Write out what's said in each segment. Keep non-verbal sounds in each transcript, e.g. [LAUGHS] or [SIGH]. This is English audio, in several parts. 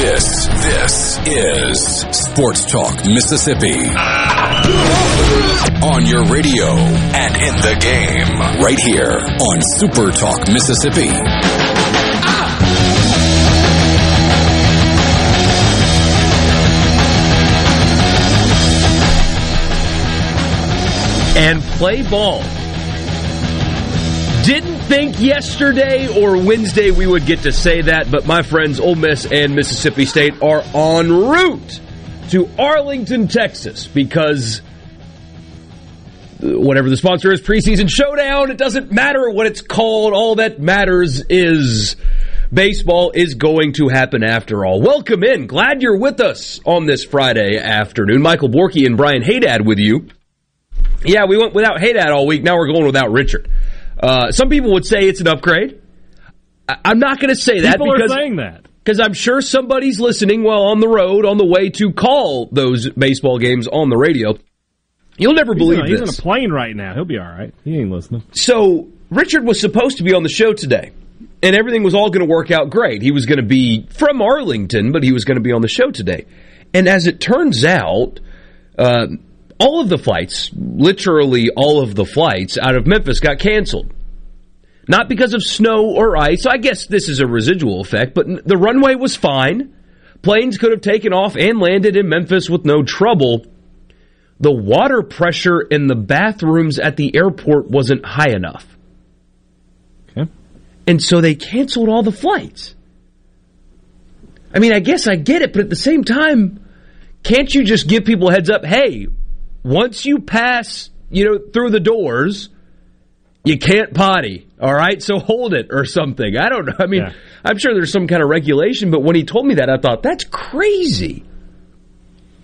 This, this is Sports Talk Mississippi. On your radio and in the game, right here on Super Talk Mississippi. and play ball. Didn't think yesterday or Wednesday we would get to say that, but my friends Ole Miss and Mississippi State are en route to Arlington, Texas, because whatever the sponsor is, preseason showdown, it doesn't matter what it's called. All that matters is baseball is going to happen after all. Welcome in. Glad you're with us on this Friday afternoon. Michael Borky and Brian Haydad with you. Yeah, we went without Haydad all week. Now we're going without Richard. Uh, some people would say it's an upgrade. I- I'm not going to say that People because are saying that. because I'm sure somebody's listening while on the road on the way to call those baseball games on the radio. You'll never He's, believe in a, he's in a plane right now. He'll be all right. He ain't listening. So Richard was supposed to be on the show today, and everything was all going to work out great. He was going to be from Arlington, but he was going to be on the show today. And as it turns out, uh, all of the flights, literally all of the flights out of Memphis, got canceled. Not because of snow or ice. I guess this is a residual effect, but the runway was fine. Planes could have taken off and landed in Memphis with no trouble the water pressure in the bathrooms at the airport wasn't high enough. Okay. And so they canceled all the flights. I mean, I guess I get it, but at the same time, can't you just give people a heads up? Hey, once you pass, you know, through the doors, you can't potty. All right, so hold it or something. I don't know. I mean, Yeah. I'm sure there's some kind of regulation, but when he told me that, I thought that's crazy.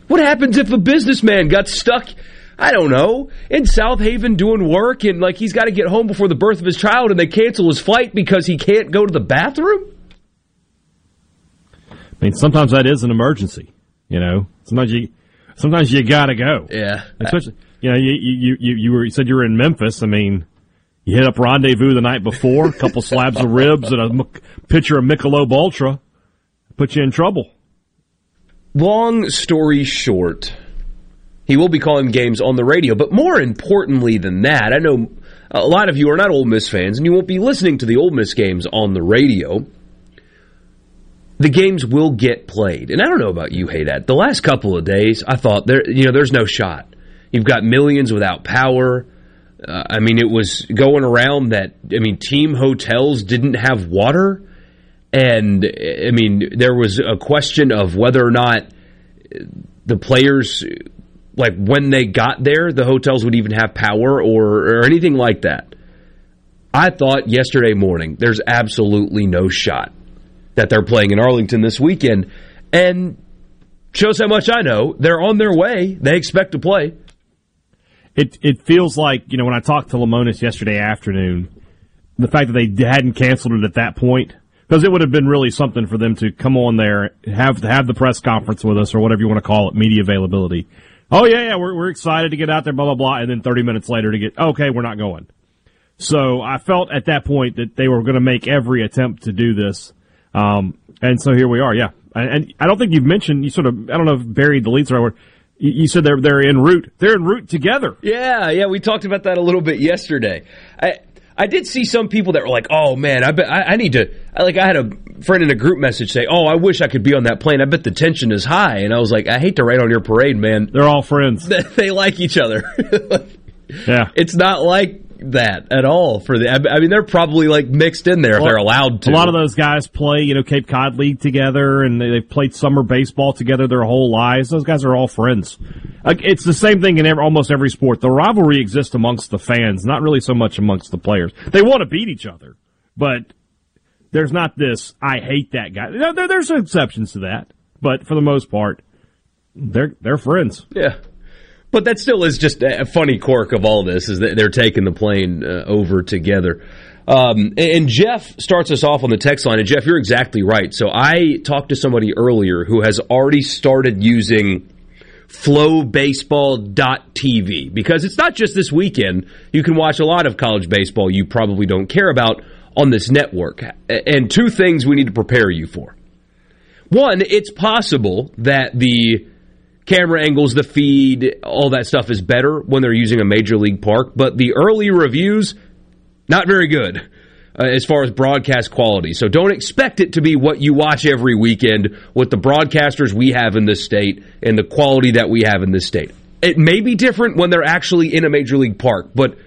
What happens if a businessman got stuck? I don't know, in Southaven doing work and like he's got to get home before the birth of his child and they cancel his flight because he can't go to the bathroom? I mean, sometimes that is an emergency. You know, sometimes you, sometimes you gotta go. Yeah. Especially, you know, you you you you were you said you were in Memphis. I mean, you hit up Rendezvous the night before, a couple [LAUGHS] slabs of ribs and a m- pitcher of Michelob Ultra, put you in trouble. Long story short, he will be calling games on the radio. But more importantly than that, I know a lot of you are not Ole Miss fans, and you won't be listening to the Ole Miss games on the radio. The games will get played, and I don't know about you, Haydad. The last couple of days, I thought there, you know, there's no shot. You've got millions without power. Uh, I mean, it was going around that. I mean, team hotels didn't have water, and I mean, there was a question of whether or not the players, like when they got there, the hotels would even have power or, or anything like that. I thought yesterday morning, there's absolutely no shot that they're playing in Arlington this weekend, and shows how much I know. They're on their way. They expect to play. It it feels like you know when I talked to Lemonis yesterday afternoon, the fact that they hadn't canceled it at that point because it would have been really something for them to come on there have have the press conference with us or whatever you want to call it, media availability. Oh yeah, yeah, we're we're excited to get out there, blah blah blah, and then thirty minutes later to get okay, we're not going. So I felt at that point that they were going to make every attempt to do this, um, and so here we are. Yeah, and, and I don't think you've mentioned you sort of I don't know if buried the leads right word. You, you said they're they're en route. They're en route together. Yeah, yeah, we talked about that a little bit yesterday. I I did see some people that were like, "Oh man, I bet I, I need to." I, like I had a friend in a group message say, "Oh, I wish I could be on that plane. I bet the tension is high." And I was like, "I hate to rain on your parade, man. They're all friends. [LAUGHS] they like each other. [LAUGHS] Yeah. it's not like that at all for the. I mean, they're probably like mixed in there if they're allowed to. A lot of those guys play, you know, Cape Cod League together, and they, they've played summer baseball together their whole lives. Those guys are all friends. It's the same thing in every, almost every sport. The rivalry exists amongst the fans, not really so much amongst the players. They want to beat each other, but there's not this "I hate that guy." No, there's exceptions to that, but for the most part, they're they're friends. Yeah. But that still is just a funny quirk of all this is that they're taking the plane uh, over together. Um, and Jeff starts us off on the text line. And Jeff, you're exactly right. So I talked to somebody earlier who has already started using flowbaseball.tv because it's not just this weekend. You can watch a lot of college baseball you probably don't care about on this network. And two things we need to prepare you for. One, it's possible that the camera angles, the feed, all that stuff is better when they're using a major league park, but the early reviews, not very good. Uh, as far as broadcast quality. So don't expect it to be what you watch every weekend with the broadcasters we have in this state and the quality that we have in this state. It may be different when they're actually in a major league park, but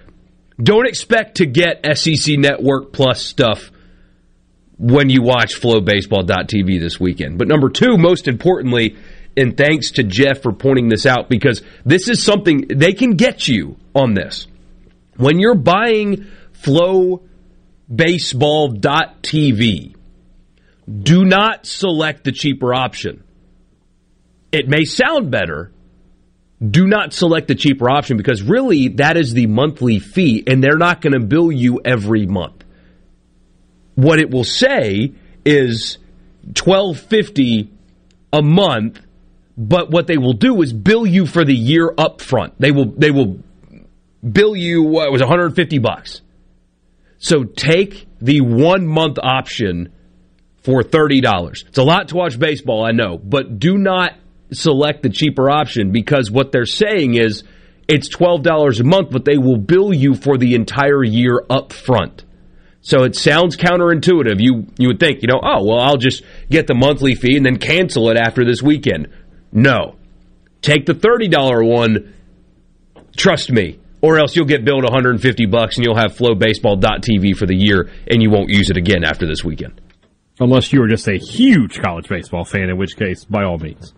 don't expect to get SEC Network Plus stuff when you watch flowbaseball.tv this weekend. But number two, most importantly, and thanks to Jeff for pointing this out because this is something they can get you on this. When you're buying flowbaseball.tv, do not select the cheaper option. It may sound better. Do not select the cheaper option because really that is the monthly fee and they're not going to bill you every month. What it will say is 1250 a month but what they will do is bill you for the year up front. They will they will bill you what it was 150 bucks. So take the one month option for $30. It's a lot to watch baseball, I know, but do not select the cheaper option because what they're saying is it's $12 a month, but they will bill you for the entire year up front. So it sounds counterintuitive. You you would think, you know, oh, well, I'll just get the monthly fee and then cancel it after this weekend. No. Take the $30 one, trust me, or else you'll get billed 150 bucks and you'll have flowbaseball.tv for the year and you won't use it again after this weekend. Unless you are just a huge college baseball fan, in which case, by all means.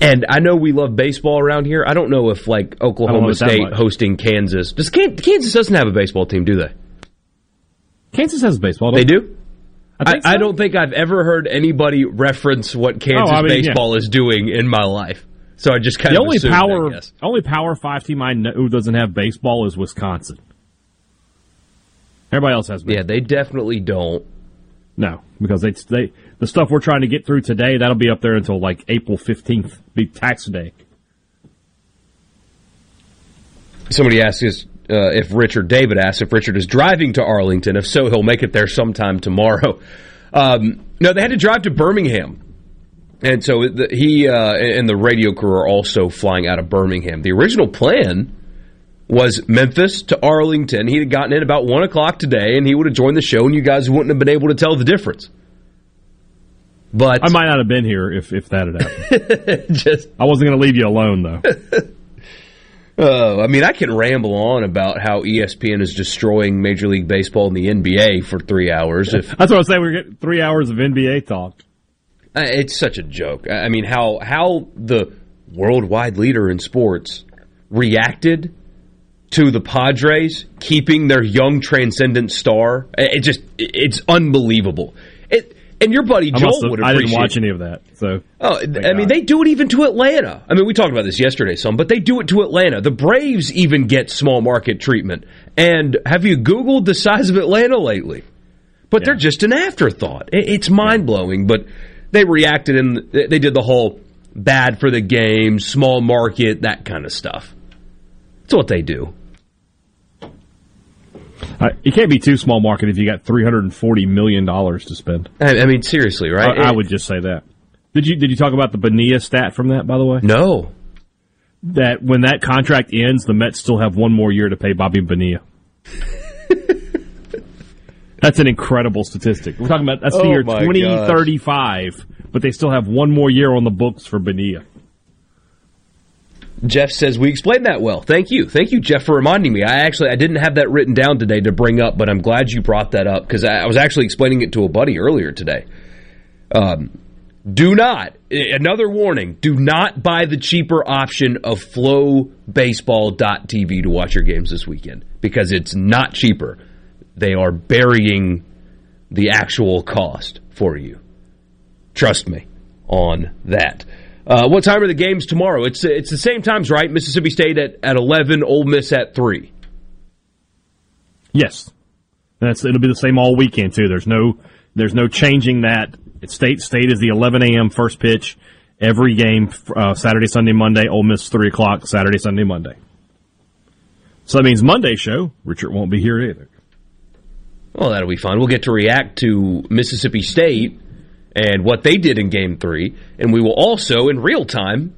And I know we love baseball around here. I don't know if like Oklahoma State hosting Kansas. Does Kansas doesn't have a baseball team, do they? Kansas has a baseball. Team. They do. I, so. I, don't think I've ever heard anybody reference what Kansas oh, I mean, baseball yeah. is doing in my life. So I just kind the of only assumed, power only power five team I know who doesn't have baseball is Wisconsin. Everybody else has. Baseball. Yeah, they definitely don't. No, because they they the stuff we're trying to get through today that'll be up there until like April fifteenth, be tax day. Somebody asked us uh, if Richard David asks if Richard is driving to Arlington. If so, he'll make it there sometime tomorrow. [LAUGHS] Um, no, they had to drive to Birmingham. And so the, he uh, and the radio crew are also flying out of Birmingham. The original plan was Memphis to Arlington. He'd gotten in about 1 o'clock today, and he would have joined the show, and you guys wouldn't have been able to tell the difference. But I might not have been here if, if that had happened. [LAUGHS] Just I wasn't going to leave you alone, though. [LAUGHS] Uh, I mean, I can ramble on about how ESPN is destroying Major League Baseball and the NBA for three hours. If that's what I was saying, we're getting three hours of NBA talk. Uh, it's such a joke. I mean, how how the worldwide leader in sports reacted to the Padres keeping their young transcendent star. It just it's unbelievable. It and your buddy Joel have, would appreciate. I didn't watch any of that. So, oh, I God. mean, they do it even to Atlanta. I mean, we talked about this yesterday, some, but they do it to Atlanta. The Braves even get small market treatment. And have you Googled the size of Atlanta lately? But yeah. they're just an afterthought. It's mind blowing. But they reacted and they did the whole bad for the game, small market, that kind of stuff. That's what they do. Uh, it can't be too small market if you got three hundred and forty million dollars to spend. I, I, mean, seriously, right? I, I, would just say that. Did you did you talk about the Bonilla stat from that? By the way, no. That when that contract ends, the Mets still have one more year to pay Bobby Bonilla. [LAUGHS] that's an incredible statistic. We're talking about that's the oh year twenty thirty five, but they still have one more year on the books for Bonilla. Jeff says we explained that well. Thank you, thank you, Jeff, for reminding me. I actually I didn't have that written down today to bring up, but I'm glad you brought that up because I, I, was actually explaining it to a buddy earlier today. Um, do not another warning: do not buy the cheaper option of FlowBaseball.tv to watch your games this weekend because it's not cheaper. They are burying the actual cost for you. Trust me on that. Uh, what time are the games tomorrow? It's it's the same times, right? Mississippi State at, at eleven, Ole Miss at three. Yes, that's it'll be the same all weekend too. There's no there's no changing that. It's State State is the 11 a.m. first pitch every game uh, Saturday, Sunday, Monday. Ole Miss three o'clock Saturday, Sunday, Monday. So that means Monday show Richard won't be here either. Well, that'll be fun. We'll get to react to Mississippi State and what they did in Game Three, and we will also in real time,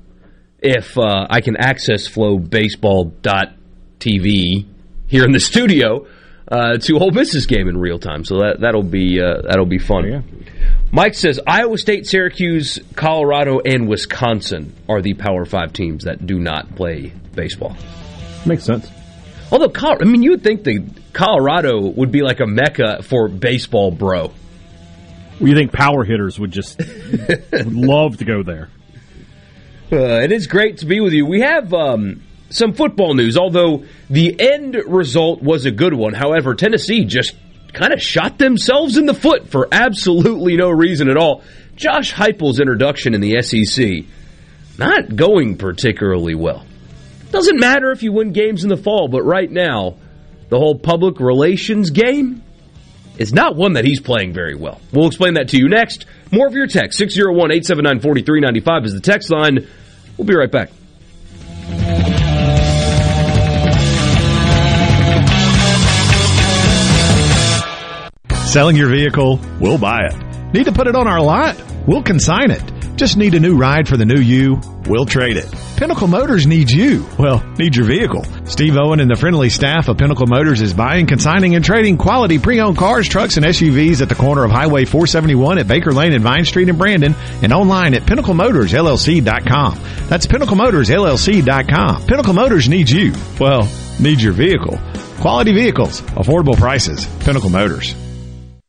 if uh, I can access FlowBaseball.tv here in the studio uh, to Ole Miss's game in real time. So that that'll be uh, that'll be fun. Yeah. Mike says Iowa State, Syracuse, Colorado, and Wisconsin are the Power Five teams that do not play baseball. Makes sense. Although, I mean, you would think that Colorado would be like a mecca for baseball, bro. You think power hitters would just would love to go there? Uh, it is great to be with you. We have um, some football news, although the end result was a good one. However, Tennessee just kind of shot themselves in the foot for absolutely no reason at all. Josh Heupel's introduction in the SEC not going particularly well. Doesn't matter if you win games in the fall, but right now, the whole public relations game is not one that he's playing very well. We'll explain that to you next. More of your text 601 879 4395 is the text line. We'll be right back. Selling your vehicle? We'll buy it. Need to put it on our lot? We'll consign it. Just need a new ride for the new you? We'll trade it. Pinnacle Motors needs you. Well, needs your vehicle. Steve Owen and the friendly staff of Pinnacle Motors is buying, consigning, and trading quality pre-owned cars, trucks, and SUVs at the corner of Highway 471 at Baker Lane and Vine Street in Brandon and online at PinnacleMotorsLLC.com. That's PinnacleMotorsLLC.com. Pinnacle Motors needs you. Well, needs your vehicle. Quality vehicles, affordable prices. Pinnacle Motors.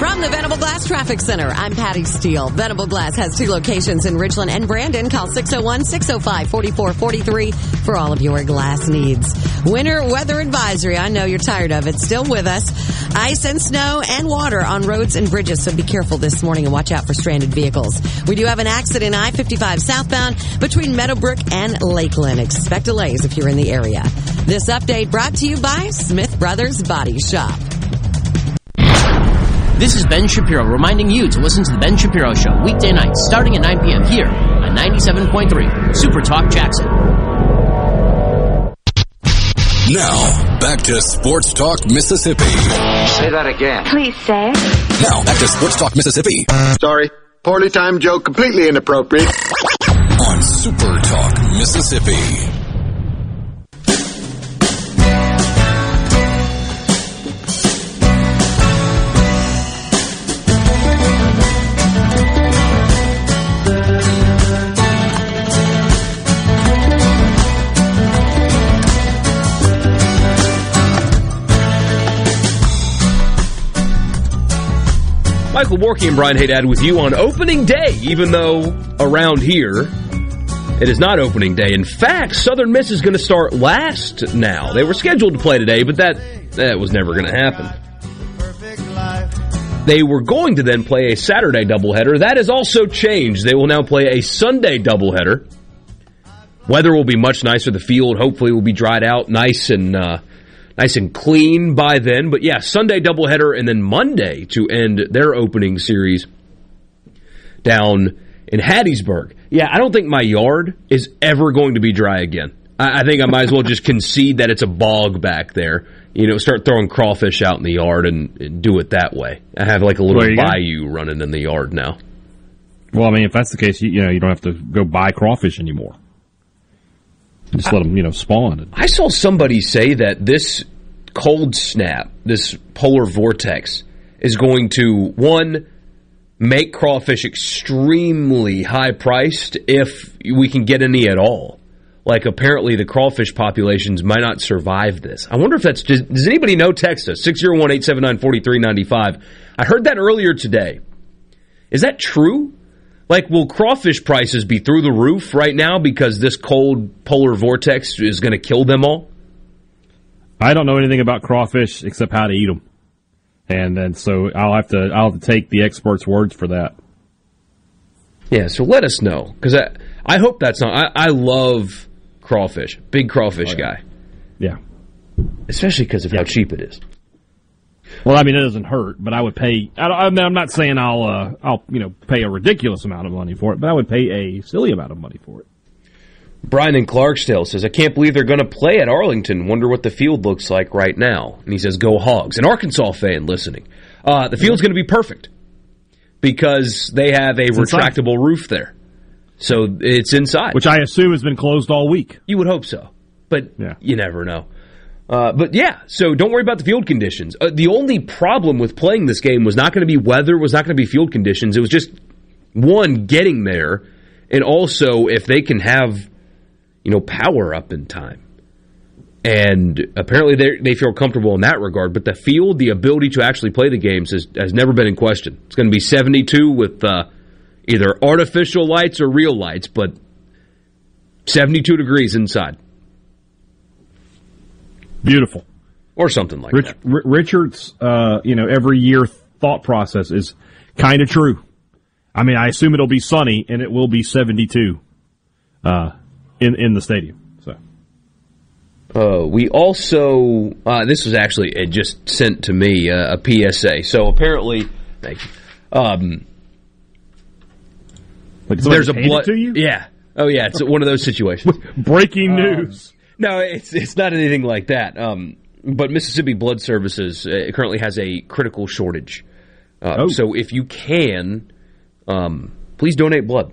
From the Venable Glass Traffic Center, I'm Patty Steele. Venable Glass has two locations in Richland and Brandon. Call 601-605-4443 for all of your glass needs. Winter weather advisory. I know you're tired of it. Still with us. Ice and snow and water on roads and bridges. So be careful this morning and watch out for stranded vehicles. We do have an accident I-55 southbound between Meadowbrook and Lakeland. Expect delays if you're in the area. This update brought to you by Smith Brothers Body Shop. This is Ben Shapiro reminding you to listen to The Ben Shapiro Show weekday nights starting at 9 p.m. here on 97.3 Super Talk Jackson. Now, back to Sports Talk Mississippi. Say that again. Please say. Now, back to Sports Talk Mississippi. Sorry. Poorly timed joke, completely inappropriate. On Super Talk, Mississippi. Michael Borky and Brian Haydad with you on opening day, even though around here it is not opening day. In fact, Southern Miss is going to start last now. They were scheduled to play today, but that that was never going to happen. They were going to then play a Saturday doubleheader. That has also changed. They will now play a Sunday doubleheader. Weather will be much nicer. The field hopefully will be dried out, nice and uh, nice and clean by then. But yeah, Sunday doubleheader and then Monday to end their opening series down in Hattiesburg. Yeah, I don't think my yard is ever going to be dry again. I, I think I might as well just [LAUGHS] concede that it's a bog back there. You know, start throwing crawfish out in the yard and, and do it that way. I have like a little There you go. bayou running in the yard now. Well, I mean, if that's the case, you, you know, you don't have to go buy crawfish anymore. Just let them, you know, spawn. I saw somebody say that this cold snap, this polar vortex, is going to one make crawfish extremely high priced if we can get any at all. Like apparently the crawfish populations might not survive this. I wonder if that's just does anybody know text us 601-879-4395. I heard that earlier today. Is that true? Like, will crawfish prices be through the roof right now because this cold polar vortex is going to kill them all? I don't know anything about crawfish except how to eat them, and and so I'll have to I'll have to take the experts' words for that. Yeah, so let us know because I I hope that's not. I, I love crawfish, big crawfish guy, Yeah. especially because of how cheap it is. Well, I mean, it doesn't hurt, but I would pay. I, I'm not saying I'll uh, I'll you know pay a ridiculous amount of money for it, but I would pay a silly amount of money for it. Brian in Clarksdale says, I can't believe they're going to play at Arlington. Wonder what the field looks like right now. And he says, Go Hogs. An Arkansas fan listening. Uh, the field's going to be perfect because they have a inside. retractable roof there. So it's inside. Which I assume has been closed all week. You would hope so, but Yeah. you never know. Uh, but yeah, so don't worry about the field conditions. Uh, the only problem with playing this game was not going to be weather, was not going to be field conditions. It was just one getting there, and also if they can have you know power up in time. And apparently they they feel comfortable in that regard. But the field, the ability to actually play the games has, has never been in question. It's going to be 72 with uh, either artificial lights or real lights, but 72 degrees inside. Beautiful. Or something like Rich, that. R- Richard's, uh, you know, every year thought process is kind of true. I mean, I assume it'll be sunny and it will be 72 uh, in in the stadium. So Uh, we also, uh, this was actually it just sent to me uh, a PSA. So apparently, thank you. Um, like there's a blood. to you. Yeah. Oh yeah. It's one of those situations. [LAUGHS] Breaking news. No, it's it's not anything like that. Um, but Mississippi Blood Services uh, currently has a critical shortage. Uh, Oh. So if you can, um, please donate blood.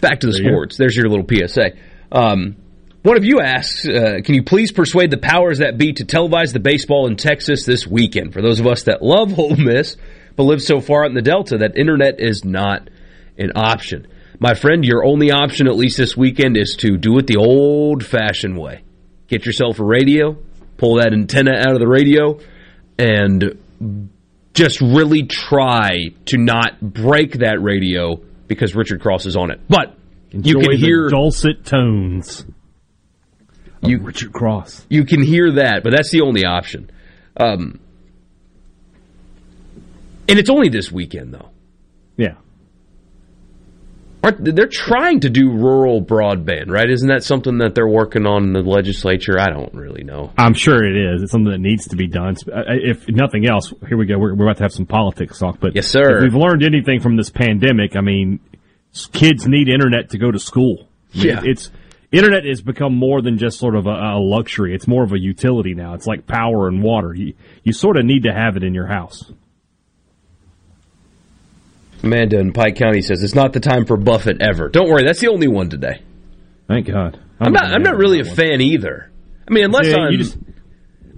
Back to the There you sports. There's your little PSA. Um, one of you asks, uh, can you please persuade the powers that be to televise the baseball in Texas this weekend? For those of us that love [LAUGHS] Ole Miss but live so far out in the Delta that internet is not an option. My friend, your only option, at least this weekend, is to do it the old fashioned way. Get yourself a radio, pull that antenna out of the radio, and just really try to not break that radio because Richard Cross is on it. But you can hear dulcet tones. You- Richard Cross. you can hear that, but that's the only option. Um, and it's only this weekend, though. Yeah. They're trying to do rural broadband, right? Isn't that something that they're working on in the legislature? I don't really know. I'm sure it is. It's something that needs to be done. Uh, If nothing else, here we go. We're, we're about to have some politics talk. But Yes, sir. If we've learned anything from this pandemic, I mean, kids need internet to go to school. I mean, Yeah. it's internet has become more than just sort of a, a luxury. It's more of a utility now. It's like power and water. You you sort of need to have it in your house. Amanda in Pike County says it's not the time for Buffett ever. Don't worry, that's the only one today. Thank God. I'm not. I'm not really a fan either. I mean, unless Yeah, I'm. you just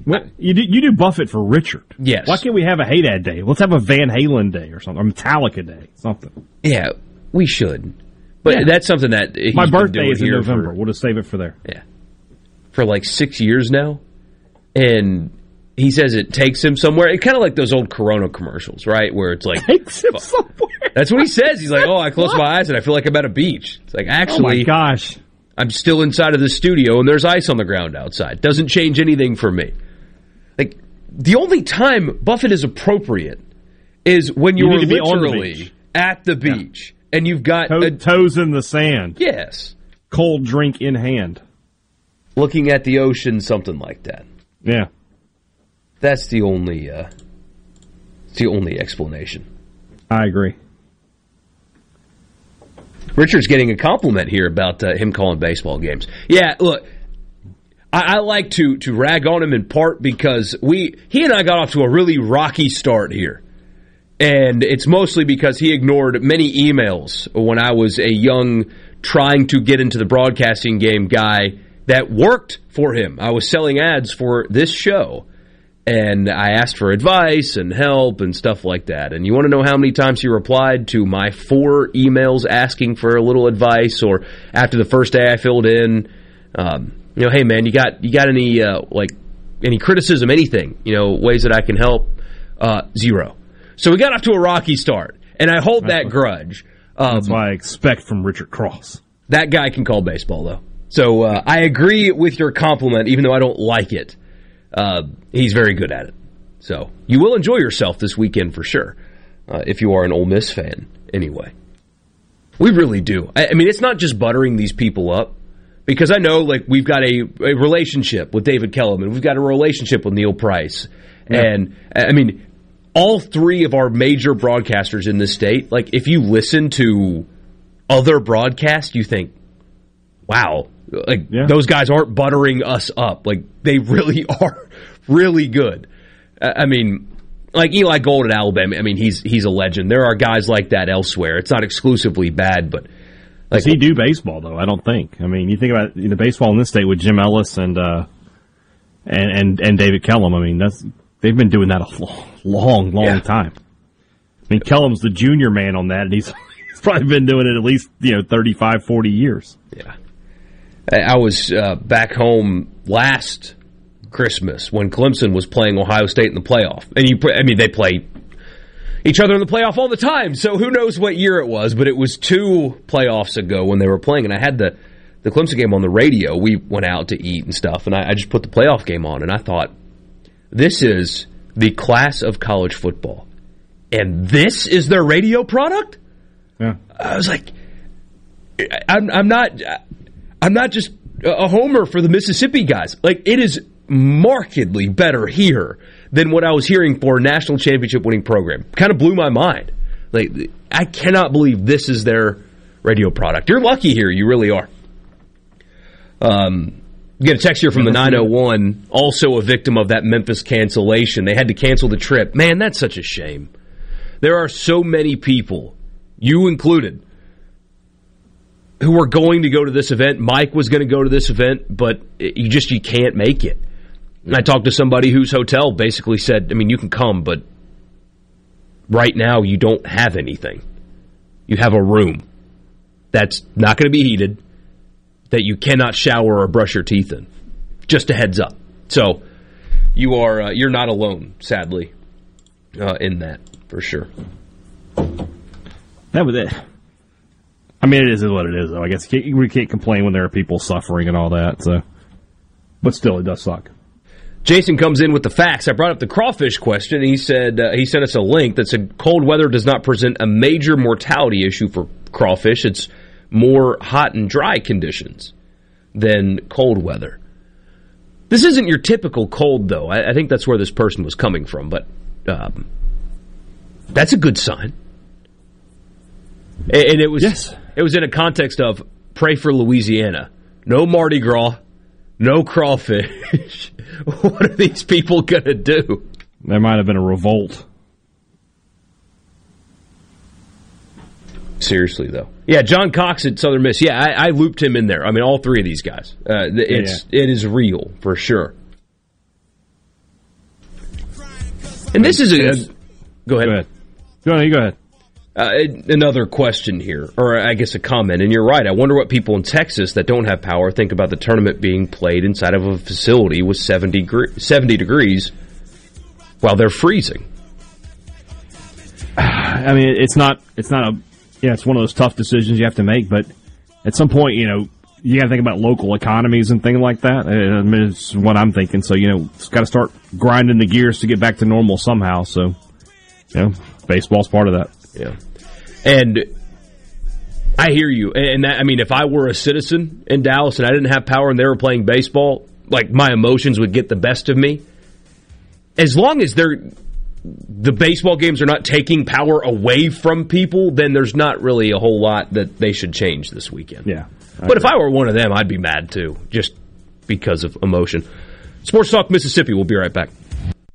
what, you do you do Buffett for Richard. Yes. Why can't we have a Haydad day? Let's have a Van Halen day or something, or Metallica day, something. yeah, we should. But Yeah. that's something that he's My birthday is in November. For, We'll just save it for there. yeah, for like six years now, and he says it takes him somewhere. It kind of like those old Corona commercials, right? Where it's like [LAUGHS] Takes him somewhere. that's what he says. He's like, [LAUGHS] "Oh, I close my eyes and I feel like I'm at a beach." It's like actually, Oh gosh. I'm still inside of the studio and there's ice on the ground outside. Doesn't change anything for me. Like the only time Buffett is appropriate is when You you're to be the literally at the beach and you've got Toe, a, toes in the sand. yes, Cold drink in hand. looking at the ocean, something like that. Yeah. That's the only uh, the only explanation. I agree. Richard's getting a compliment here about uh, him calling baseball games. Yeah, look, I, I like to to rag on him in part because we he and I got off to a really rocky start here, and it's mostly because he ignored many emails when I was a young trying to get into the broadcasting game guy that worked for him. I was selling ads for this show. And I asked for advice and help and stuff like that. And you want to know how many times he replied to my four emails asking for a little advice, or after the first day I filled in, um, you know, hey man, you got you got any uh, like any criticism, anything, you know, ways that I can help? Uh, zero. So we got off to a rocky start, and I hold that grudge. Um, That's what I expect from Richard Cross. that guy can call baseball, though. So uh, I agree with your compliment, even though I don't like it. Uh, he's very good at it. So you will enjoy yourself this weekend for sure, uh, if you are an Ole Miss fan. Anyway, we really do. I, I mean, it's not just buttering these people up because I know, like, we've got a, a relationship with David Kellum, we've got a relationship with Neil Price, and I mean, all three of our major broadcasters in this state. Like, if you listen to other broadcasts, you think, wow, like Yeah. those guys aren't buttering us up. Like they really [LAUGHS] are really good. I mean, like Eli Gold at Alabama. I mean, he's he's a legend. There are guys like that elsewhere. It's not exclusively bad, but Does he do baseball though? I don't think. I mean, you think about the baseball in this state with Jim Ellis and uh, and and and David Kellum. I mean, that's they've been doing that a long, long, long Yeah. time. I mean, Kellum's the junior man on that, and he's [LAUGHS] he's probably been doing it at least you know 35, 40 years. yeah. I was uh, back home last Christmas when Clemson was playing Ohio State in the playoff, and you. I mean, they play each other in the playoff all the time. So who knows what year it was, but it was two playoffs ago when they were playing, and I had the the Clemson game on the radio. We went out to eat and stuff, and I, I just put the playoff game on, and I thought, this is the class of college football, and this is their radio product. Yeah. I was like, I'm, I'm not, I'm not just a homer for the Mississippi guys. Like it is markedly better here than what I was hearing for a national championship winning program. Kind of blew my mind. Like I cannot believe this is their radio product. You're lucky here. You really are. Um, get a text here from the 901, also a victim of that Memphis cancellation. They had to cancel the trip. Man, that's such a shame. There are so many people, you included, who were going to go to this event. Mike was going to go to this event, but you just you can't make it. And I talked to somebody whose hotel basically said, I mean, you can come, but right now you don't have anything. You have a room that's not going to be heated, that you cannot shower or brush your teeth in. Just a heads up. So you are uh, you're not alone, sadly, uh, in that for sure. That was it. I mean, it is what it is, though. I guess can't- we can't complain when there are people suffering and all that. So, but still, it does suck. Jason comes in with the facts. I brought up the crawfish question. He said uh, he sent us a link that said cold weather does not present a major mortality issue for crawfish. It's more hot and dry conditions than cold weather. This isn't your typical cold, though. I, I think that's where this person was coming from, but um, that's a good sign. And, and it was Yes. It was in a context of pray for Louisiana. No Mardi Gras, no crawfish. [LAUGHS] what are these people going to do? There might have been a revolt. Seriously, though. Yeah, John Cox at Southern Miss. Yeah, I, I looped him in there. I mean, all three of these guys. Uh, it's it is real for sure. And this is a. Go ahead. Go ahead. Go ahead. You go ahead. Uh, another question here, or I guess a comment, and you're right. I wonder what people in Texas that don't have power think about the tournament being played inside of a facility with 70, 70 degrees while they're freezing. [SIGHS] I mean, it's not, it's not a, yeah, it's one of those tough decisions you have to make, but at some point, you know, you got to think about local economies and things like that. I mean, it's what I'm thinking. So, you know, it's got to start grinding the gears to get back to normal somehow. So, you know, baseball's part of that. Yeah. And I hear you. And that, I mean, if I were a citizen in Dallas and I didn't have power and they were playing baseball, like my emotions would get the best of me. As long as they're the baseball games are not taking power away from people, then there's not really a whole lot that they should change this weekend. Yeah. But if I were one of them, I'd be mad too, just because of emotion. Sports Talk Mississippi. We'll be right back.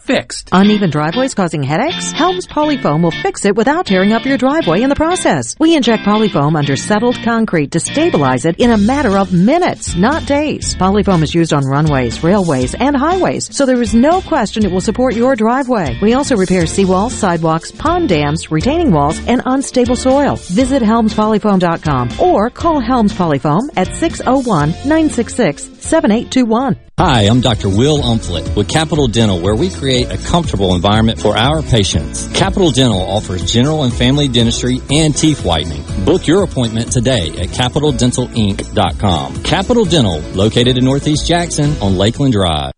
fixed. Uneven driveways causing headaches? Helms Polyfoam will fix it without tearing up your driveway in the process. We inject polyfoam under settled concrete to stabilize it in a matter of minutes, not days. Polyfoam is used on runways, railways, and highways, so there is no question it will support your driveway. We also repair seawalls, sidewalks, pond dams, retaining walls, and unstable soil. Visit helmspolyfoam.com or call Helms Polyfoam at 601-966-7821. Hi, I'm Dr. Will Umflett with Capital Dental, where we create a comfortable environment for our patients. Capital Dental offers general and family dentistry and teeth whitening. Book your appointment today at capitaldentalinc.com. Capital Dental, located in Northeast Jackson on Lakeland Drive.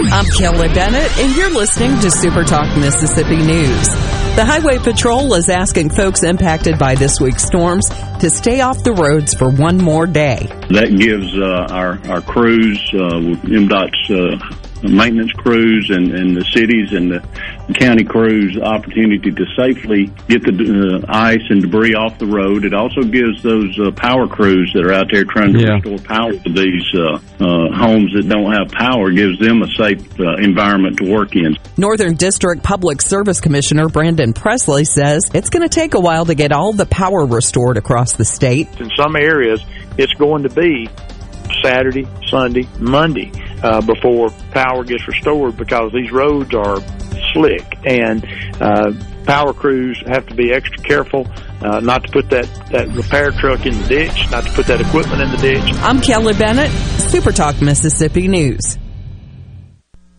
I'm Kelly Bennett, and you're listening to Super Talk Mississippi News. The Highway Patrol is asking folks impacted by this week's storms to stay off the roads for one more day. That gives uh, our, our crews, uh, MDOT's uh, maintenance crews and, and the cities and the county crews opportunity to safely get the uh, ice and debris off the road. It also gives those uh, power crews that are out there trying to Yeah. restore power to these uh, uh, homes that don't have power, gives them a safe uh, environment to work in. Northern District Public Service Commissioner Brandon Presley says it's going to take a while to get all the power restored across the state. In some areas, it's going to be Saturday, Sunday, Monday uh, before power gets restored because these roads are slick. And uh, power crews have to be extra careful uh, not to put that, that repair truck in the ditch, not to put that equipment in the ditch. I'm Kelly Bennett, Super Talk Mississippi News.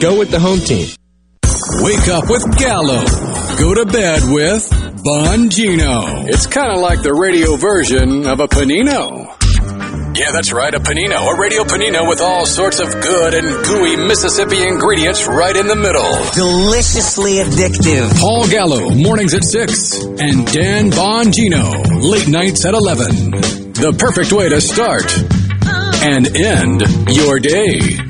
Go with the home team. Wake up with Gallo. Go to bed with Bongino. It's kind of like the radio version of a panino. Yeah, that's right, a panino, a radio panino with all sorts of good and gooey Mississippi ingredients right in the middle. Deliciously addictive. Paul Gallo, mornings at 6, and Dan Bongino, late nights at 11. The perfect way to start and end your day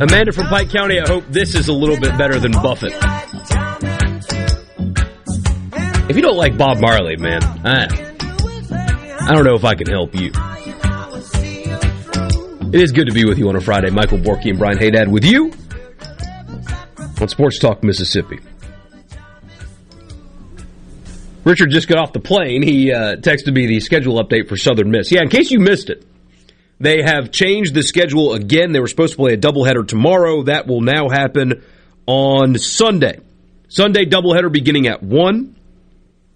Amanda from Pike County, I hope this is a little bit better than Buffett. If you don't like Bob Marley, man, I, I don't know if I can help you. It is good to be with you on a Friday. Michael Borky and Brian Haydad with you on Sports Talk Mississippi. Richard just got off the plane. He uh, texted me the schedule update for Southern Miss. Yeah, in case you missed it, they have changed the schedule again. They were supposed to play a doubleheader tomorrow. That will now happen on Sunday. Sunday doubleheader beginning at 1.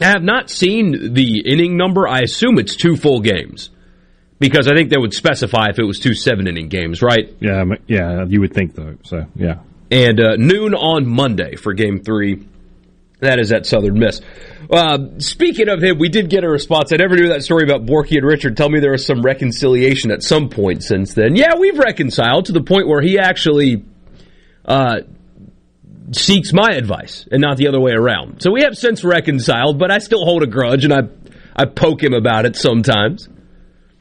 I have not seen the inning number. I assume it's two full games because I think they would specify if it was two seven inning games, right? Yeah, yeah, you would think though. So, yeah. And uh, noon on Monday for game three. That is at Southern Miss. Uh, speaking of him, we did get a response. I never knew that story about Borky and Richard. Tell me there was some reconciliation at some point since then. Yeah, we've reconciled to the point where he actually uh, seeks my advice and not the other way around. So we have since reconciled, but I still hold a grudge and I I poke him about it sometimes.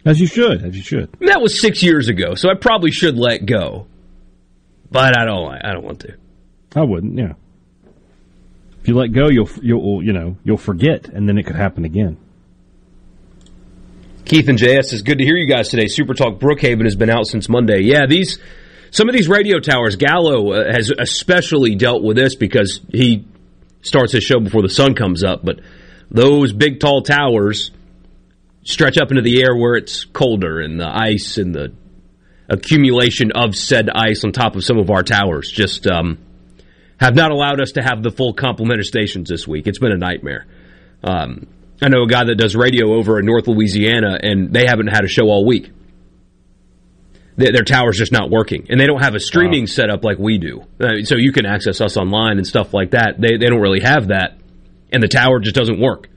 As you should, as you should. And that was six years ago, so I probably should let go. But I don't. I don't want to. I wouldn't. Yeah. If you let go, you'll you'll you know you'll forget, and then it could happen again. Keith and JS, it's good to hear you guys today. Super Talk Brookhaven has been out since Monday. Yeah, these some of these radio towers. Gallo uh, has especially dealt with this because he starts his show before the sun comes up. But those big tall towers stretch up into the air where it's colder, and the ice and the accumulation of said ice on top of some of our towers just um, have not allowed us to have the full complement of stations this week. It's been a nightmare. Um, I know a guy that does radio over in North Louisiana, and they haven't had a show all week. Their, their tower's just not working, and they don't have a streaming wow. setup like we do. Uh, so you can access us online and stuff like that. They they don't really have that, and the tower just doesn't work,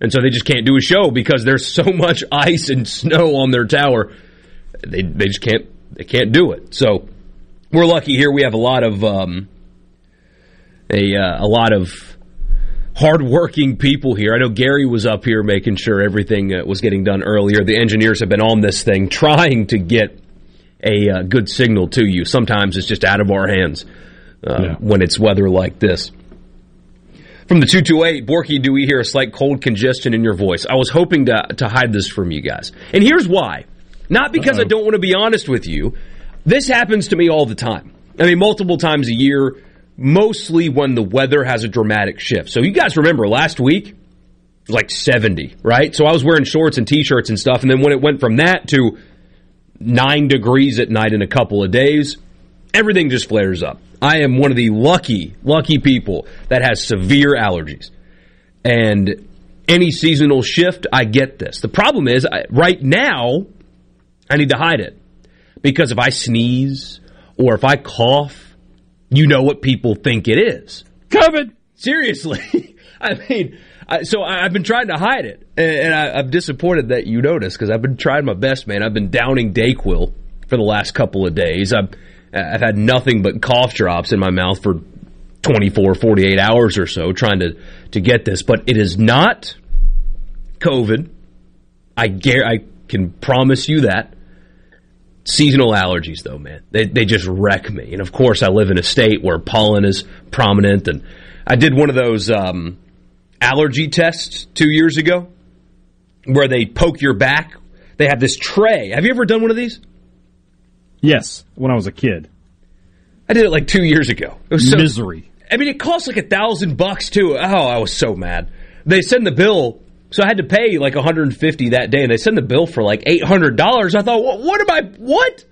and so they just can't do a show because there's so [LAUGHS] much ice and snow on their tower. They they just can't they can't do it. So we're lucky here. We have a lot of um, a uh, a lot of hardworking people here. I know Gary was up here making sure everything uh, was getting done earlier. The engineers have been on this thing trying to get a uh, good signal to you. Sometimes it's just out of our hands uh, yeah. when it's weather like this. From the 228, Borky, do we hear a slight cold congestion in your voice? I was hoping to, to hide this from you guys. And here's why. Not because Uh-oh. I don't want to be honest with you. This happens to me all the time. I mean, multiple times a year, mostly when the weather has a dramatic shift. So you guys remember last week, like 70, right? So I was wearing shorts and t-shirts and stuff. And then when it went from that to nine degrees at night in a couple of days, everything just flares up. I am one of the lucky, lucky people that has severe allergies. And any seasonal shift, I get this. The problem is, I, right now, I need to hide it. Because if I sneeze or if I cough, you know what people think it is. COVID! Seriously. [LAUGHS] I mean, I, so I, have been trying to hide it. And, and I, am disappointed that you noticed because I've been trying my best, man. I've been downing Dayquil for the last couple of days. I've I've had nothing but cough drops in my mouth for 24, 48 hours or so trying to, to get this, but it is not COVID. I gar- I can promise you that. Seasonal allergies, though, man, they, they just wreck me. And of course, I live in a state where pollen is prominent. And I did one of those um, allergy tests two years ago where they poke your back. They have this tray. Have you ever done one of these? Yes, when I was a kid. I did it like two years ago. It was so, misery. I mean, it cost like a thousand bucks too. Oh, I was so mad. They send the bill, so I had to pay like 150 that day, and they send the bill for like 800 dollars. I thought, what, what am I? What?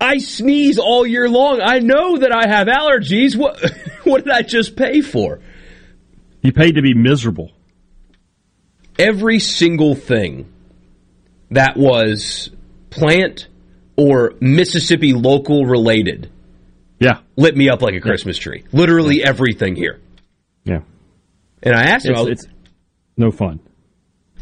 I sneeze all year long. I know that I have allergies. What? [LAUGHS] what did I just pay for? You paid to be miserable. Every single thing that was plant or Mississippi local related. Yeah. Lit me up like a Christmas tree. Literally everything here. Yeah. And I asked him, it's, it's no fun.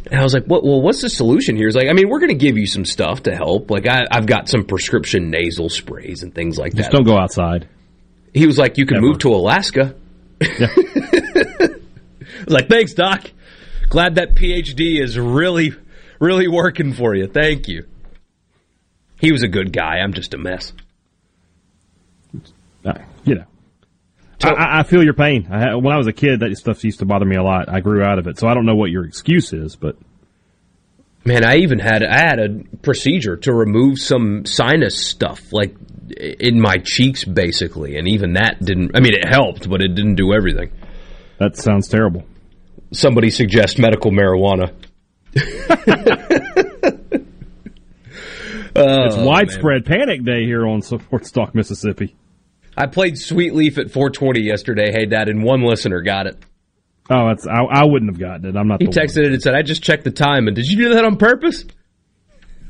And I was like, what, well, what's the solution here? He's like, I mean, we're going to give you some stuff to help. Like, I, have got some prescription nasal sprays and things like that. Just don't go outside. He was like, you can Never. move to Alaska. Yeah. [LAUGHS] like, thanks, Doc. Glad that PhD is really, really working for you. Thank you. He was a good guy. I'm just a mess. Uh, you know. I, I, feel your pain. I, when I was a kid, that stuff used to bother me a lot. I grew out of it, so I don't know what your excuse is, but man, I even had I had a procedure to remove some sinus stuff, like in my cheeks, basically, and even that didn't. I mean, it helped, but it didn't do everything. That sounds terrible. Somebody suggest medical marijuana. [LAUGHS] Oh, it's widespread man. panic day here on Sports Talk, Mississippi. I played Sweet Leaf at 420 yesterday. Hey, Dad, and one listener got it. Oh, that's I, I wouldn't have gotten it. I'm not. He texted one. it and said, "I just checked the time." And did you do that on purpose?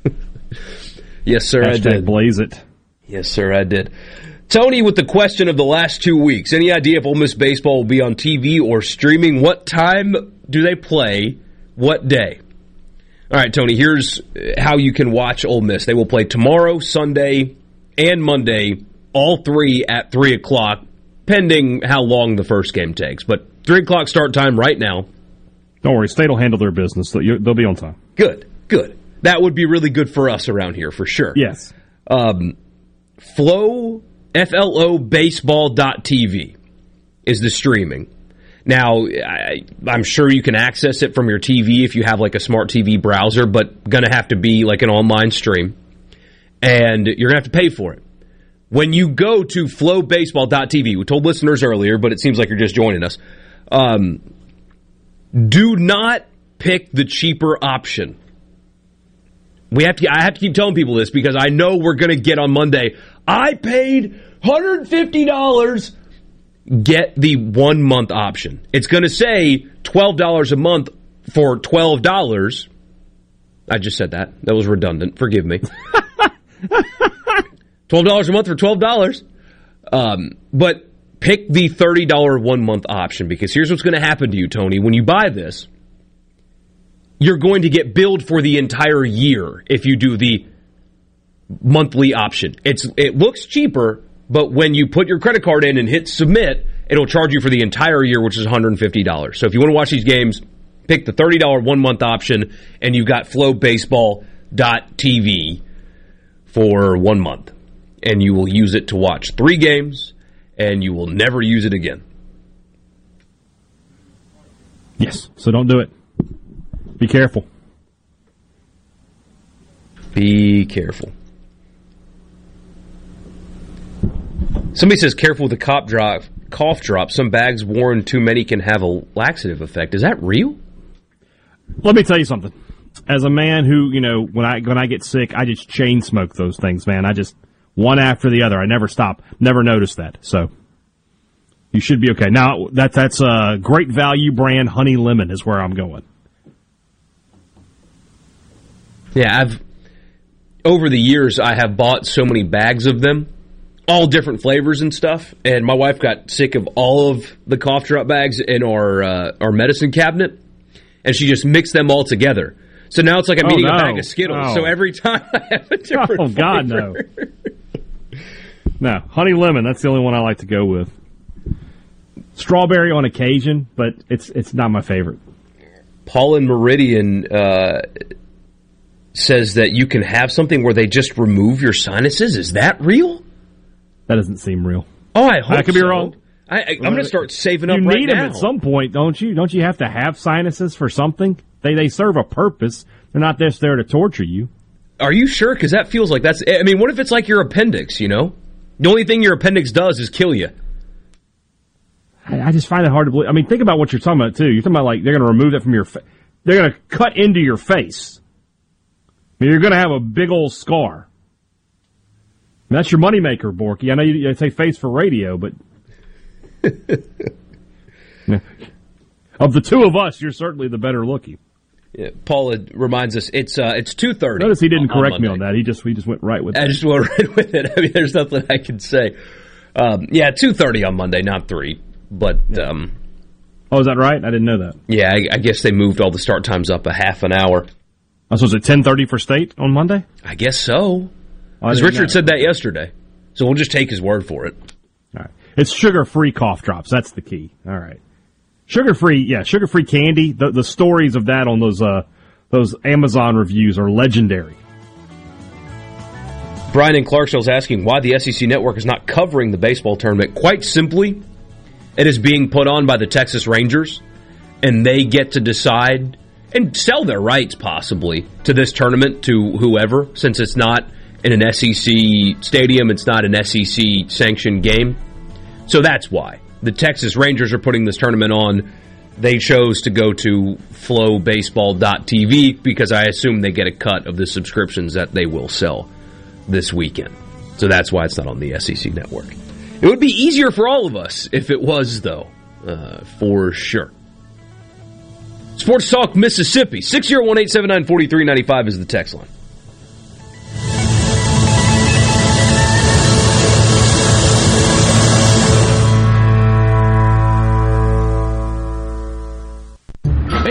[LAUGHS] yes, sir. Hashtag I did. Blaze it. Yes, sir. I did. Tony, with the question of the last two weeks, any idea if Ole Miss baseball will be on TV or streaming? What time do they play? What day? All right, Tony, here's how you can watch Ole Miss. They will play tomorrow, Sunday, and Monday, all three at 3 o'clock, pending how long the first game takes. But 3 o'clock start time right now. Don't worry, State will handle their business. They'll be on time. Good, good. That would be really good for us around here, for sure. Yes. Um, Flow, F-L-O, baseball.tv is the streaming. Now, I, am sure you can access it from your TV if you have like a smart TV browser, but going to have to be like an online stream. And you're going to have to pay for it. When you go to flobaseball.tv, we told listeners earlier, but it seems like you're just joining us. Um, do not pick the cheaper option. We have to. I have to keep telling people this because I know we're going to get on Monday. I paid $150 get the one month option. It's going to say $12 a month for $12. I just said that. That was redundant. Forgive me. [LAUGHS] $12 a month for $12. Um, but pick the $30 one month option because here's what's going to happen to you, Tony. When you buy this, you're going to get billed for the entire year if you do the monthly option. It's it looks cheaper, but when you put your credit card in and hit submit, it'll charge you for the entire year, which is $150. So if you want to watch these games, pick the $30 one month option, and you've got flobaseball.tv for one month. And you will use it to watch three games, and you will never use it again. Yes, so don't do it. Be careful. Be careful. Somebody says careful with the cop drop, cough drop. Some bags worn too many can have a laxative effect. Is that real? Let me tell you something. As a man who, you know, when I when I get sick, I just chain smoke those things, man. I just one after the other. I never stop. Never noticed that. So you should be okay. Now that that's a great value brand honey lemon is where I'm going. Yeah, I've over the years I have bought so many bags of them, all different flavors and stuff. And my wife got sick of all of the cough drop bags in our uh, our medicine cabinet, and she just mixed them all together. So now it's like I'm Oh, eating no. a bag of Skittles. Oh. So every time [LAUGHS] I have a different Oh God, no. No, honey lemon. That's the only one I like to go with. Strawberry on occasion, but it's it's not my favorite. Paul and Meridian uh, says that you can have something where they just remove your sinuses. Is that real? That doesn't seem real. Oh, I hope I could be wrong. I, I'm going to start saving up you right need now. them at some point, don't you? Don't you have to have sinuses for something? They they serve a purpose. They're not just there to torture you. Are you sure? Because that feels like that's. I mean, what if it's like your appendix? You know, the only thing your appendix does is kill you. I, I just find it hard to believe. I mean, think about what you're talking about too. You're talking about like they're going to remove that from your. Fa- they're going to cut into your face. I mean, you're going to have a big old scar. And that's your moneymaker, Borky. I know you, you say face for radio, but [LAUGHS] of the two of us, you're certainly the better looking. Yeah, Paula reminds us it's uh, it's two thirty. Notice he didn't correct me on that. He just he just went right with. I it. I just went [LAUGHS] right with it. I mean, there's nothing I can say. Um, yeah, two thirty on Monday, not three. But um, oh, is that right? I didn't know that. Yeah, I, I guess they moved all the start times up a half an hour. Oh, so was it ten thirty for state on Monday? I guess so. Because didn't Richard know. said that yesterday, so we'll just take his word for it. All right. It's sugar free cough drops. That's the key. All right. Sugar free, yeah, sugar free candy. The the stories of that on those uh those Amazon reviews are legendary. Brian and in is asking why the SEC network is not covering the baseball tournament. Quite simply, it is being put on by the Texas Rangers, and they get to decide and sell their rights possibly to this tournament to whoever, since it's not in an SEC stadium, it's not an SEC sanctioned game. So that's why the Texas Rangers are putting this tournament on. They chose to go to flobaseball.tv because I assume they get a cut of the subscriptions that they will sell this weekend. So that's why it's not on the SEC network. It would be easier for all of us if it was, though, uh, for sure. Sports Talk Mississippi, 601 879 4395 is the text line.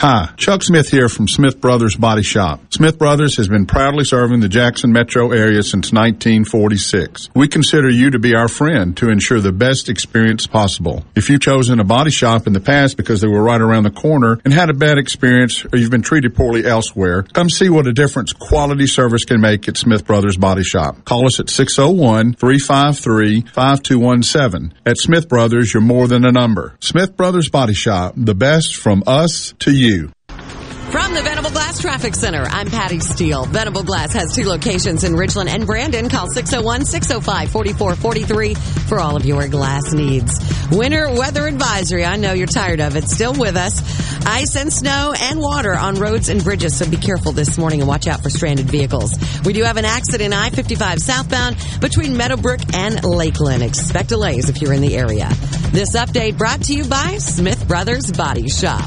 Hi, Chuck Smith here from Smith Brothers Body Shop. Smith Brothers has been proudly serving the Jackson metro area since 1946. We consider you to be our friend to ensure the best experience possible. If you've chosen a body shop in the past because they were right around the corner and had a bad experience or you've been treated poorly elsewhere, come see what a difference quality service can make at Smith Brothers Body Shop. Call us at 601-353-5217. At Smith Brothers, you're more than a number. Smith Brothers Body Shop, the best from us to you. From the Venable Glass Traffic Center, I'm Patty Steele. Venable Glass has two locations in Richland and Brandon. Call 601-605-4443 for all of your glass needs. Winter weather advisory. I know you're tired of it. Still with us. Ice and snow and water on roads and bridges. So be careful this morning and watch out for stranded vehicles. We do have an accident I-55 southbound between Meadowbrook and Lakeland. Expect delays if you're in the area. This update brought to you by Smith Brothers Body Shop.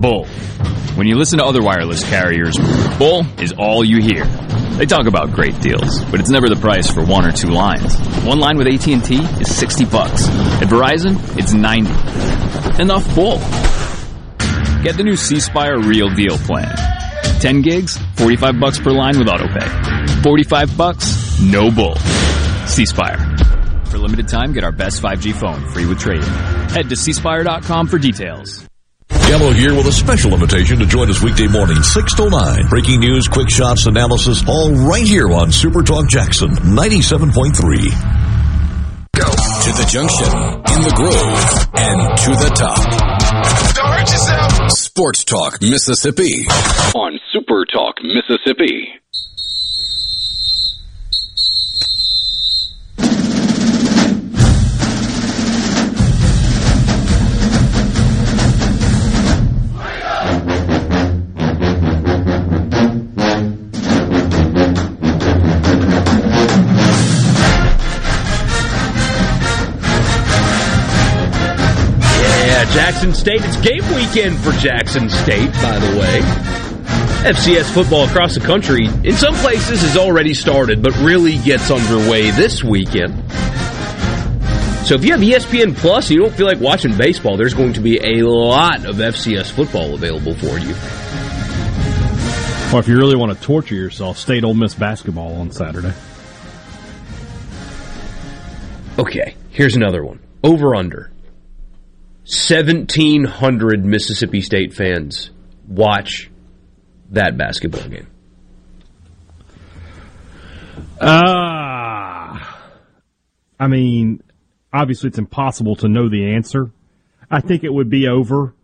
Bull. When you listen to other wireless carriers, bull is all you hear. They talk about great deals, but it's never the price for one or two lines. One line with AT&T is 60 bucks. At Verizon, it's 90. Enough bull. Get the new C Spire Real Deal plan. 10 gigs, 45 bucks per line with autopay. 45 bucks, no bull. C Spire. For limited time, get our best 5G phone free with trade-in. Head to cspire.com for details. Gallo here with a special invitation to join us weekday morning, 6 to 9. Breaking news, quick shots, analysis, all right here on Super Talk Jackson 97.3. Go to the junction, in the groove, and to the top. Don't hurt yourself. Sports Talk Mississippi on Super Talk Mississippi. Jackson State. It's game weekend for Jackson State, by the way. FCS football across the country, in some places, has already started, but really gets underway this weekend. So if you have ESPN Plus and you don't feel like watching baseball, there's going to be a lot of FCS football available for you. Or if you really want to torture yourself, State Ole Miss basketball on Saturday. Okay, here's another one. Over under. 1,700 Mississippi State fans watch that basketball game. Ah, I mean, obviously it's impossible to know the answer. I think it would be over,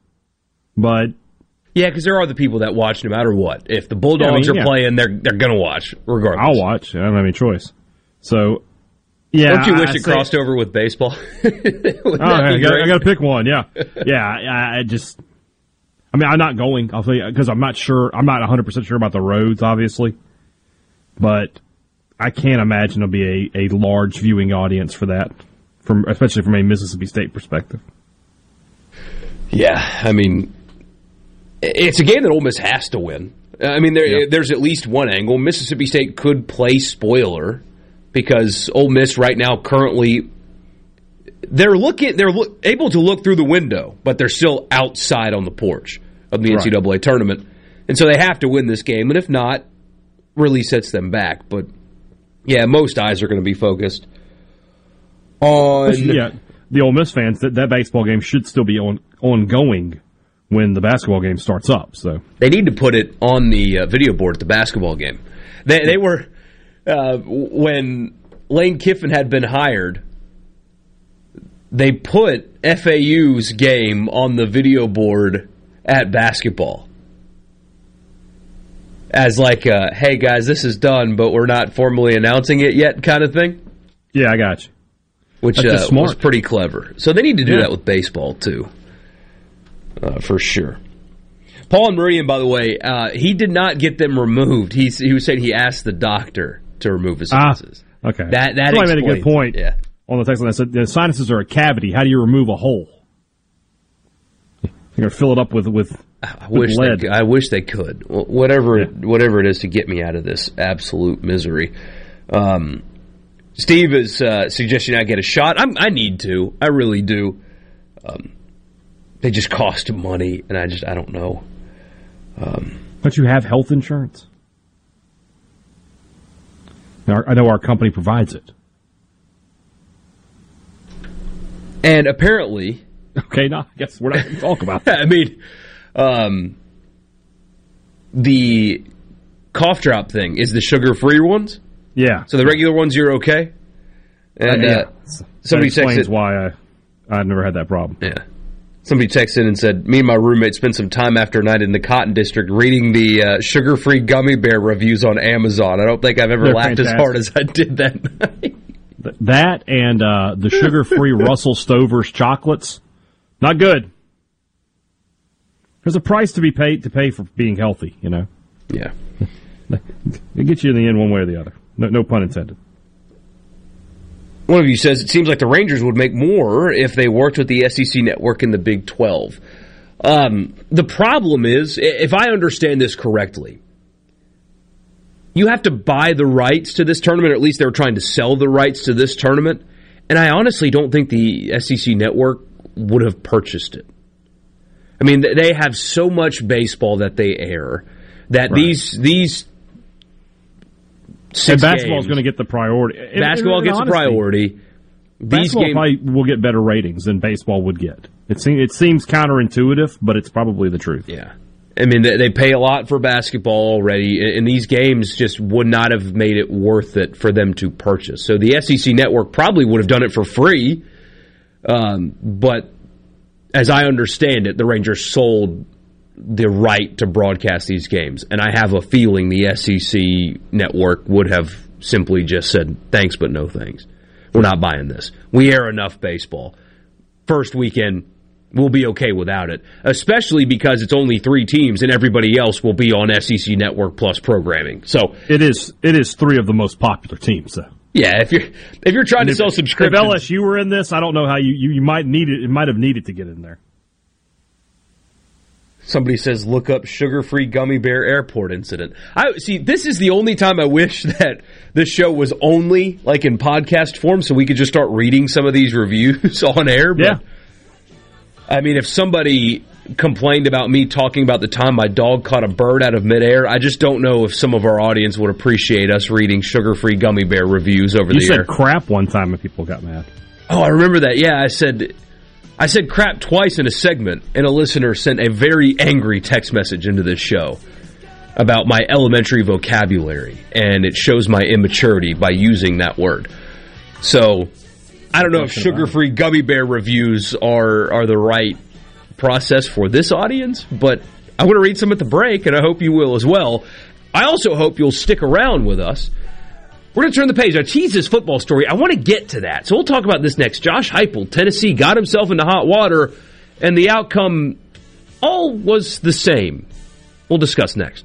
but Yeah, because there are the people that watch no matter what. If the Bulldogs Yeah, I mean, are yeah. playing, they're they're gonna watch regardless. I'll watch. I don't have any choice. So, yeah, Don't you wish I it say- crossed over with baseball? [LAUGHS] Oh, I got? I to pick one. Yeah, [LAUGHS] yeah. I, I just, I mean, I'm not going. I'll tell you because I'm not sure. I'm not 100 percent sure about the roads, obviously, but I can't imagine there'll be a, a large viewing audience for that, from especially from a Mississippi State perspective. Yeah, I mean, it's a game that Ole Miss has to win. I mean, there, there's at least one angle. Mississippi State could play spoiler because Ole Miss right now currently they're looking they're look, able to look through the window, but they're still outside on the porch of the Right. NCAA tournament, and so they have to win this game. And if not, really sets them back. But yeah, most eyes are going to be focused on yeah, the Ole Miss fans that that baseball game should still be on ongoing when the basketball game starts up. So They need to put it on the uh, video board at the basketball game. They, they were uh, when Lane Kiffin had been hired, they put FAU's game on the video board at basketball as like a, hey guys, this is done, but we're not formally announcing it yet kind of thing. Yeah, I got you. Which uh, was pretty clever. So they need to do Yeah. that with baseball too, uh, for sure. Paul and Meridian, by the way, uh, he did not get them removed. He he was saying he asked the doctor to remove his Ah, sinuses. okay. That that Somebody made a good point. Yeah. On the text line, I said the sinuses are a cavity. How do you remove a hole? You're gonna fill it up with with, I with wish lead. they, I wish they could. Whatever it, whatever it is to get me out of this absolute misery. Um, Steve is uh, suggesting I get a shot. I'm, I need to. I really do. Um, they just cost money, and I just I don't know. Um, Don't you have health insurance? Our- I know our company provides it. and apparently, Okay, no, I guess we're not going to talk about [LAUGHS] that. I mean, um, the cough drop thing is the sugar free ones. Yeah. So the regular ones you're okay. And Uh, yeah. somebody that explains texted why I I've never had that problem. Yeah. Somebody texted in and said, "Me and my roommate spent some time after a night in the Cotton District reading the uh, sugar-free gummy bear reviews on Amazon. I don't think I've ever They're laughed as hard as I did that [LAUGHS] night." That and uh, the sugar-free [LAUGHS] Russell Stover's chocolates, not good. There's a price to be paid to pay for being healthy, you know. Yeah, [LAUGHS] it gets you in the end one way or the other. No, no pun intended. One of you says it seems like the Rangers would make more if they worked with the SEC network in the Big 12. Um, the problem is, if I understand this correctly, you have to buy the rights to this tournament, or at least they're trying to sell the rights to this tournament. And I honestly don't think the SEC network would have purchased it. I mean, they have so much baseball that they air that Right. these these And six basketball's games- going to get the priority. And- basketball and gets the priority. These Basketball games, probably will get better ratings than baseball would get. It seems it seems counterintuitive, but it's probably the truth. Yeah. I mean, they, they pay a lot for basketball already, and and these games just would not have made it worth it for them to purchase. So the SEC network probably would have done it for free, um, but as I understand it, the Rangers sold the right to broadcast these games, and I have a feeling the SEC network would have simply just said thanks, but no thanks. We're not buying this. We air enough baseball. First weekend, we'll be okay without it, especially because it's only three teams and everybody else will be on SEC Network Plus programming. So It is it is three of the most popular teams, though. yeah, if you're if you're trying to If- sell subscriptions, If LSU were in this, I don't know how you, you, you might need it. It might have needed to get in there. Somebody says, look up sugar-free gummy bear airport incident. I see. This is the only time I wish [LAUGHS] that this show was only like in podcast form, so we could just start reading some of these [LAUGHS] reviews [LAUGHS] on air. But, Yeah. I mean, if somebody complained about me talking about the time my dog caught a bird out of midair, I just don't know if some of our audience would appreciate us reading sugar-free gummy bear reviews over You the air. You said crap one time and people got mad. Oh, I remember that. Yeah, I said I said crap twice in a segment, and a listener sent a very angry text message into this show about my elementary vocabulary, and it shows my immaturity by using that word. So, I don't know if sugar-free gummy bear reviews are are the right process for this audience, but I want to read some at the break, and I hope you will as well. I also hope you'll stick around with us. We're going to turn the page. Teased this football story. I want to get to that. So we'll talk about this next. Josh Heupel, Tennessee, got himself into hot water, and the outcome all was the same. We'll discuss next.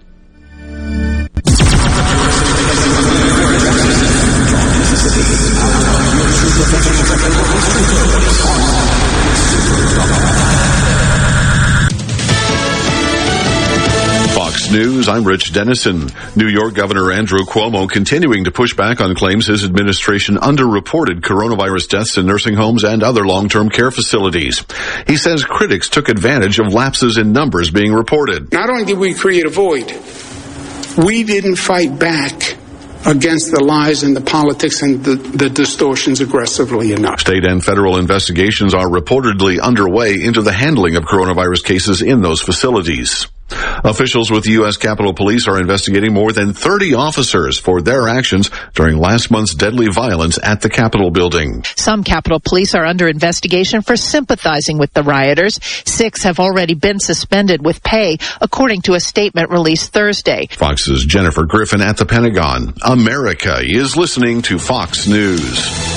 Fox News, I'm Rich Dennison. New York Governor Andrew Cuomo continuing to push back on claims his administration underreported coronavirus deaths in nursing homes and other long-term care facilities. He says critics took advantage of lapses in numbers being reported. Not only did we create a void, we didn't fight back against the lies and the politics and the, the distortions aggressively enough. State and federal investigations are reportedly underway into the handling of coronavirus cases in those facilities. Officials with the U.S. Capitol Police are investigating more than 30 officers for their actions during last month's deadly violence at the Capitol building. Some Capitol Police are under investigation for sympathizing with the rioters. Six have already been suspended with pay, according to a statement released Thursday. Fox's Jennifer Griffin at the Pentagon. America is listening to Fox News.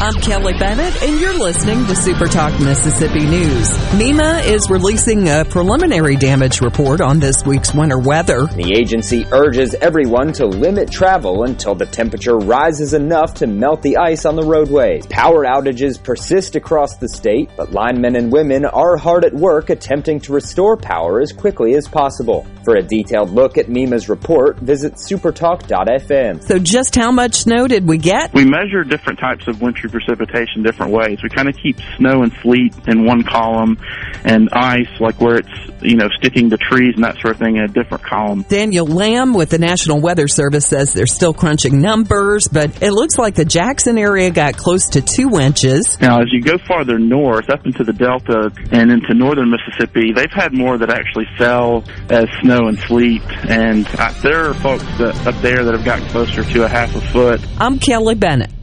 I'm Kelly Bennett, and you're listening to Super Talk Mississippi News. MEMA is releasing a preliminary damage report on this week's winter weather. The agency urges everyone to limit travel until the temperature rises enough to melt the ice on the roadways. Power outages persist across the state, but linemen and women are hard at work attempting to restore power as quickly as possible. For a detailed look at MEMA's report, visit supertalk.fm. So, just how much snow did we get? We measure different types of wintry precipitation different ways. We kind of keep snow and sleet in one column and ice, like where it's, you know, sticking to trees and that sort of thing, in a different column. Daniel Lamb with the National Weather Service says they're still crunching numbers, but it looks like the Jackson area got close to two inches. Now, as you go farther north, up into the Delta and into northern Mississippi, they've had more that actually fell as snow and sleet, and I, there are folks that, up there that have gotten closer to a half a foot. I'm Kelly Bennett.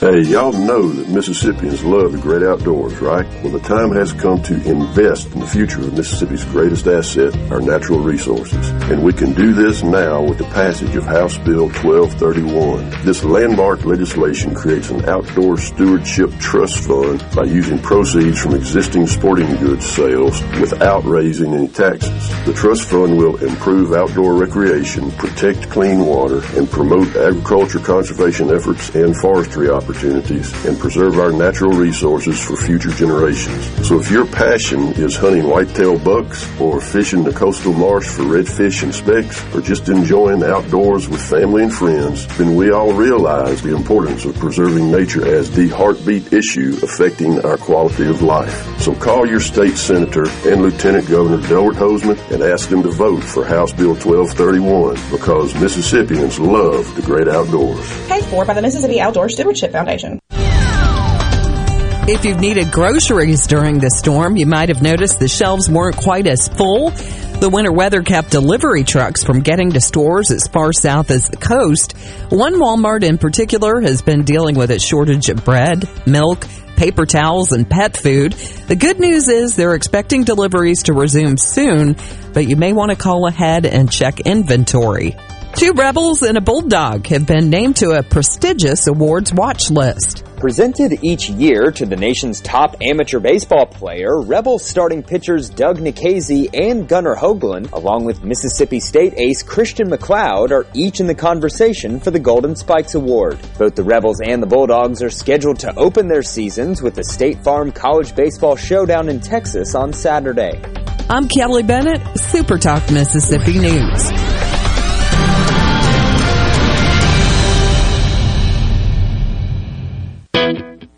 Hey, y'all know that Mississippians love the great outdoors, right? Well, the time has come to invest in the future of Mississippi's greatest asset, our natural resources. And we can do this now with the passage of House Bill 1231. This landmark legislation creates an outdoor stewardship trust fund by using proceeds from existing sporting goods sales without raising any taxes. The trust fund will improve outdoor recreation, protect clean water, and promote agriculture conservation efforts and forestry operations opportunities and preserve our natural resources for future generations. So if your passion is hunting whitetail bucks or fishing the coastal marsh for redfish and specks or just enjoying the outdoors with family and friends, then we all realize the importance of preserving nature as the heartbeat issue affecting our quality of life. So call your state senator and Lieutenant Governor Delbert Hosemann and ask them to vote for House Bill 1231 because Mississippians love the great outdoors. Paid for by the Mississippi Outdoor Stewardship Foundation. If you've needed groceries during the storm, you might have noticed the shelves weren't quite as full. The winter weather kept delivery trucks from getting to stores as far south as the coast. One Walmart in particular has been dealing with a shortage of bread, milk, paper towels, and pet food. The good news is they're expecting deliveries to resume soon, but you may want to call ahead and check inventory. Two rebels and a bulldog have been named to a prestigious awards watch list. Presented each year to the nation's top amateur baseball player, Rebels starting pitchers Doug Nikhazy and Gunnar Hoglund, along with Mississippi State ace Christian McLeod, are each in the conversation for the Golden Spikes Award. Both the Rebels and the Bulldogs are scheduled to open their seasons with the State Farm College Baseball Showdown in Texas on Saturday. I'm Kelly Bennett, Super Talk Mississippi News.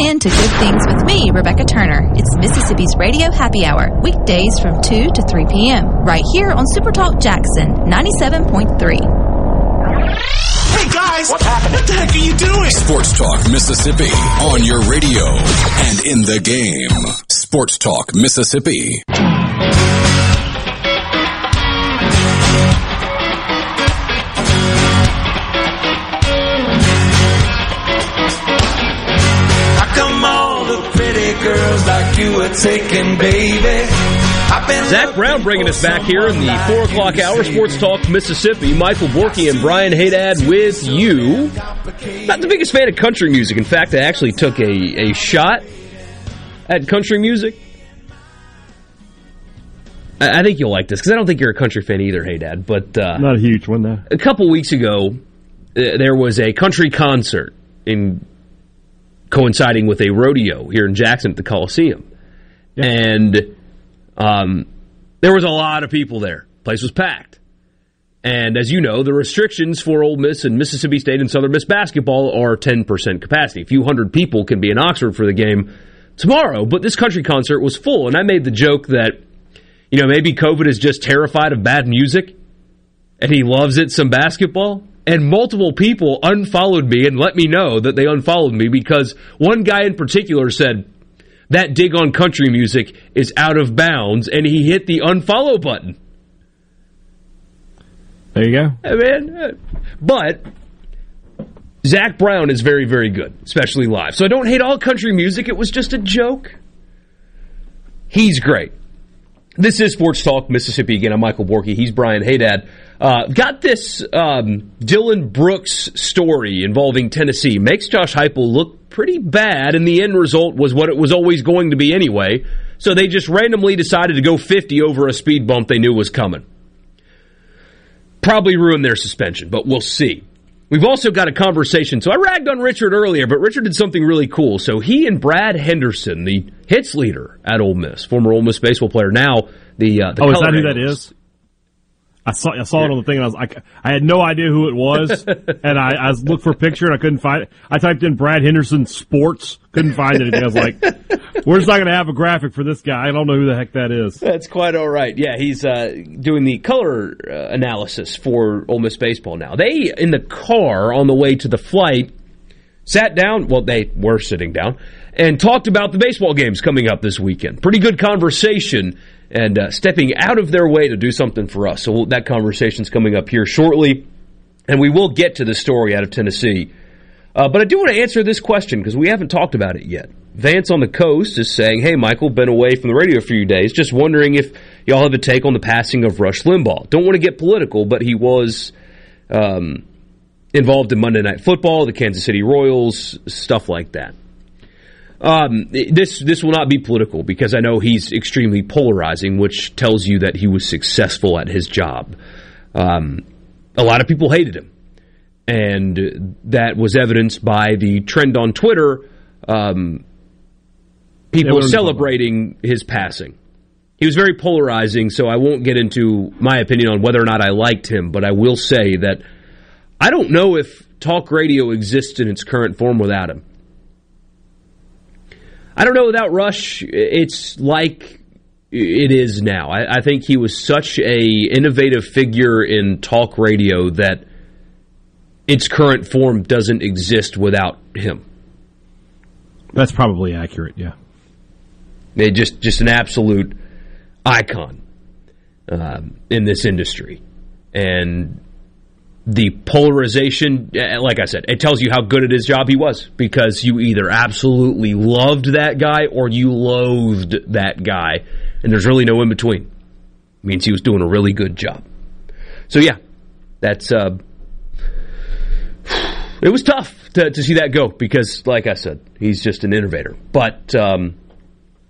Tune in to Good Things with me, Rebecca Turner. It's Mississippi's Radio Happy Hour, weekdays from 2 to 3 p.m., right here on Supertalk Jackson 97.3. Hey guys! What's happening? What the heck are you doing? Sports Talk Mississippi on your radio and in the game. Sports Talk Mississippi. Girls like you were taken, baby? Zac Brown bringing us back here in the 4 o'clock hour, Sports Talk Mississippi. Michael Borky and Brian Haydad with you. Not the biggest fan of country music. In fact, I actually took a, a shot at country music. I, I think you'll like this, because I don't think you're a country fan either, Haydad. But uh, Not a huge one, though. a couple weeks ago, uh, there was a country concert in coinciding with a rodeo here in Jackson at the Coliseum, and um, there was a lot of people there. Place was packed, and as you know, the restrictions for Ole Miss and Mississippi State and Southern Miss basketball are ten percent capacity. A few hundred people can be in Oxford for the game tomorrow, but this country concert was full, and I made the joke that you know maybe COVID is just terrified of bad music and he loves it some basketball. And multiple people unfollowed me and let me know that they unfollowed me because one guy in particular said that dig on country music is out of bounds and he hit the unfollow button. There you go. Mean, uh, but Zac Brown is very, very good, especially live. So I don't hate all country music. It was just a joke. He's great. This is Sports Talk Mississippi again. I'm Michael Borky. He's Brian Haydad. Uh, got this um, Dylan Brooks story involving Tennessee. Makes Josh Heupel look pretty bad, and the end result was what it was always going to be anyway. So they just randomly decided to go 50 over a speed bump they knew was coming. Probably ruined their suspension, but we'll see. We've also got a conversation. So I ragged on Richard earlier, but Richard did something really cool. So he and Brad Henderson, the hits leader at Ole Miss, former Ole Miss baseball player, now the, uh, the oh, is that who that is? I saw I saw it on the thing and I was like I had no idea who it was [LAUGHS] and I, I looked for a picture and I couldn't find it. I typed in Brad Henderson sports, couldn't find anything. I was like, we're just not going to have a graphic for this guy. I don't know who the heck that is. That's quite all right. Yeah, he's uh, doing the color uh, analysis for Ole Miss baseball now. They in the car on the way to the flight sat down. Well, they were sitting down and talked about the baseball games coming up this weekend. Pretty good conversation and uh, stepping out of their way to do something for us. So that conversation's coming up here shortly, and we will get to the story out of Tennessee. Uh, but I do want to answer this question because we haven't talked about it yet. Vance on the coast is saying, "Hey, Michael, been away from the radio a few days. Just wondering if y'all have a take on the passing of Rush Limbaugh. Don't want to get political, but he was um, involved in Monday Night Football, the Kansas City Royals, stuff like that." Um, this this will not be political because I know he's extremely polarizing, which tells you that he was successful at his job. Um, a lot of people hated him, and that was evidenced by the trend on Twitter. Um, people celebrating his passing. He was very polarizing, so I won't get into my opinion on whether or not I liked him, but I will say that I don't know if talk radio exists in its current form without him. I don't know without Rush, it's like it is now. I, I think he was such a innovative figure in talk radio that its current form doesn't exist without him. That's probably accurate. Yeah. They just just an absolute icon um, in this industry, and the polarization. eh, Like I said, it tells you how good at his job he was because you either absolutely loved that guy or you loathed that guy, and there's really no in between. It means he was doing a really good job. So yeah, that's uh, [SIGHS] it was tough to, to see that go because, like I said, he's just an innovator. But um,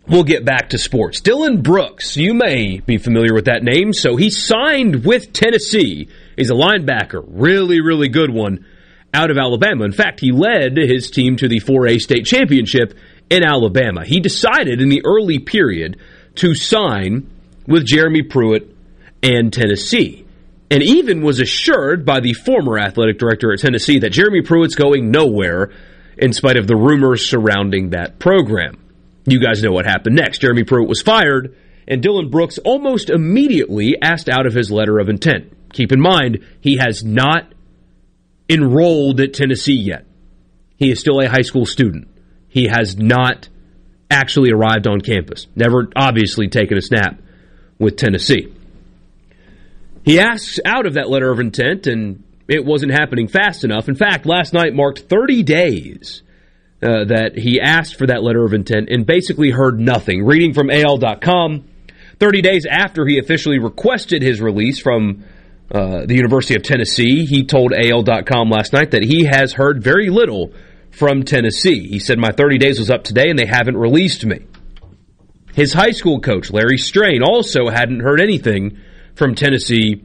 we'll get back to sports. Dylan Brooks, you may be familiar with that name. So he signed with Tennessee. He's a linebacker, really, really good one out of Alabama. In fact, he led his team to the 4A state championship in Alabama. He decided in the early period to sign with Jeremy Pruitt and Tennessee and even was assured by the former athletic director at Tennessee that Jeremy Pruitt's going nowhere in spite of the rumors surrounding that program. You guys know what happened next. Jeremy Pruitt was fired, and Dylan Brooks almost immediately asked out of his letter of intent. Keep in mind, he has not enrolled at Tennessee yet. He is still a high school student. He has not actually arrived on campus. Never obviously taken a snap with Tennessee. He asks out of that letter of intent, and it wasn't happening fast enough. In fact, last night marked 30 days uh, that he asked for that letter of intent and basically heard nothing. Reading from AL.com, 30 days after he officially requested his release from uh, the University of Tennessee, he told AL.com last night that he has heard very little from Tennessee. He said, My 30 days was up today and they haven't released me. His high school coach, Larry Strain, also hadn't heard anything from Tennessee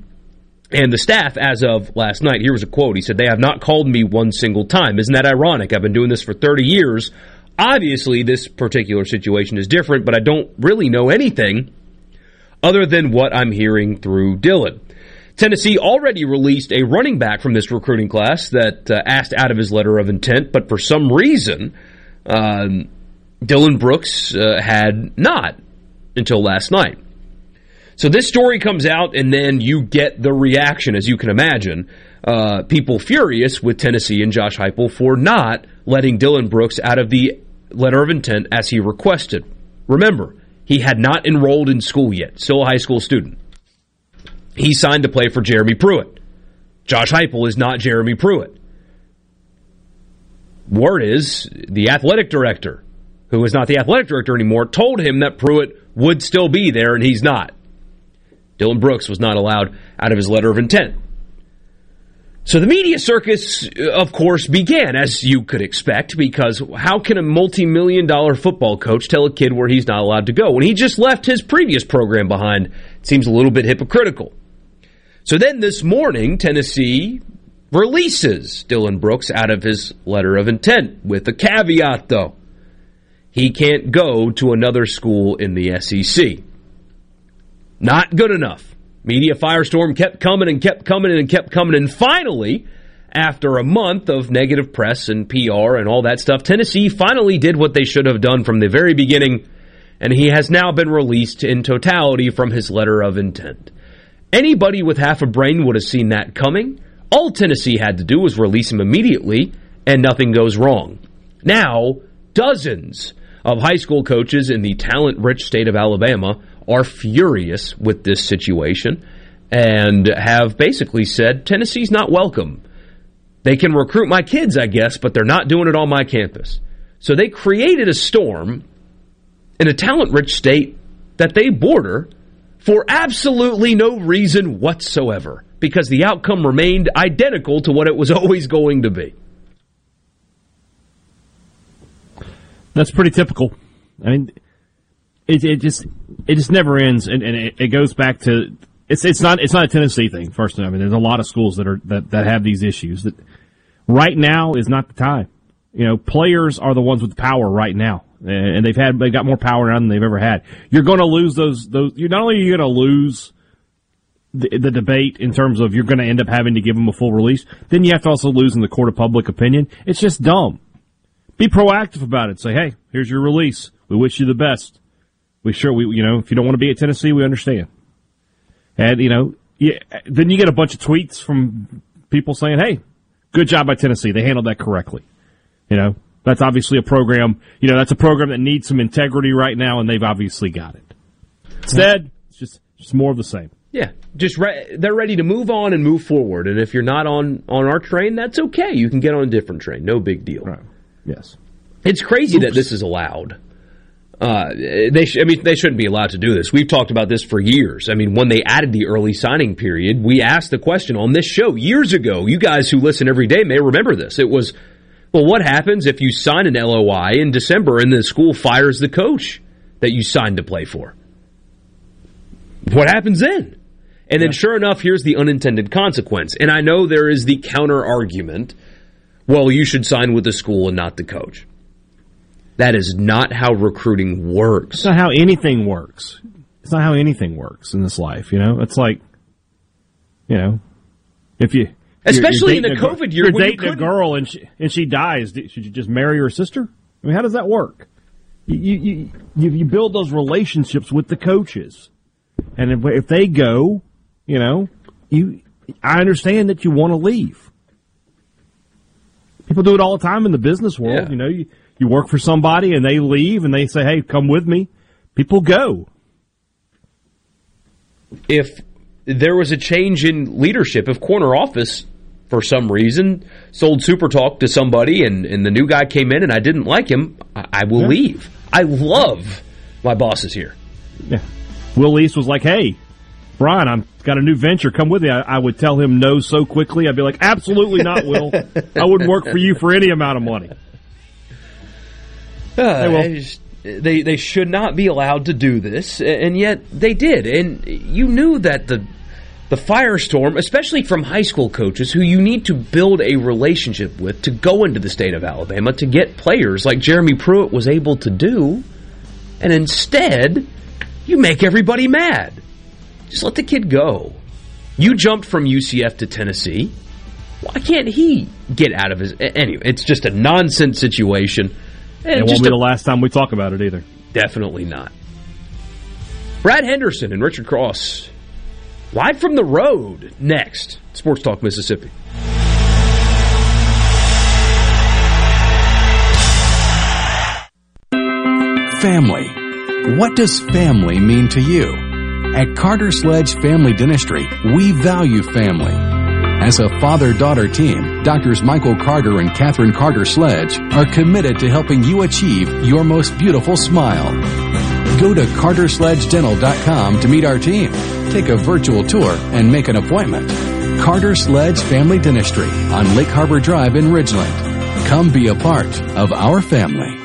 and the staff as of last night. Here was a quote. He said, They have not called me one single time. Isn't that ironic? I've been doing this for 30 years. Obviously, this particular situation is different, but I don't really know anything other than what I'm hearing through Dylan. Tennessee already released a running back from this recruiting class that uh, asked out of his letter of intent, but for some reason, um, Dylan Brooks uh, had not until last night. So this story comes out, and then you get the reaction, as you can imagine. Uh, people furious with Tennessee and Josh Heupel for not letting Dylan Brooks out of the letter of intent as he requested. Remember, he had not enrolled in school yet, still a high school student. He signed to play for Jeremy Pruitt. Josh Heupel is not Jeremy Pruitt. Word is the athletic director, who is not the athletic director anymore, told him that Pruitt would still be there, and he's not. Dylan Brooks was not allowed out of his letter of intent. So the media circus, uh, of course, began, as you could expect, because how can a multi million dollar football coach tell a kid where he's not allowed to go when he just left his previous program behind? It seems a little bit hypocritical. So then this morning, Tennessee releases Dylan Brooks out of his letter of intent with a caveat, though. He can't go to another school in the SEC. Not good enough. Media firestorm kept coming and kept coming and kept coming. And finally, after a month of negative press and PR and all that stuff, Tennessee finally did what they should have done from the very beginning. And he has now been released in totality from his letter of intent. Anybody with half a brain would have seen that coming. All Tennessee had to do was release him immediately, and nothing goes wrong. Now, dozens of high school coaches in the talent rich state of Alabama are furious with this situation and have basically said Tennessee's not welcome. They can recruit my kids, I guess, but they're not doing it on my campus. So they created a storm in a talent rich state that they border for absolutely no reason whatsoever because the outcome remained identical to what it was [LAUGHS] always going to be. That's pretty typical. I mean, it, it just it just never ends, and, and it, it, goes back to it's it's not it's not a Tennessee thing. First, I mean, there's a lot of schools that are that, that have these issues. That right now is not the time. You know, players are the ones with power right now, and they've had they got more power now than they've ever had. You're going to lose those those. You're not only are you going to lose the, the debate in terms of you're going to end up having to give them a full release, then you have to also lose in the court of public opinion. It's just dumb. Be proactive about it. Say, hey, here's your release. We wish you the best we sure we you know if you don't want to be at Tennessee, we understand. And you know, yeah, then you get a bunch of tweets from people saying, "Hey, good job by Tennessee. They handled that correctly." You know, that's obviously a program. You know, that's a program that needs some integrity right now, and they've obviously got it. Instead, it's just just more of the same. Yeah, just re- they're ready to move on and move forward. And if you're not on on our train, that's okay. You can get on a different train. No big deal. Right. Yes. It's crazy Oops. that this is allowed. Uh, they, sh- I mean, they shouldn't be allowed to do this. We've talked about this for years. I mean, when they added the early signing period, we asked the question on this show years ago. You guys who listen every day may remember this. It was, well, what happens if you sign an LOI in December and the school fires the coach that you signed to play for? What happens then? And then, sure enough, here's the unintended consequence. And I know there is the counter argument well, you should sign with the school and not the coach. That is not how recruiting works. It's not how anything works. It's not how anything works in this life. You know, it's like, you know, if you, especially you're, you're in the a, COVID year, you're dating you a girl and she and she dies. Should you just marry her sister? I mean, how does that work? You you you, you build those relationships with the coaches, and if, if they go, you know, you. I understand that you want to leave. People do it all the time in the business world. Yeah. You know, you, you work for somebody and they leave and they say, "Hey, come with me." People go. if there was a change in leadership, if corner office for some reason sold Super Talk to somebody and, and the new guy came in and I didn't like him, I, I will Yeah. leave. I love my bosses here. Yeah. Will East was like, "Hey, Brian, I've got a new venture. Come with me." I, I would tell him no so quickly. I'd be like, "Absolutely not, Will. [LAUGHS] I wouldn't work for you for any amount of money." Uh. I just- they they should not be allowed to do this, and yet they did. And you knew that the the firestorm, especially from high school coaches who you need to build a relationship with to go into the state of Alabama to get players like Jeremy Pruitt was able to do, and instead you make everybody mad. Just let the kid go. You jumped from UCF to Tennessee. Why can't he get out of his? Anyway, it's just a nonsense situation. And it won't be a- the last time we talk about it either. Definitely not. Brad Henderson and Richard Cross, live from the road. Next, Sports Talk Mississippi. Family. What does family mean to you? At Carter Sledge Family Dentistry, we value family. As a father-daughter team, doctors Michael Carter and Catherine Carter Sledge are committed to helping you achieve your most beautiful smile. Go to cartersledgedental.com to meet our team, take a virtual tour, and make an appointment. Carter Sledge Family Dentistry on Lake Harbor Drive in Ridgeland. Come be a part of our family.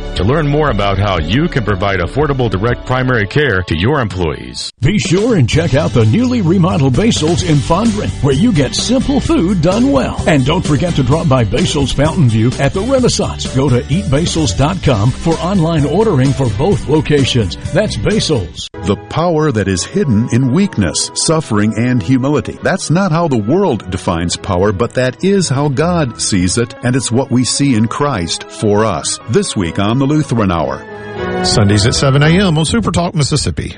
to learn more about how you can provide affordable direct primary care to your employees. Be sure and check out the newly remodeled Basil's in Fondren, where you get simple food done well. And don't forget to drop by Basil's Fountain View at the Renaissance. Go to eatbasils.com for online ordering for both locations. That's Basil's. The power that is hidden in weakness, suffering, and humility. That's not how the world defines power, but that is how God sees it, and it's what we see in Christ for us. This week on the Lutheran Hour. Sundays at 7 a.m. on Super Talk, Mississippi.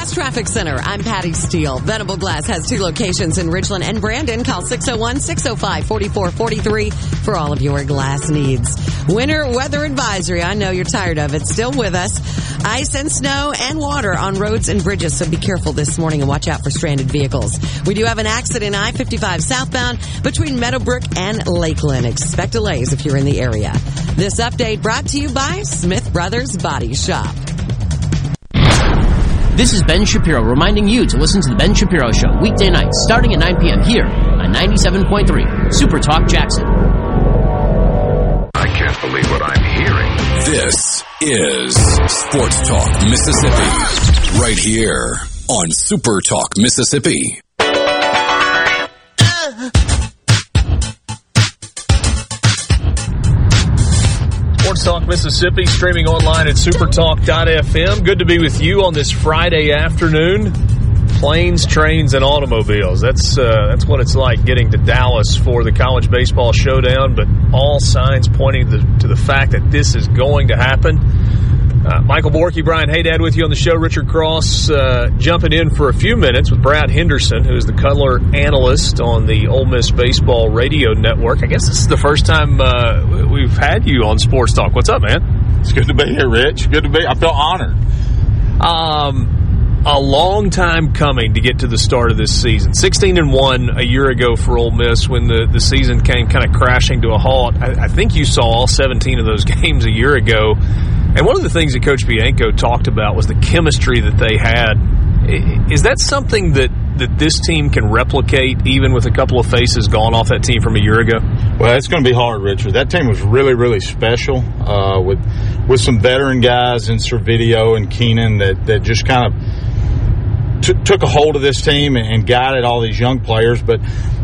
Glass Traffic Center. I'm Patty Steele. Venable Glass has two locations in Richland and Brandon. Call 601-605-4443 for all of your glass needs. Winter weather advisory. I know you're tired of it. Still with us. Ice and snow and water on roads and bridges. So be careful this morning and watch out for stranded vehicles. We do have an accident I-55 southbound between Meadowbrook and Lakeland. Expect delays if you're in the area. This update brought to you by Smith Brothers Body Shop. This is Ben Shapiro reminding you to listen to The Ben Shapiro Show weekday nights starting at 9 p.m. here on 97.3 Super Talk Jackson. I can't believe what I'm hearing. This is Sports Talk Mississippi. Right here on Super Talk Mississippi. Uh, Sports Talk Mississippi, streaming online at supertalk.fm. Good to be with you on this Friday afternoon. Planes, trains, and automobiles. That's uh, that's what it's like getting to Dallas for the college baseball showdown. But all signs pointing to to the fact that this is going to happen. Uh, Michael Borky, Brian Haydad with you on the show. Richard Cross uh, jumping in for a few minutes with Brad Henderson, who's the color analyst on the Ole Miss Baseball Radio Network. I guess this is the first time uh, we've had you on Sports Talk. What's up, man? It's good to be here, Rich. Good to be. I feel honored. Um, a long time coming to get to the start of this season. 16 and 1 a year ago for Ole Miss when the, the season came kind of crashing to a halt. I, I think you saw all 17 of those [LAUGHS] games a year ago. And one of the things that Coach Bianco talked about was the chemistry that they had. Is that something that, that this team can replicate even with a couple of faces gone off that team from a year ago? Well, it's going to be hard, Richard. That team was really, really special uh, with with some veteran guys in Servideo and Keenan that, that just kind of t- took a hold of this team and, and guided all these young players. But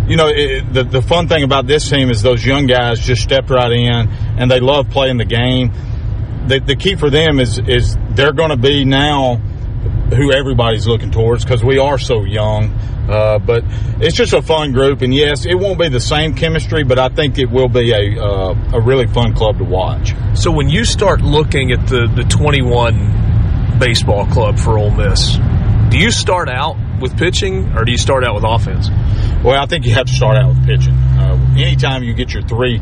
you know, it, the the fun thing about this team is those young guys just stepped right in and they love playing the game the, the key for them is is they're going to be now who everybody's looking towards because we are so young. Uh, but it's just a fun group, and yes, it won't be the same chemistry, but I think it will be a uh, a really fun club to watch. So when you start looking at the the 21 baseball club for Ole Miss, do you start out with pitching or do you start out with offense? Well, I think you have to start out with pitching. Uh, anytime you get your three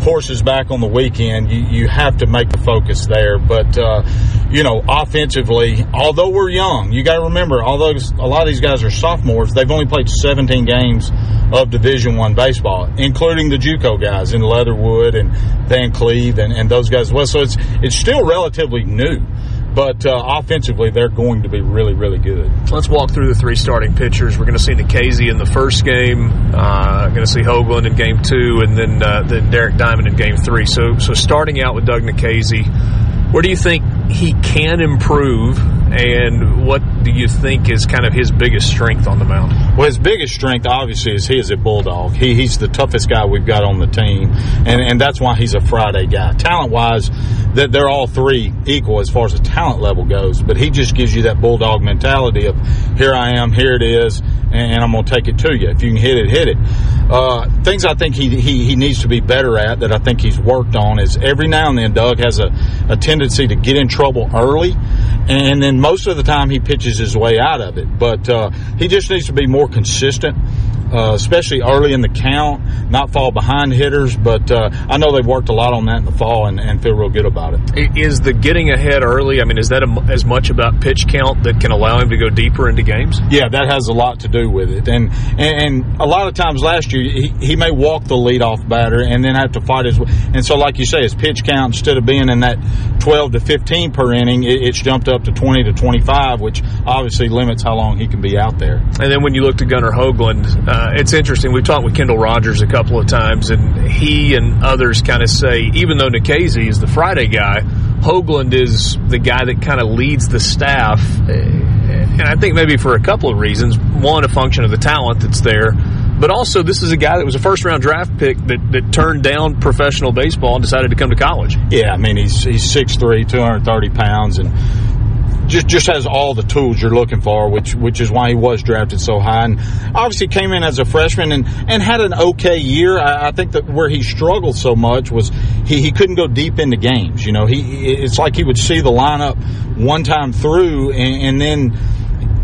horses back on the weekend, you, you have to make the focus there. But, uh, you know, offensively, although we're young, you got to remember, although a lot of these guys are sophomores, they've only played 17 games of Division One baseball, including the JUCO guys in Leatherwood and Van Cleve and, and those guys as well. So it's, it's still relatively new but uh, offensively, they're going to be really, really good. Let's walk through the three starting pitchers. We're going to see Nikhazy in the first game. Uh, going to see Hoagland in game two, and then uh, then Derek Diamond in game three. So, so starting out with Doug Nikhazy, where do you think he can improve, and what do you think is kind of his biggest strength on the mound? Well, his biggest strength, obviously, is he is a bulldog. He, he's the toughest guy we've got on the team, and, and that's why he's a Friday guy. Talent wise, that they're all three equal as far as the talent level goes, but he just gives you that bulldog mentality of here I am, here it is, and, I'm going to take it to you. If you can hit it, hit it. Uh, things I think he, he, he needs to be better at that I think he's worked on is every now and then Doug has a, a tendency to get in trouble early, and then most of the time he pitches his way out of it. But uh, he just needs to be more consistent uh, especially early in the count, not fall behind hitters. But uh, I know they've worked a lot on that in the fall and, and, feel real good about it. Is the getting ahead early? I mean, is that a, as much about pitch count that can allow him to go deeper into games? Yeah, that has a lot to do with it. And and, and a lot of times last year he, he may walk the leadoff batter and then have to fight his. And so, like you say, his pitch count instead of being in that 12 to 15 per inning, it, it's jumped up to 20 to 25, which obviously limits how long he can be out there. And then when you look to Gunnar Hoagland. Uh, it's interesting. We've talked with Kendall Rogers a couple of times, and he and others kind of say, even though Nikhazy is the Friday guy, Hoagland is the guy that kind of leads the staff. And I think maybe for a couple of reasons. One, a function of the talent that's there, but also this is a guy that was a first round draft pick that, that turned down professional baseball and decided to come to college. Yeah, I mean he's he's 6'3", 230 pounds, and just just has all the tools you're looking for, which which is why he was drafted so high. And obviously came in as a freshman and, and had an okay year. I, I think that where he struggled so much was he, he couldn't go deep into games. You know, he it's like he would see the lineup one time through and, and then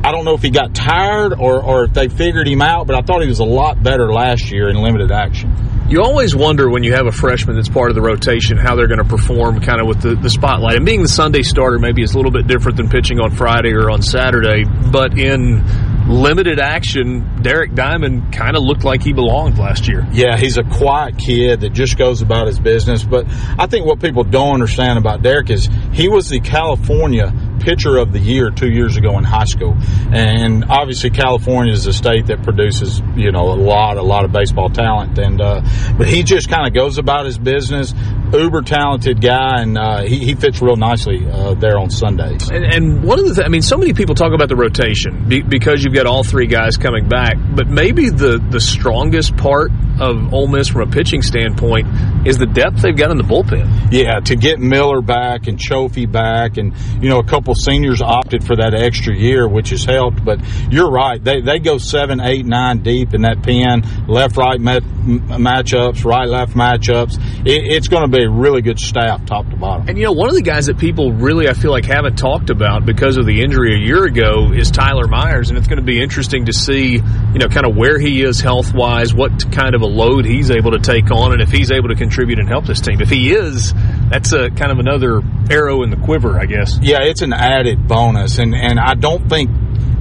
I don't know if he got tired or, or if they figured him out, but I thought he was a lot better last year in limited action. You always wonder when you have a freshman that's part of the rotation how they're going to perform kind of with the, the spotlight. And being the Sunday starter maybe is a little bit different than pitching on Friday or on Saturday, but in limited action, Derek Diamond kind of looked like he belonged last year. Yeah, he's a quiet kid that just goes about his business. But I think what people don't understand about Derek is he was the California pitcher of the year two years ago in high school. And obviously, California is a state that produces, you know, a lot, a lot of baseball talent. And, uh, but he just kind of goes about his business, uber talented guy, and uh, he, he fits real nicely uh, there on Sundays. And, and one of the, th- I mean, so many people talk about the rotation be- because you've got all three guys coming back, but maybe the, the strongest part of Ole Miss from a pitching standpoint is the depth they've got in the bullpen. Yeah, to get Miller back and Cioffi back, and you know a couple seniors opted for that extra year, which has helped. But you're right; they they go seven, eight, nine deep in that pen, left right met, matchups, right left matchups. It, it's going to be a really good staff, top to bottom. And you know, one of the guys that people really I feel like haven't talked about because of the injury a year ago is Tyler Myers, and it's going to be interesting to see you know kind of where he is health wise, what kind of a load he's able to take on, and if he's able to contribute and help this team. If he is, that's a kind of another arrow in the quiver, I guess. Yeah, it's an added bonus, and and I don't think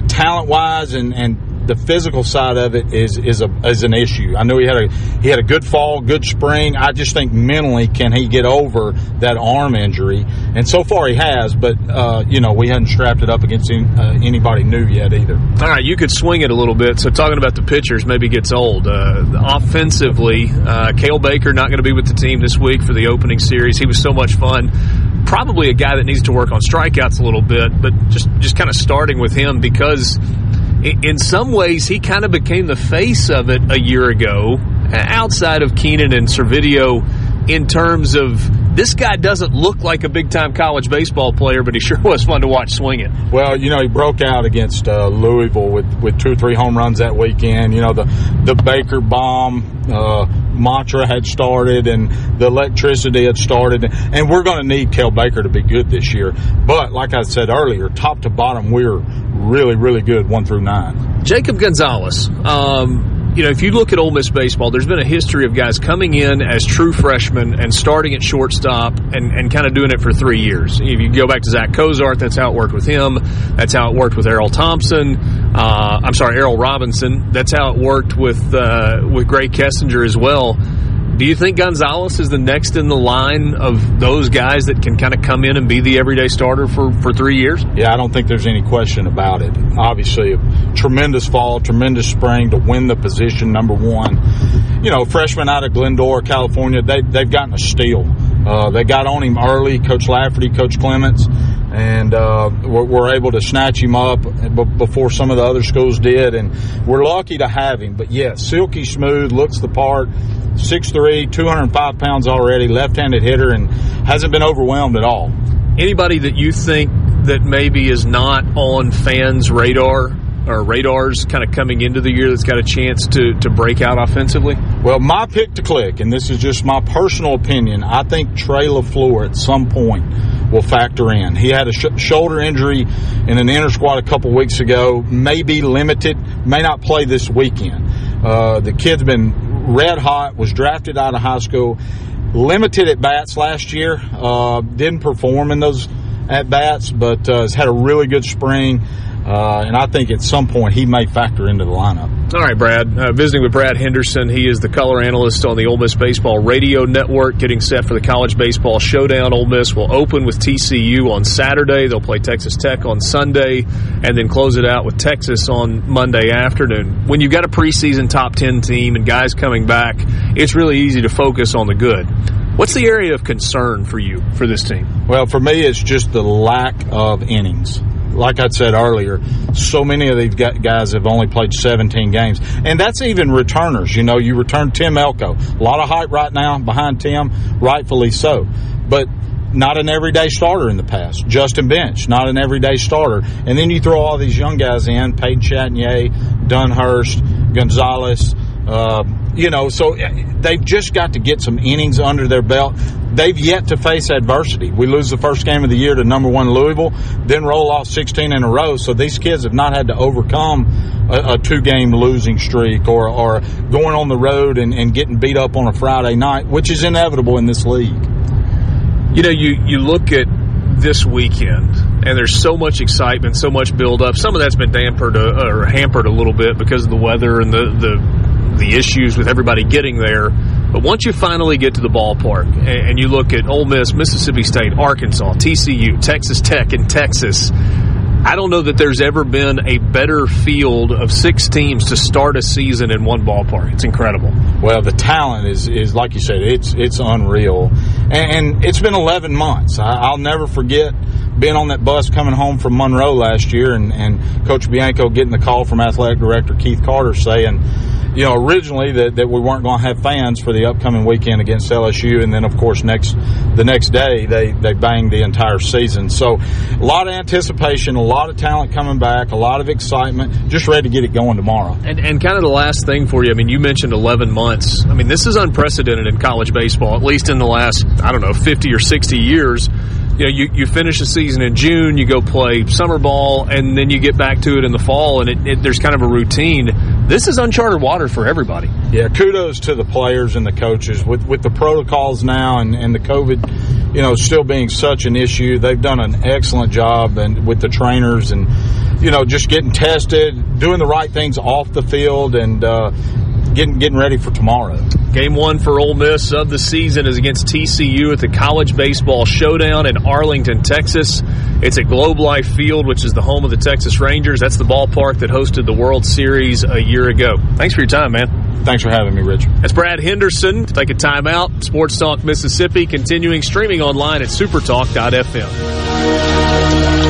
talent wise and and the physical side of it is is a is an issue. I know he had a he had a good fall, good spring. I just think mentally, can he get over that arm injury? And so far he has, but uh, you know we hadn't strapped it up against any, uh, anybody new yet either. All right, you could swing it a little bit. So talking about the pitchers maybe gets old. Uh, offensively, uh, Cael Baker not going to be with the team this week for the opening series. He was so much fun. Probably a guy that needs to work on strikeouts a little bit, but just just kind of starting with him because in some ways, he kind of became the face of it a year ago, outside of Keenan and Servideo, in terms of this guy doesn't look like a big time college baseball player, but he sure [LAUGHS] was fun to watch swinging. Well, you know, he broke out against uh, Louisville with, with two or three home runs that weekend. You know, the, the Baker bomb uh, mantra had started and the electricity had started. And we're going to need Cael Baker to be good this year. But like I said earlier, top to bottom, we're really, really good one through nine. Jacob Gonzalez. Um, you know, if you look at Ole Miss baseball, there's been a history of guys coming in as true freshmen and starting at shortstop and, and kind of doing it for three years. If you go back to Zack Cozart, that's how it worked with him. That's how it worked with Errol Thompson. Uh, I'm sorry, Errol Robinson. That's how it worked with uh, with Grae Kessinger as well. Do you think Gonzalez is the next in the line of those guys that can kind of come in and be the everyday starter for, for three years? Yeah, I don't think there's any question about it. Obviously, a tremendous fall, tremendous spring to win the position number one. You know, freshman out of Glendora, California, they, they've gotten a steal. Uh, they got on him early, Coach Lafferty, Coach Clements, and uh, we're, we're, able to snatch him up before some of the other schools did. And we're lucky to have him. But yeah, silky smooth, looks the part. 6'3", 205 pounds already, left-handed hitter, and hasn't been overwhelmed at all. Anybody that you think that maybe is not on fans' radar or radars kind of coming into the year that's got a chance to, to break out offensively? Well, my pick to click, and this is just my personal opinion, I think Trey LaFleur at some point will factor in. He had a sh- shoulder injury in an inner squad a couple weeks ago, may be limited, may not play this weekend. Uh, the kid's been red hot, was drafted out of high school, limited at bats last year, uh, didn't perform in those at bats, but uh, has had a really good spring. Uh, and I think at some point he may factor into the lineup. All right, Brad. Uh, visiting with Brad Henderson. He is the color analyst on the Ole Miss Baseball Radio Network, getting set for the College Baseball Showdown. Ole Miss will open with TCU on Saturday. They'll play Texas Tech on Sunday, and then close it out with Texas on Monday afternoon. When you've got a preseason top 10 team and guys coming back, it's really easy to focus on the good. What's the area of concern for you for this team? Well, for me, it's just the lack of innings like I said earlier, so many of these guys have only played 17 games. And that's even returners. You know, you return Tim Elko. A lot of hype right now behind Tim, rightfully so. But not an everyday starter in the past. Justin Bench, not an everyday starter. And then you throw all these young guys in, Peyton Chatagnier, Dunhurst, Gonzalez, Uh, you know, so eh, they've just got to get some innings under their belt. They've yet to face adversity. We lose the first game of the year to number one Louisville, then roll off 16 in a row. So these kids have not had to overcome a, a two game losing streak or, or going on the road and, and getting beat up on a Friday night, which is inevitable in this league. You know, you, you look at this weekend, and there's so much excitement, so much build up. Some of that's been dampered uh, or hampered a little bit because of the weather and the, the the issues with everybody getting there. But once you finally get to the ballpark and, you look at Ole Miss, Mississippi State, Arkansas, TCU, Texas Tech, and Texas. I don't know that there's ever been a better field of six teams to start a season in one ballpark. It's incredible. Well, the talent is, is like you said, it's it's unreal, and, and it's been 11 months. I, will never forget being on that bus coming home from Monroe last year, and, and Coach Bianco getting the call from Athletic Director Keith Carter saying you know, originally that, that we weren't going to have fans for the upcoming weekend against LSU, and then of course next the next day they they banged the entire season. So a lot of anticipation, a lot of talent coming back, a lot of excitement, just ready to get it going tomorrow. And and kind of the last thing for you, I mean, you mentioned 11 months. I mean, this is unprecedented in college baseball, at least in the last I don't know 50 or 60 years you know, you, you finish the season in June, you go play summer ball, and then you get back to it in the fall, and it, it, there's kind of a routine. This is uncharted water for everybody. Yeah, kudos to the players and the coaches with with the protocols now and, and the COVID, you know, still being such an issue. They've done an excellent job and with the trainers and you know just getting tested, doing the right things off the field, and uh, getting getting ready for tomorrow. Game one for Ole Miss of the season is against TCU at the College Baseball Showdown in Arlington, Texas. It's at Globe Life Field, which is the home of the Texas Rangers. That's the ballpark that hosted the World Series a year ago. Thanks for your time, man. Thanks for having me, Rich. That's Brad Henderson. Take a timeout. Sports Talk Mississippi continuing streaming online at supertalk.fm.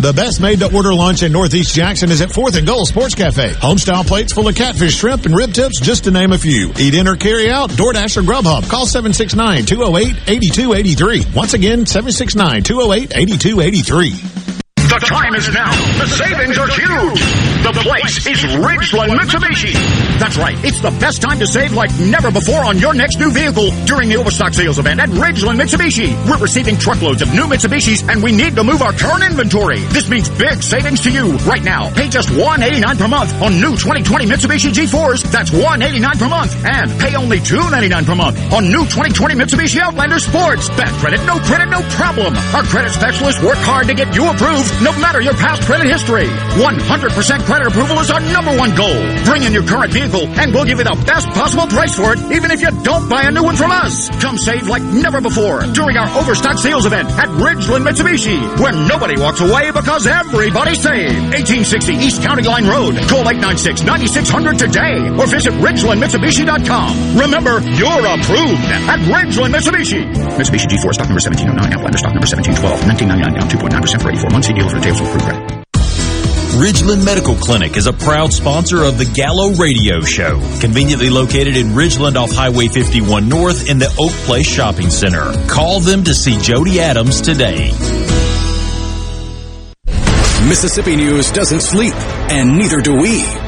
The best made to order lunch in Northeast Jackson is at 4th and Goal Sports Cafe. Homestyle plates full of catfish, shrimp, and rib tips, just to name a few. Eat in or carry out, DoorDash or Grubhub. Call 769-208-8283. Once again, 769-208-8283. The time is now. The savings are huge. The place is Ridgeland Mitsubishi. That's right. It's the best time to save like never before on your next new vehicle during the Overstock sales event at Ridgeland Mitsubishi. We're receiving truckloads of new Mitsubishis and we need to move our current inventory. This means big savings to you right now. Pay just 189 per month on new 2020 Mitsubishi G4s. That's 189 per month. And pay only 299 per month on new 2020 Mitsubishi Outlander Sports. Bad credit, no credit, no problem. Our credit specialists work hard to get you approved no matter your past credit history. 100% credit approval is our number one goal. Bring in your current vehicle and we'll give you the best possible price for it, even if you don't buy a new one from us. Come save like never before during our overstock sales event at Ridgeland Mitsubishi, where nobody walks away because everybody saved. 1860 East County Line Road. Call 896-9600 today or visit RidgelandMitsubishi.com. Remember, you're approved at Ridgeland Mitsubishi. Mitsubishi G4 stock number 1709, Outlander stock number 1712, 1999 down 2.9% for 84 months. See dealer for details with credit. Ridgeland Medical Clinic is a proud sponsor of the Gallo Radio Show, conveniently located in Ridgeland off Highway 51 North in the Oak Place Shopping Center. Call them to see Jody Adams today. Mississippi News doesn't sleep, and neither do we.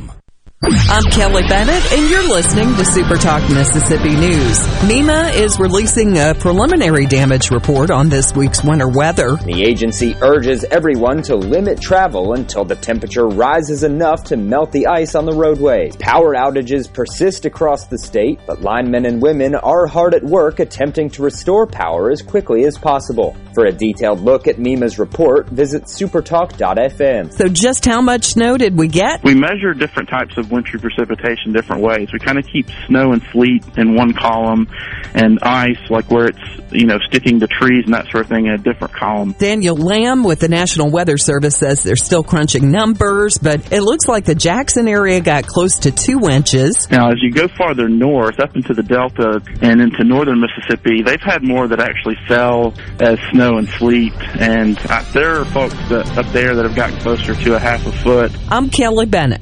I'm Kelly Bennett, and you're listening to Super Talk Mississippi News. MEMA is releasing a preliminary damage report on this week's winter weather. The agency urges everyone to limit travel until the temperature rises enough to melt the ice on the roadways. Power outages persist across the state, but linemen and women are hard at work attempting to restore power as quickly as possible. For a detailed look at MEMA's report, visit supertalk.fm. So, just how much snow did we get? We measure different types of wintry precipitation different ways. We kind of keep snow and sleet in one column and ice, like where it's, you know, sticking to trees and that sort of thing in a different column. Daniel Lamb with the National Weather Service says they're still crunching numbers, but it looks like the Jackson area got close to two inches. Now, as you go farther north, up into the Delta and into northern Mississippi, they've had more that actually fell as snow and sleet. And uh, there are folks that, up there that have gotten closer to a half a foot. I'm Kelly Bennett.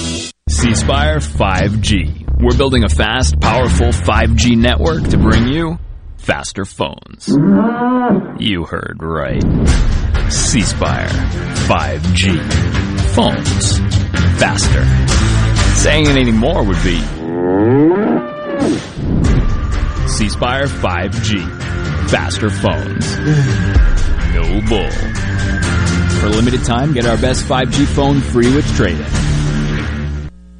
C Spire 5G. We're building a fast, powerful 5G network to bring you faster phones. You heard right. C Spire 5G. Phones. Faster. Saying anything more would be C Spire 5G. Faster phones. No bull. For a limited time, get our best 5G phone free with trade-in.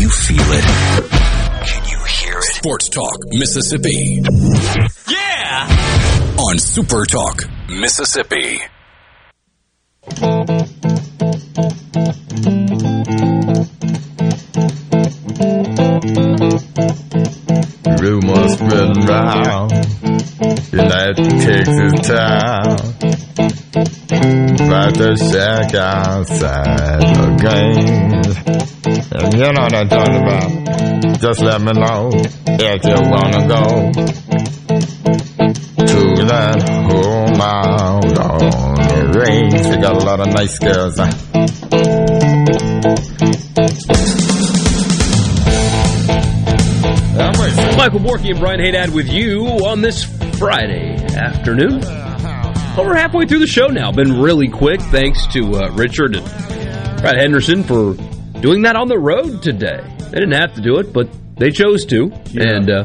You feel it. Can you hear it? Sports Talk, Mississippi. Yeah! On Super Talk, Mississippi. Rumors spreading round in that Texas town about the shack outside the game. And you know what I'm talking about. Just let me know if you wanna go to that home out on the range. They got a lot of nice girls. huh? Michael Borky and Brian Hadad with you on this Friday afternoon. Well, we're halfway through the show now. Been really quick. Thanks to uh, Richard and Brad Henderson for doing that on the road today. They didn't have to do it, but they chose to. And uh,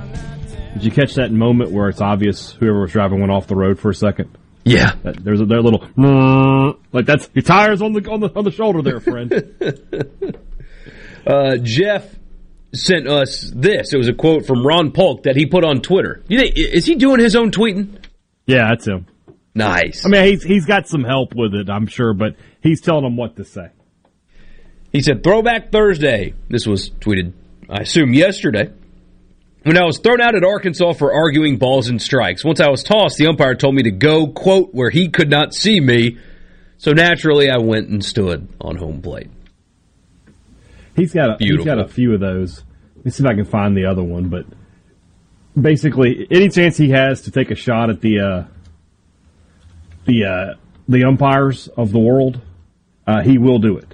Did you catch that moment where it's obvious whoever was driving went off the road for a second? Yeah, that, there's a their little like that's your tires on the on the on the shoulder there, friend. [LAUGHS] uh, Jeff sent us this. It was a quote from Ron Polk that he put on Twitter. You think is he doing his own tweeting? yeah, that's him. Nice. I mean, he's he's got some help with it, I'm sure, but he's telling them what to say. He said, Throwback Thursday. This was tweeted, I assume, yesterday. When I was thrown out at Arkansas for arguing balls and strikes. Once I was tossed, the umpire told me to go, quote, where he could not see me. So naturally, I went and stood on home plate. He's got a, he's got a few of those. Let me see if I can find the other one. But basically, any chance he has to take a shot at the uh, the uh, the umpires of the world, uh, he will do it.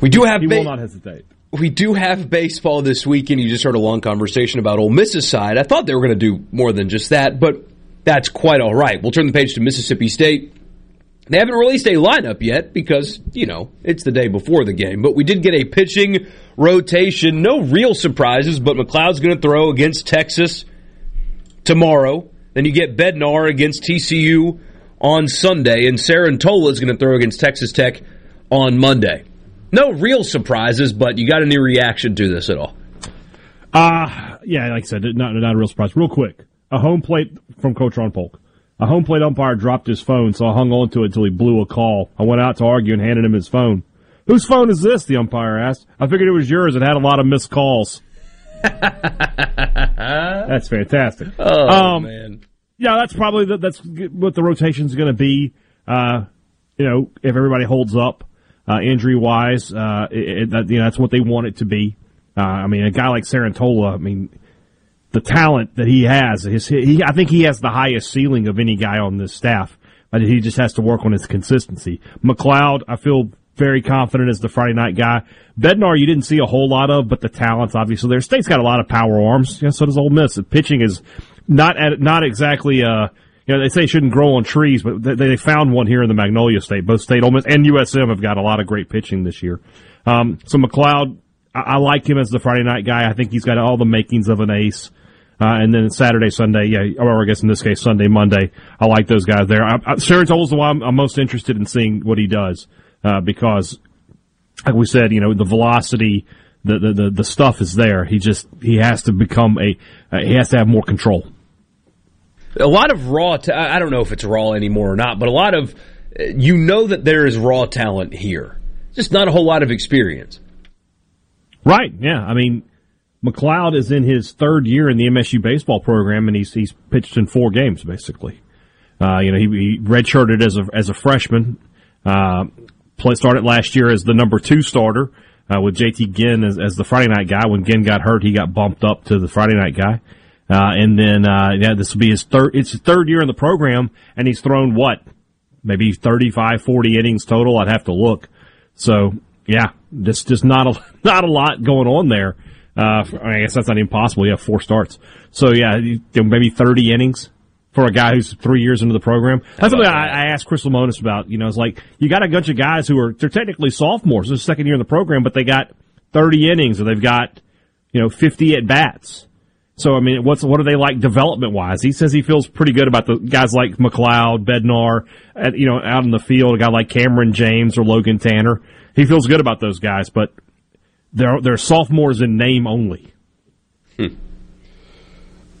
We do have he ba- will not hesitate. We do have baseball this weekend. You just heard a long conversation about Ole Miss's side. I thought they were going to do more than just that, but that's quite all right. We'll turn the page to Mississippi State. They haven't released a lineup yet because, you know, it's the day before the game, but we did get a pitching rotation. No real surprises, but MacLeod's going to throw against Texas tomorrow. Then you get Bednar against TCU on Sunday, and Cerantola is going to throw against Texas Tech on Monday. No real surprises, but you got any reaction to this at all? Uh, yeah, like I said, not, not a real surprise. Real quick, a home plate from Coach Ron Polk. A home plate umpire dropped his phone, so I hung on to it until he blew a call. I went out to argue and handed him his phone. Whose phone is this? The umpire asked. I figured it was yours. It had a lot of missed calls. [LAUGHS] that's fantastic. Oh um, man, yeah, that's probably the, that's what the rotation's going to be. Uh, you know, if everybody holds up uh, injury wise, uh, it, it, you know that's what they want it to be. Uh, I mean, a guy like Cerantola, I mean, the talent that he has, his, he, I think he has the highest ceiling of any guy on this staff. But he just has to work on his consistency. MacLeod, I feel very confident as the Friday night guy. Bednar, you didn't see a whole lot of, but the talent's obviously there. State's got a lot of power arms. Yeah, so does Ole Miss. The pitching is not at, not exactly. Uh, you know, they say shouldn't grow on trees, but they, they found one here in the Magnolia State. Both State, Ole Miss, and USM have got a lot of great pitching this year. Um, so MacLeod, I like him as the Friday night guy. I think he's got all the makings of an ace. Uh, and then Saturday, Sunday, yeah, or I guess in this case Sunday, Monday, I like those guys there. I, I, the one I'm, I'm, most interested in seeing what he does uh, because, like we said, you know, the velocity, the, the, the, the, stuff is there. He just he has to become a uh, he has to have more control. A lot of raw. Ta- I don't know if it's raw anymore or not, but a lot of you know that there is raw talent here. Just not a whole lot of experience. Right. Yeah. I mean MacLeod is in his third year in the MSU baseball program, and he's he's pitched in four games basically. Uh, you know, he, he redshirted as a as a freshman. Uh, started last year as the number two starter uh, with JT Ginn as, as, the Friday night guy. When Ginn got hurt, he got bumped up to the Friday night guy. Uh, and then uh, yeah, this will be his third. It's his third year in the program, and he's thrown what, maybe 35, 40 innings total. I'd have to look. So yeah, just just not a [LAUGHS] not a lot going on there. Uh, I guess that's not even possible. You have four starts. So yeah, maybe 30 innings for a guy who's three years into the program. That's something I, I, asked Chris Lemonis about. You know, it's like you got a bunch of guys who are they're technically sophomores, their second year in the program, but they got 30 innings or they've got you know 50 at bats. So I mean, what's what are they like development wise? He says he feels pretty good about the guys like MacLeod, Bednar, at, you know, out in the field. A guy like Kamren James or Logan Tanner. He feels good about those guys, but they're they're sophomores in name only. Hmm.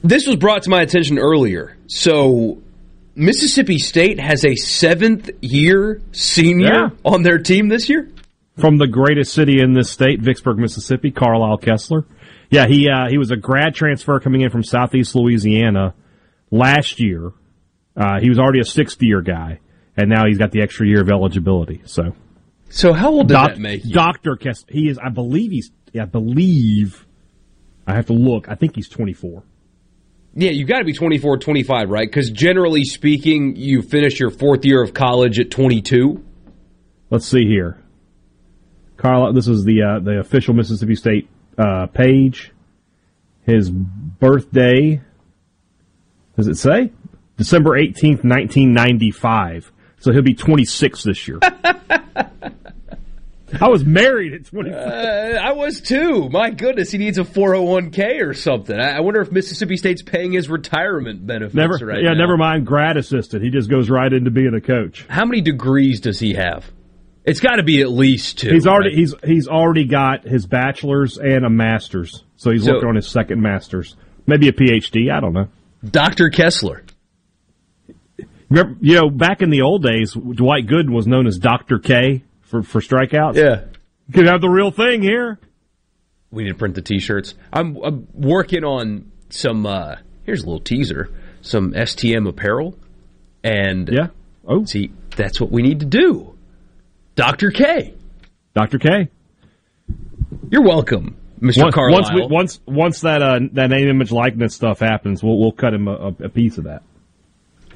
This was brought to my attention earlier. So Mississippi State has a seventh year senior yeah. on their team this year. From the greatest city in this state, Vicksburg, Mississippi, Carlisle Koestler. Yeah, he uh, he was a grad transfer coming in from Southeast Louisiana last year. Uh, he was already a sixth year guy, and now he's got the extra year of eligibility. So so how old does Doc, that make you? Doctor Kess. He is. I believe he's. I believe. I have to look. I think he's 24. Yeah, you got to be 24, 25, right? Because generally speaking, you finish your fourth year of college at 22. Let's see here. Carl, this is the uh, the official Mississippi State uh, page. His birthday. Does it say? December 18th, 1995. So he'll be 26 this year. [LAUGHS] I was married at 24. Uh, I was too. My goodness, he needs a 401k or something. I, wonder if Mississippi State's paying his retirement benefits never, right Yeah, now. never mind grad assistant. He just goes right into being a coach. How many degrees does he have? It's got to be at least two. He's already right? he's he's already got his bachelor's and a master's. So he's so, working on his second master's. Maybe a PhD. I don't know. Dr. Koestler. Remember, you know, back in the old days, Dwight Gooden was known as Dr. K for, for strikeouts. Yeah. You could have the real thing here. We need to print the t-shirts. I'm, I'm working on some, uh, here's a little teaser, some STM apparel. And yeah. Oh. See, that's what we need to do. Dr. K. Dr. K. You're welcome, Mr. Once, Carlisle. Once, we, once, once that uh, that name, image, likeness stuff happens, we'll we'll cut him a, a piece of that.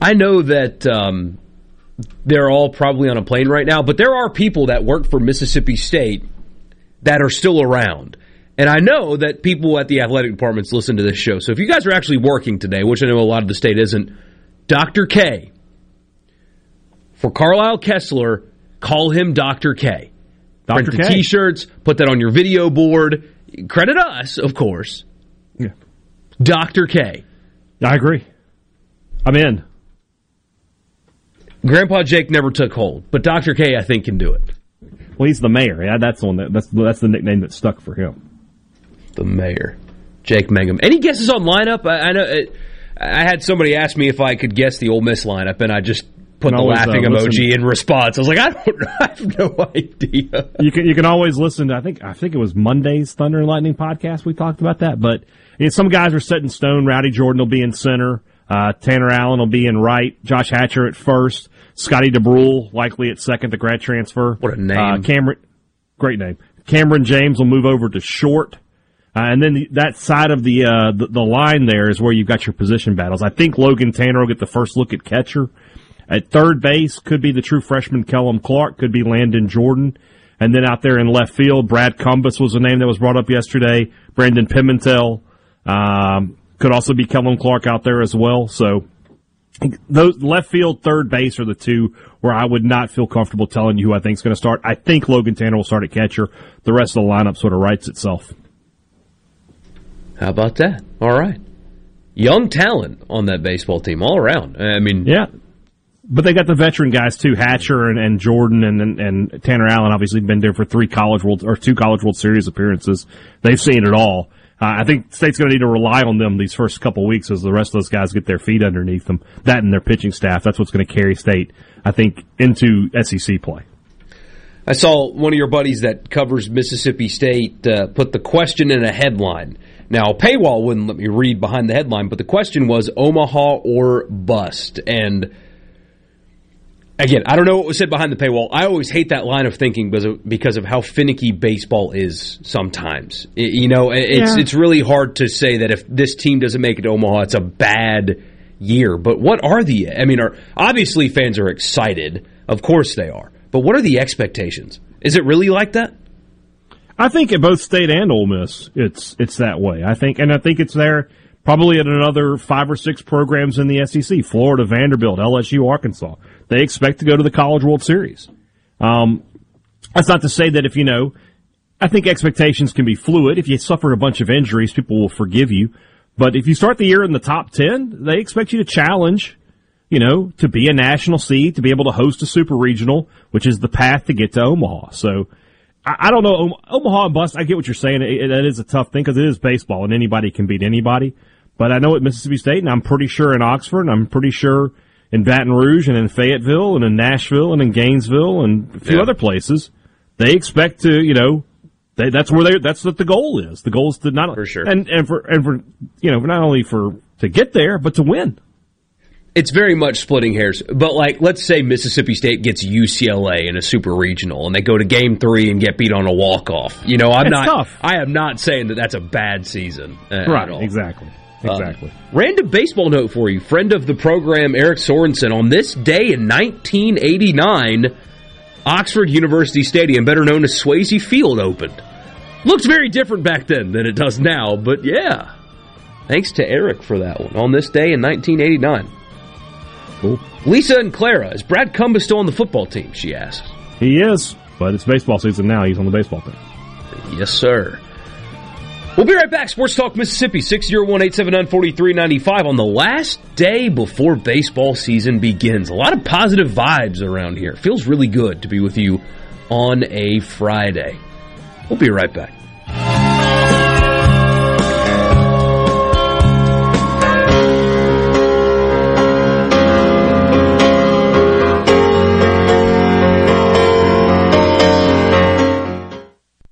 I know that um, they're all probably on a plane right now, but there are people that work for Mississippi State that are still around. And I know that people at the athletic departments listen to this show. So if you guys are actually working today, which I know a lot of the state isn't, Dr. K, for Carlisle Koestler, call him Dr. K. Dr. Print K. T-shirts, put that on your video board. Credit us, of course. Yeah. Dr. K. I agree. I'm in. Grandpa Jake never took hold, but Dr. K, I think, can do it. Well, he's the mayor. Yeah, that's the one that, that's that's the nickname that stuck for him. The mayor, Jake Mangum. Any guesses on lineup? I, I know it, I had somebody ask me if I could guess the Ole Miss lineup, and I just put the always, uh, laughing emoji listen- in response. I was like, I don't, [LAUGHS] I have no idea. You can you can always listen to I think I think it was Monday's Thunder and Lightning podcast. We talked about that, but you know, some guys are set in stone. Rowdy Jordan will be in center. Uh, Tanner Allen will be in right. Josh Hatcher at first. Scotty Dubrule likely at second. The grad transfer. What a name. Uh, Kamren, great name. Kamren James will move over to short. Uh, and then the, that side of the, uh, the the line there is where you've got your position battles. I think Logan Tanner will get the first look at catcher. At third base could be the true freshman Kellum Clark, could be Landon Jordan. And then out there in left field, Brad Cumbest was a name that was brought up yesterday. Brandon Pimentel um, could also be Kellum Clark out there as well. So those left field, third base are the two where I would not feel comfortable telling you who I think is going to start. I think Logan Tanner will start at catcher. The rest of the lineup sort of writes itself. How about that? All right. Young talent on that baseball team all around. I mean, Yeah. But they got the veteran guys too, Hatcher and, and Jordan and, and, and Tanner Allen obviously been there for three college world or two college world series appearances. They've seen it all. Uh, I think State's going to need to rely on them these first couple weeks as the rest of those guys get their feet underneath them. That and their pitching staff. That's what's going to carry State, I think, into SEC play. I saw one of your buddies that covers Mississippi State uh, put the question in a headline. Now, paywall wouldn't let me read behind the headline, but the question was Omaha or bust. And again, I don't know what was said behind the paywall. I always hate that line of thinking because of, because of how finicky baseball is sometimes. I- you know, it's Yeah. it's really hard to say that if this team doesn't make it to Omaha, it's a bad year. But what are the? I mean, are obviously fans are excited. Of course they are. But what are the expectations? Is it really like that? I think at both State and Ole Miss, it's it's that way. I think, and I think it's there probably at another five or six programs in the SEC: Florida, Vanderbilt, LSU, Arkansas. They expect to go to the College World Series. Um, that's not to say that if you know, I think expectations can be fluid. If you suffer a bunch of injuries, people will forgive you. But if you start the year in the top ten, they expect you to challenge you know, to be a national seed, to be able to host a super regional, which is the path to get to Omaha. So I, don't know. Omaha and bust, I get what you're saying. That is a tough thing because it is baseball and anybody can beat anybody. But I know at Mississippi State and I'm pretty sure in Oxford and I'm pretty sure in Baton Rouge and in Fayetteville and in Nashville and in Gainesville and a few Yeah. other places, they expect to, you know, they, that's where they, that's what the goal is. The goal is to not, for sure. and, and for, and for, you know, not only for, to get there, but to win. It's very much splitting hairs. But like, let's say Mississippi State gets UCLA in a super regional, and they go to Game Three and get beat on a walk off. You know, I'm It's not. tough. I am not saying that that's a bad season. uh, Right, At all. Exactly. Uh, random baseball note for you. Friend of the program, Eric Sorensen. On this day in 1989, Oxford University Stadium, better known as Swayze Field, opened. Looked very different back then than it does now, but yeah. Thanks to Eric for that one. On this day in 1989. Cool. Lisa and Clara, is Brad Cumbest still on the football team? She asks. He is, but it's baseball season now. He's on the baseball team. Yes, sir. We'll be right back. Sports Talk Mississippi, 601-879-4395 on the last day before baseball season begins. A lot of positive vibes around here. Feels really good to be with you on a Friday. We'll be right back.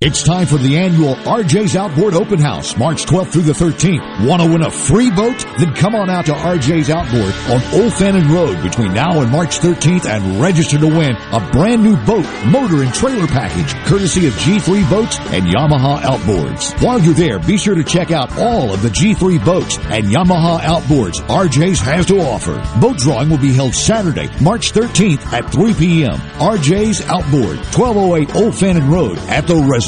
It's time for the annual RJ's Outboard Open House, March 12th through the 13th. Want to win a free boat? Then come on out to RJ's Outboard on Old Fannin Road between now and March 13th and register to win a brand new boat, motor, and trailer package courtesy of G3 Boats and Yamaha Outboards. While you're there, be sure to check out all of the G3 boats and Yamaha Outboards RJ's has to offer. Boat drawing will be held Saturday, March 13th at 3 p.m. RJ's Outboard, 1208 Old Fannin Road at the Reservoir.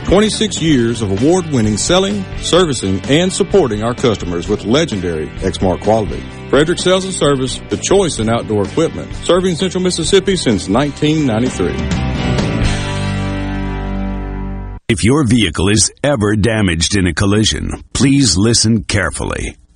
26 years of award-winning selling, servicing, and supporting our customers with legendary Exmark quality. Frederick Sales and Service, the choice in outdoor equipment, serving Central Mississippi since 1993. If your vehicle is ever damaged in a collision, please listen carefully.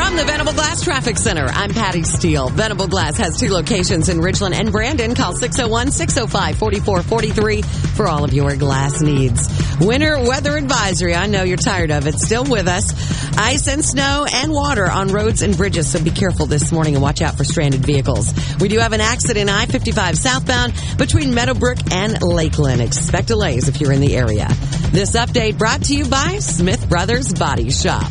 From the Venable Glass Traffic Center, I'm Patty Steele. Venable Glass has two locations in Richland and Brandon. Call 601-605-4443 for all of your glass needs. Winter weather advisory. I know you're tired of it. Still with us. Ice and snow and water on roads and bridges. So be careful this morning and watch out for stranded vehicles. We do have an accident I-55 southbound between Meadowbrook and Lakeland. Expect delays if you're in the area. This update brought to you by Smith Brothers Body Shop.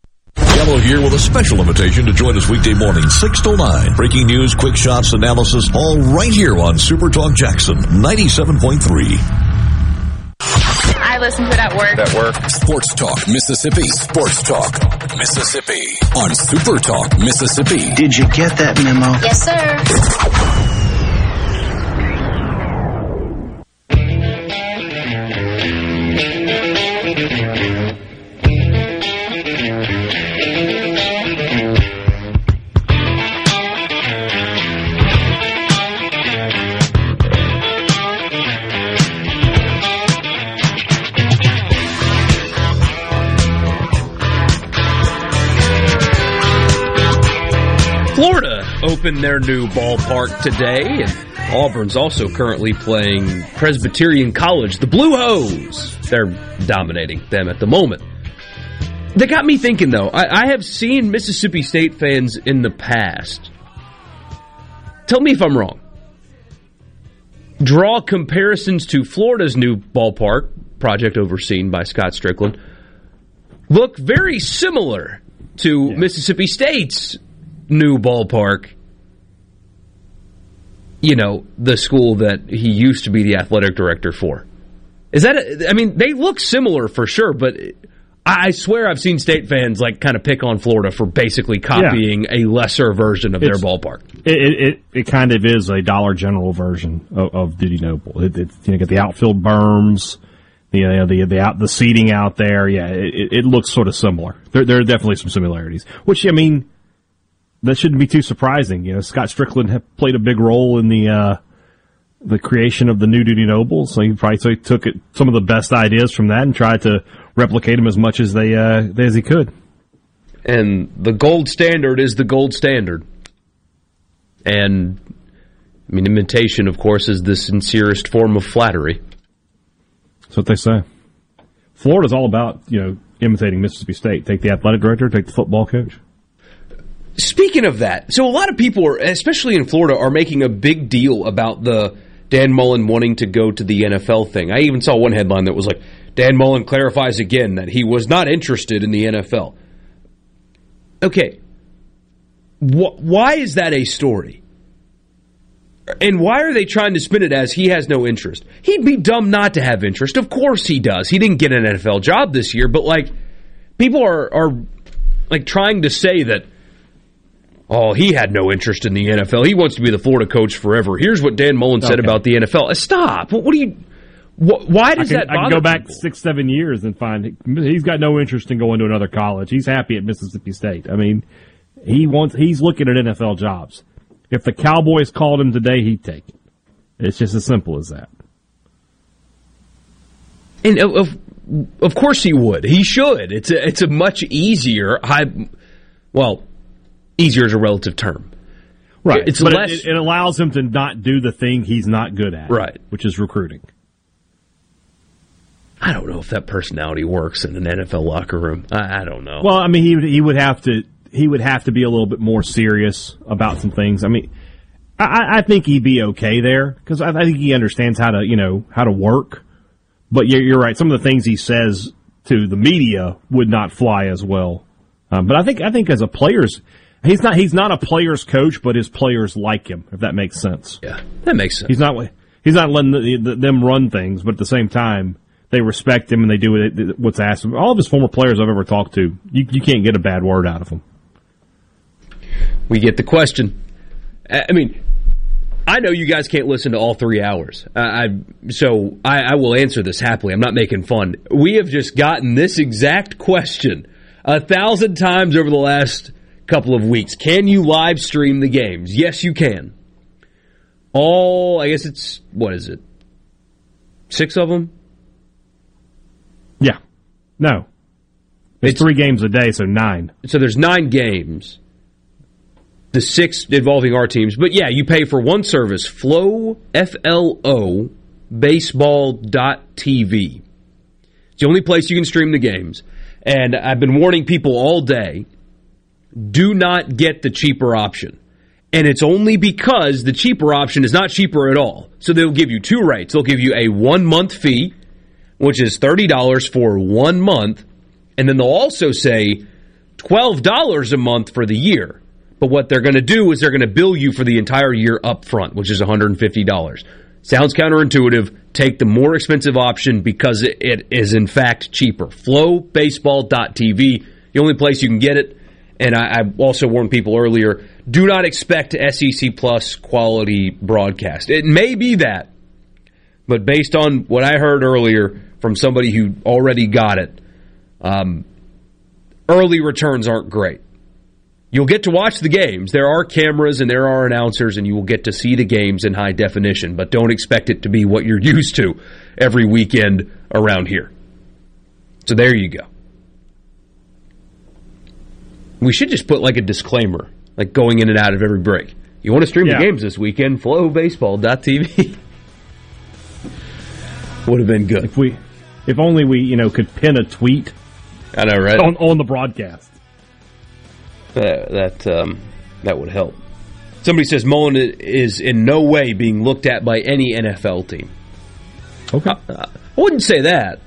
Gallo here with a special invitation to join us weekday morning, 6 to 9. Breaking news, quick shots, analysis, all right here on Super Talk Jackson 97.3. I listen to it at work. At work. Sports Talk Mississippi. Sports Talk Mississippi. On Super Talk Mississippi. Did you get that memo? Yes, sir. Opened their new ballpark today, and Auburn's also currently playing Presbyterian College, the Blue Hose. They're dominating them at the moment. They got me thinking, though. I, I have seen Mississippi State fans in the past. Tell me if I'm wrong. Draw comparisons to Florida's new ballpark, project overseen by Scott Stricklin, look very similar to Mississippi State's new ballpark. You know, the school that he used to be the athletic director for. Is that, a, I mean, they look similar for sure, but I swear I've seen state fans like kind of pick on Florida for basically copying a lesser version of It's- their ballpark. It, it, it, it kind of is a Dollar General version of, of Dudy Noble. It, it's you know, got the outfield berms, the uh, the the out the seating out there. Yeah, it, it- it looks sort of similar. There there are definitely some similarities. Which I mean, that shouldn't be too surprising. You know, Scott Stricklin played a big role in the uh, the creation of the new Dudy Noble, so he probably took- took it, some of the best ideas from that and tried to replicate them as much as they uh, as he could. And the gold standard is the gold standard. And I mean, imitation, of course, is the sincerest form of flattery. That's what they say. Florida's all about, you know, imitating Mississippi State. Take the athletic director, take the football coach. Speaking of that, so a lot of people, are, especially in Florida, are making a big deal about the Dan Mullen wanting to go to the NFL thing. I even saw one headline that was like, Dan Mullen clarifies again that he was not interested in the NFL. Okay. Wh- why is that a story? And why are they trying to spin it as he has no interest? He'd be dumb not to have interest. Of course he does. He didn't get an NFL job this year, but like people are are like trying to say that oh, he had no interest in the NFL. He wants to be the Florida coach forever. Here's what Dan Mullen said Okay. about the NFL. Uh, Stop. What, what do you wh- why does I can, that I can go back people? six, seven years and find he's got no interest in going to another college. He's happy at Mississippi State. I mean, he wants he's looking at NFL jobs. If the Cowboys called him today, he'd take it. It's just as simple as that. And of, of course he would. He should. It's a it's a much easier high well, easier is a relative term. Right. It's but less it, it allows him to not do the thing he's not good at. Right. Which is recruiting. I don't know if that personality works in an NFL locker room. I, I don't know. Well, I mean, he would, he would have to he would have to be a little bit more serious about some things. I mean, I, I think he'd be okay there because I, I think he understands how to you know how to work. But you're, you're right. Some of the things he says to the media would not fly as well. Um, but I think I think as a player's he's not he's not a player's coach, but his players like him. If that makes sense. Yeah, that makes sense. He's not he's not letting the, the, them run things, but at the same time they respect him and they do what's asked. of. All of his former players I've ever talked to, you, you can't get a bad word out of them. we get the question. I I mean, I know you guys can't listen to all three hours, uh, I so I, I will answer this happily. I'm not making fun. We have just gotten this exact question a thousand times over the last couple of weeks. Can you live stream the games? Yes, you can. All I guess it's what is it? Six of them. Yeah, no, it's, three games a day, so nine. So there's nine games. The six involving our teams. But yeah, you pay for one service, Flo, F-L-O, baseball.tv. It's the only place you can stream the games. And I've been warning people all day, do not get the cheaper option. And it's only because the cheaper option is not cheaper at all. So they'll give you two rates. They'll give you a one month fee, which is $30 for one month. And then they'll also say $12 a month for the year. But what they're going to do is they're going to bill you for the entire year up front, which is $150. Sounds counterintuitive. Take the more expensive option because it, is in fact cheaper. FloBaseball.tv, the only place you can get it. And I, I also warned people earlier, do not expect SEC Plus quality broadcast. It may be that, but based on what I heard earlier from somebody who already got it, um, early returns aren't great. You'll get to watch the games. There are cameras and there are announcers, and you will get to see the games in high definition, but don't expect it to be what you're [LAUGHS] used to every weekend around here. So there you go. We should just put like a disclaimer, like going in and out of every break. You want to stream Yeah. the games this weekend? FloBaseball.tv. [LAUGHS] Would have been good. If we, if only we, you know, could pin a tweet. I know, right? On, on the broadcast. That that, um, that would help. Somebody says Mullen is in no way being looked at by any NFL team. Okay. I, I wouldn't say that.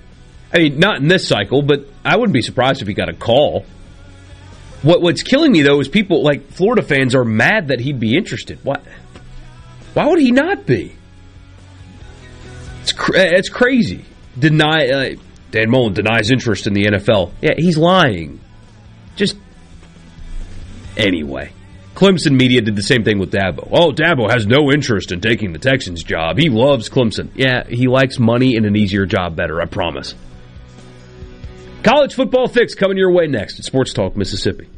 I mean, not in this cycle, but I wouldn't be surprised if he got a call. What What's killing me though is people like Florida fans are mad that he'd be interested. What? Why would he not be? It's cr- it's crazy. Deny uh, Dan Mullen denies interest in the NFL. Yeah, he's lying. Just anyway. Clemson media did the same thing with Dabo. Oh, Dabo has no interest in taking the Texans job. He loves Clemson. Yeah, he likes money and an easier job better, I promise. College football fix coming your way next at Sports Talk Mississippi.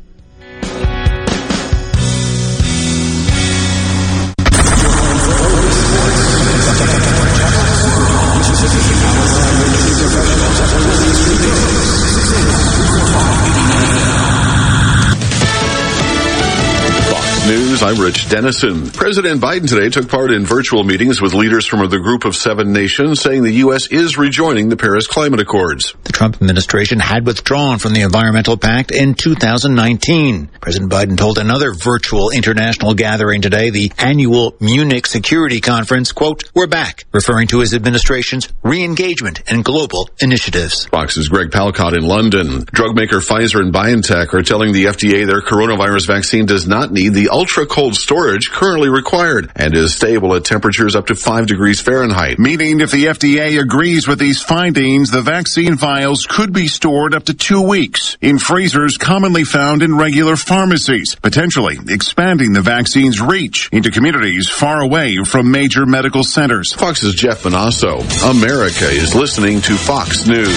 News, I'm Rich Dennison. President Biden today took part in virtual meetings with leaders from the Group of Seven Nations, saying the U.S. is rejoining the Paris Climate Accords. The Trump administration had withdrawn from the Environmental Pact in 2019. President Biden told another virtual international gathering today, the annual Munich Security Conference, quote, we're back, referring to his administration's re-engagement and global initiatives. Fox's Greg Palkot in London. Drug maker Pfizer and BioNTech are telling the FDA their coronavirus vaccine does not need the ultra cold storage currently required and is stable at temperatures up to 5 degrees Fahrenheit. Meaning if the FDA agrees with these findings, the vaccine vials could be stored up to two weeks in freezers commonly found in regular pharmacies, potentially expanding the vaccine's reach into communities far away from major medical centers. Fox's Jeff Monosso. America is listening to Fox News.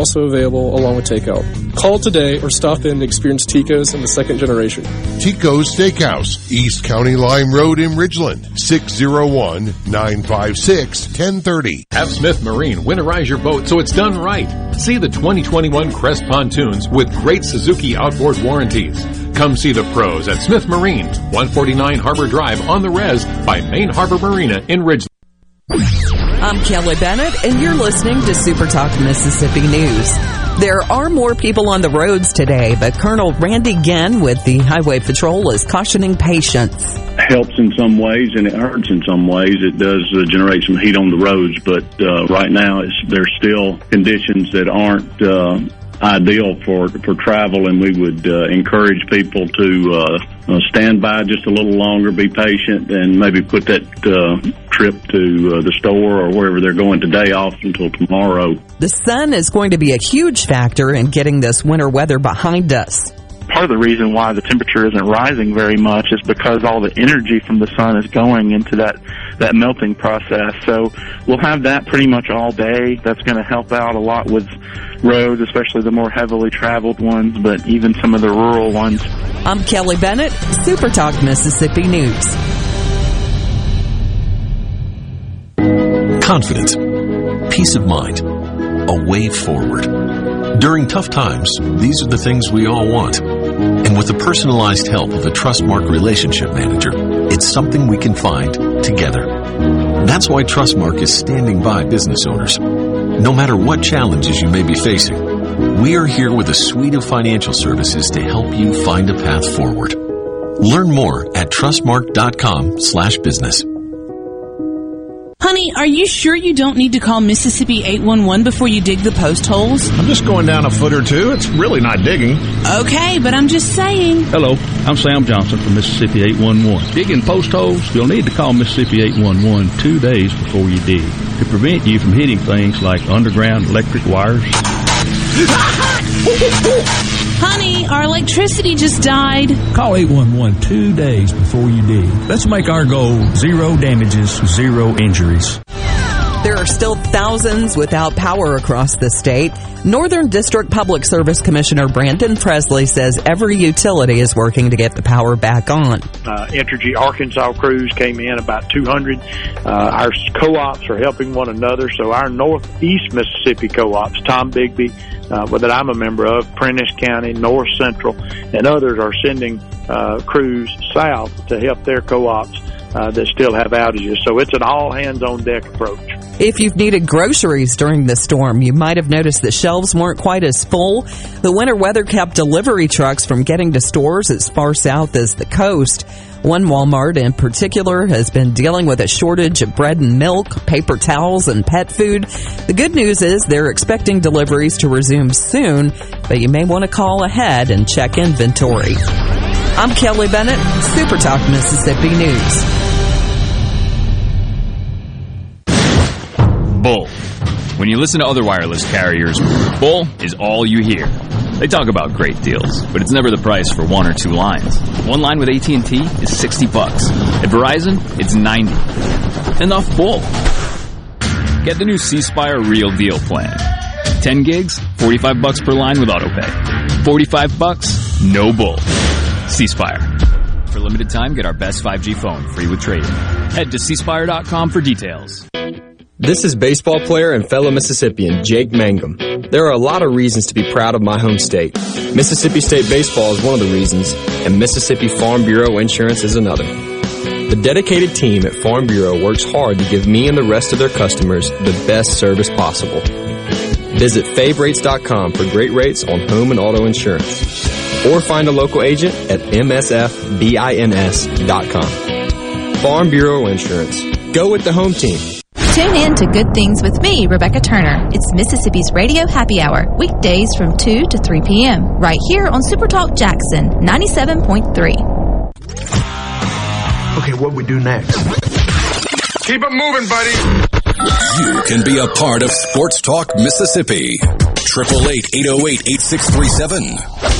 also available along with takeout. Call today or stop in to experience Tico's in the second generation. Tico's Steakhouse, East County Line Road in Ridgeland, 601-956-1030. Have Smith Marine winterize your boat so it's done right. See the 2021 Crest pontoons with great Suzuki outboard warranties. Come see the pros at Smith Marine, 149 Harbor Drive on the res by Main Harbor Marina in Ridgeland. I'm Kelly Bennett, and you're listening to Super Talk Mississippi News. There are more people on the roads today, but Colonel Randy Ginn with the Highway Patrol is cautioning patience. Helps in some ways and it hurts in some ways. It does uh, generate some heat on the roads, but uh, right now there's still conditions that aren't uh, ideal for for travel, and we would uh, encourage people to uh, uh, stand by just a little longer, be patient, and maybe put that uh, trip to uh, the store or wherever they're going today off until tomorrow. The sun is going to be a huge factor in getting this winter weather behind us part of the reason why the temperature isn't rising very much is because all the energy from the sun is going into that that melting process. So we'll have that pretty much all day. That's going to help out a lot with roads, especially the more heavily traveled ones, but even some of the rural ones. I'm Kelly Bennett, Super Talk Mississippi News. Confidence, peace of mind, a way forward. During tough times, these are the things we all want. And with the personalized help of a Trustmark relationship manager, it's something we can find together. That's why Trustmark is standing by business owners. No matter what challenges you may be facing, we are here with a suite of financial services to help you find a path forward. Learn more at trustmark.com slash business. Honey, are you sure you don't need to call Mississippi 811 before you dig the post holes? I'm just going down a foot or two. It's really not digging. Okay, but I'm just saying. Hello, I'm Sam Johnson from Mississippi 811. Digging post holes? You'll need to call Mississippi 811 two days before you dig to prevent you from hitting things like underground electric wires. [LAUGHS] Honey, our electricity just died. Call 811 two days before you dig. Let's make our goal zero damages, zero injuries. There are still thousands without power across the state. Northern District Public Service Commissioner Brandon Presley says every utility is working to get the power back on. Uh, Entergy Arkansas crews came in about 200. Uh, our co-ops are helping one another. So our Northeast Mississippi co-ops, Tombigbee, uh, that I'm a member of, Prentiss County, North Central, and others are sending uh, crews south to help their co-ops uh, that still have outages. So it's an all hands on deck approach. If you've needed groceries during the storm, you might have noticed that shelves weren't quite as full. The winter weather kept delivery trucks from getting to stores as far south as the coast. One Walmart in particular has been dealing with a shortage of bread and milk, paper towels, and pet food. The good news is they're expecting deliveries to resume soon, but you may want to call ahead and check inventory. I'm Kelly Bennett, Super Talk Mississippi News. Bull. When you listen to other wireless carriers, bull is all you hear. They talk about great deals, but it's never the price for one or two lines. One line with AT&T is 60 bucks. At Verizon, it's 90. Enough bull. Get the new C Spire Real Deal plan. 10 gigs, 45 bucks per line with autopay. 45 bucks, no bull. C Spire. For limited time, get our best 5G phone free with trade-in. Head to cspire.com for details. This is baseball player and fellow Mississippian Jake Mangum. There are a lot of reasons to be proud of my home state. Mississippi State Baseball is one of the reasons, and Mississippi Farm Bureau Insurance is another. The dedicated team at Farm Bureau works hard to give me and the rest of their customers the best service possible. Visit favrates.com for great rates on home and auto insurance. Or find a local agent at msfbins.com. Farm Bureau Insurance. Go with the home team. Tune in to Good Things with me, Rebecca Turner. It's Mississippi's Radio Happy Hour, weekdays from 2 to 3 p.m., right here on Supertalk Jackson 97.3. Okay, what we do next? Keep it moving, buddy. You can be a part of Sports Talk Mississippi. 888-808-8637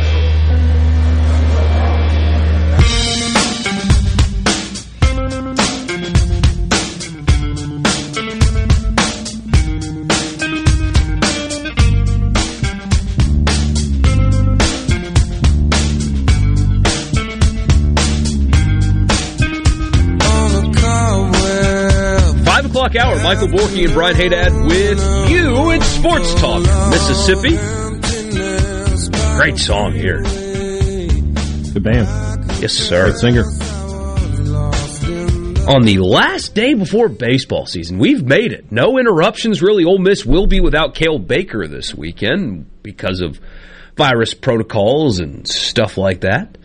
O'clock hour. Michael Borky and Brian Hadad with you in Sports Talk, Mississippi. Great song here. Good band. Yes, sir. Good singer. On the last day before baseball season, we've made it. No interruptions, really. Ole Miss will be without Cale Baker this weekend because of virus protocols and stuff like that.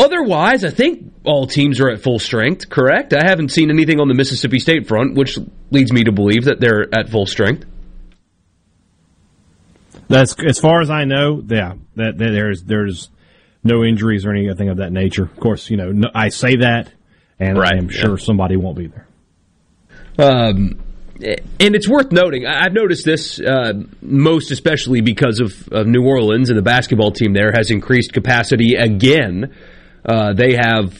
Otherwise, I think all teams are at full strength, correct? I haven't seen anything on the Mississippi State front, which leads me to believe that they're at full strength. That's as far as I know. Yeah, that, that there's there's no injuries or anything of that nature. Of course, you know no, I say that, and Right, I am sure yeah. somebody won't be there. Um, and it's worth noting. I've noticed this uh, most especially because of, of New Orleans and the basketball team there has increased capacity again. Uh, they have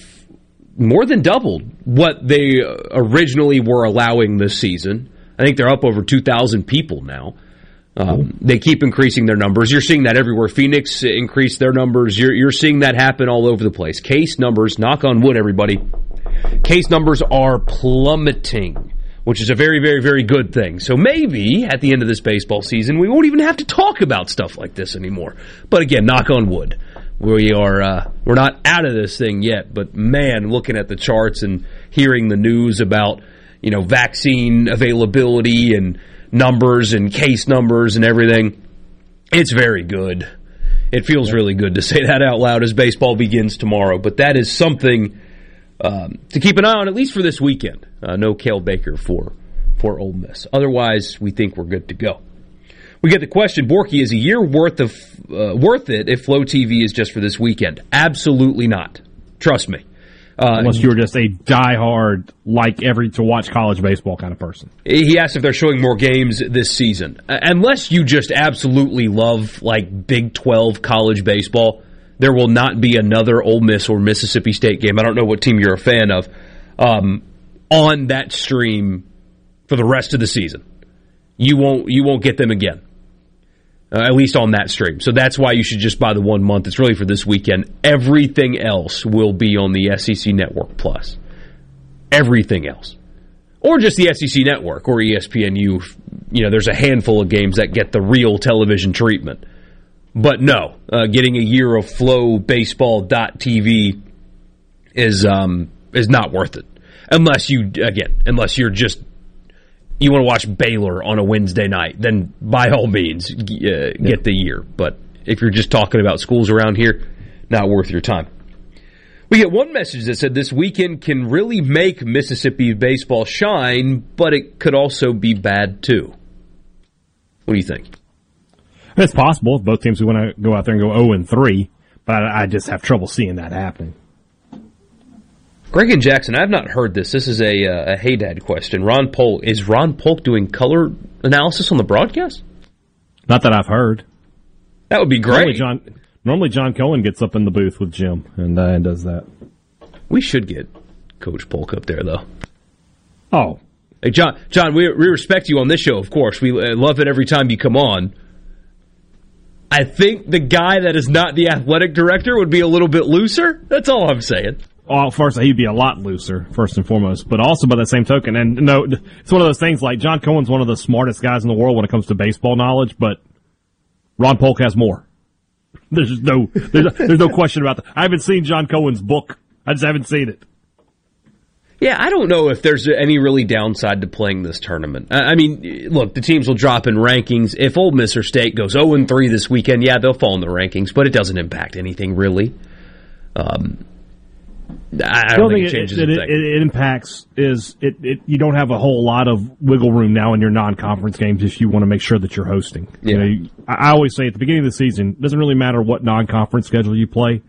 more than doubled what they originally were allowing this season. I think they're up over 2,000 people now. Um, they keep increasing their numbers. You're seeing that everywhere. Phoenix increased their numbers. You're, you're seeing that happen all over the place. Case numbers, knock on wood, everybody. Case numbers are plummeting, which is a very, very, very good thing. So maybe at the end of this baseball season, we won't even have to talk about stuff like this anymore. But again, knock on wood. We are uh, we're not out of this thing yet, but man, looking at the charts and hearing the news about you know vaccine availability and numbers and case numbers and everything, it's very good. It feels really good to say [LAUGHS] that out loud as baseball begins tomorrow. But that is something um, to keep an eye on, at least for this weekend. Uh, no Kale Baker for for Ole Miss. Otherwise, we think we're good to go. We get the question, Borky, is a year worth of uh, worth it if Flo TV is just for this weekend? Absolutely not. Trust me. Uh, Unless you're just a diehard, like every to watch college baseball kind of person. He asked if they're showing more games this season. Uh, Unless you just absolutely love like Big 12 college baseball, there will not be another Ole Miss or Mississippi State game. I don't know what team you're a fan of. um, on that stream for the rest of the season. You won't you won't get them again. Uh, at least on that stream. So that's why you should just buy the one month. It's really for this weekend. Everything else will be on the SEC Network Plus. Everything else. Or just the SEC Network or ESPNU. You know, there's a handful of games that get the real television treatment. But no, uh, getting a year of FloBaseball.tv is um, is not worth it. Unless you, again, unless you're just you want to watch Baylor on a Wednesday night, then by all means uh, get the year. But if you're just talking about schools around here, not worth your time. We get one message that said this weekend can really make Mississippi baseball shine, but it could also be bad too. What do you think? It's possible if both teams want to go out there and go 0 and 3, but I, I just have trouble seeing that happening. Greg and Jackson, I've not heard this. This is a, uh, a Hadad question. Ron Polk is Ron Polk doing color analysis on the broadcast? Not that I've heard. That would be great. Normally John, normally John Cohen gets up in the booth with Jim and, uh, and does that. We should get Coach Polk up there, though. Oh, hey, John, John, we, we respect you on this show, of course. We uh, love it every time you come on. I think the guy that is not the athletic director would be a little bit looser. That's all I'm saying well, first he'd be a lot looser, first and foremost, but also by that same token, and no, it's one of those things like John Cohen's one of the smartest guys in the world when it comes to baseball knowledge, but Ron Polk has more. There's no, there's, there's no question about that. I haven't seen John Cohen's book. I just haven't seen it. Yeah, I don't know if there's any really downside to playing this tournament. I mean, look, the teams will drop in rankings. If Ole Miss or State goes 0 3 this weekend, yeah, they'll fall in the rankings, but it doesn't impact anything really. Um, I don't think it changes it, it, it, impacts is it, it, you don't have a whole lot of wiggle room now in your non-conference games if you want to make sure that you're hosting. Yeah. You know, you, I always say at the beginning of the season, it doesn't really matter what non-conference schedule you play.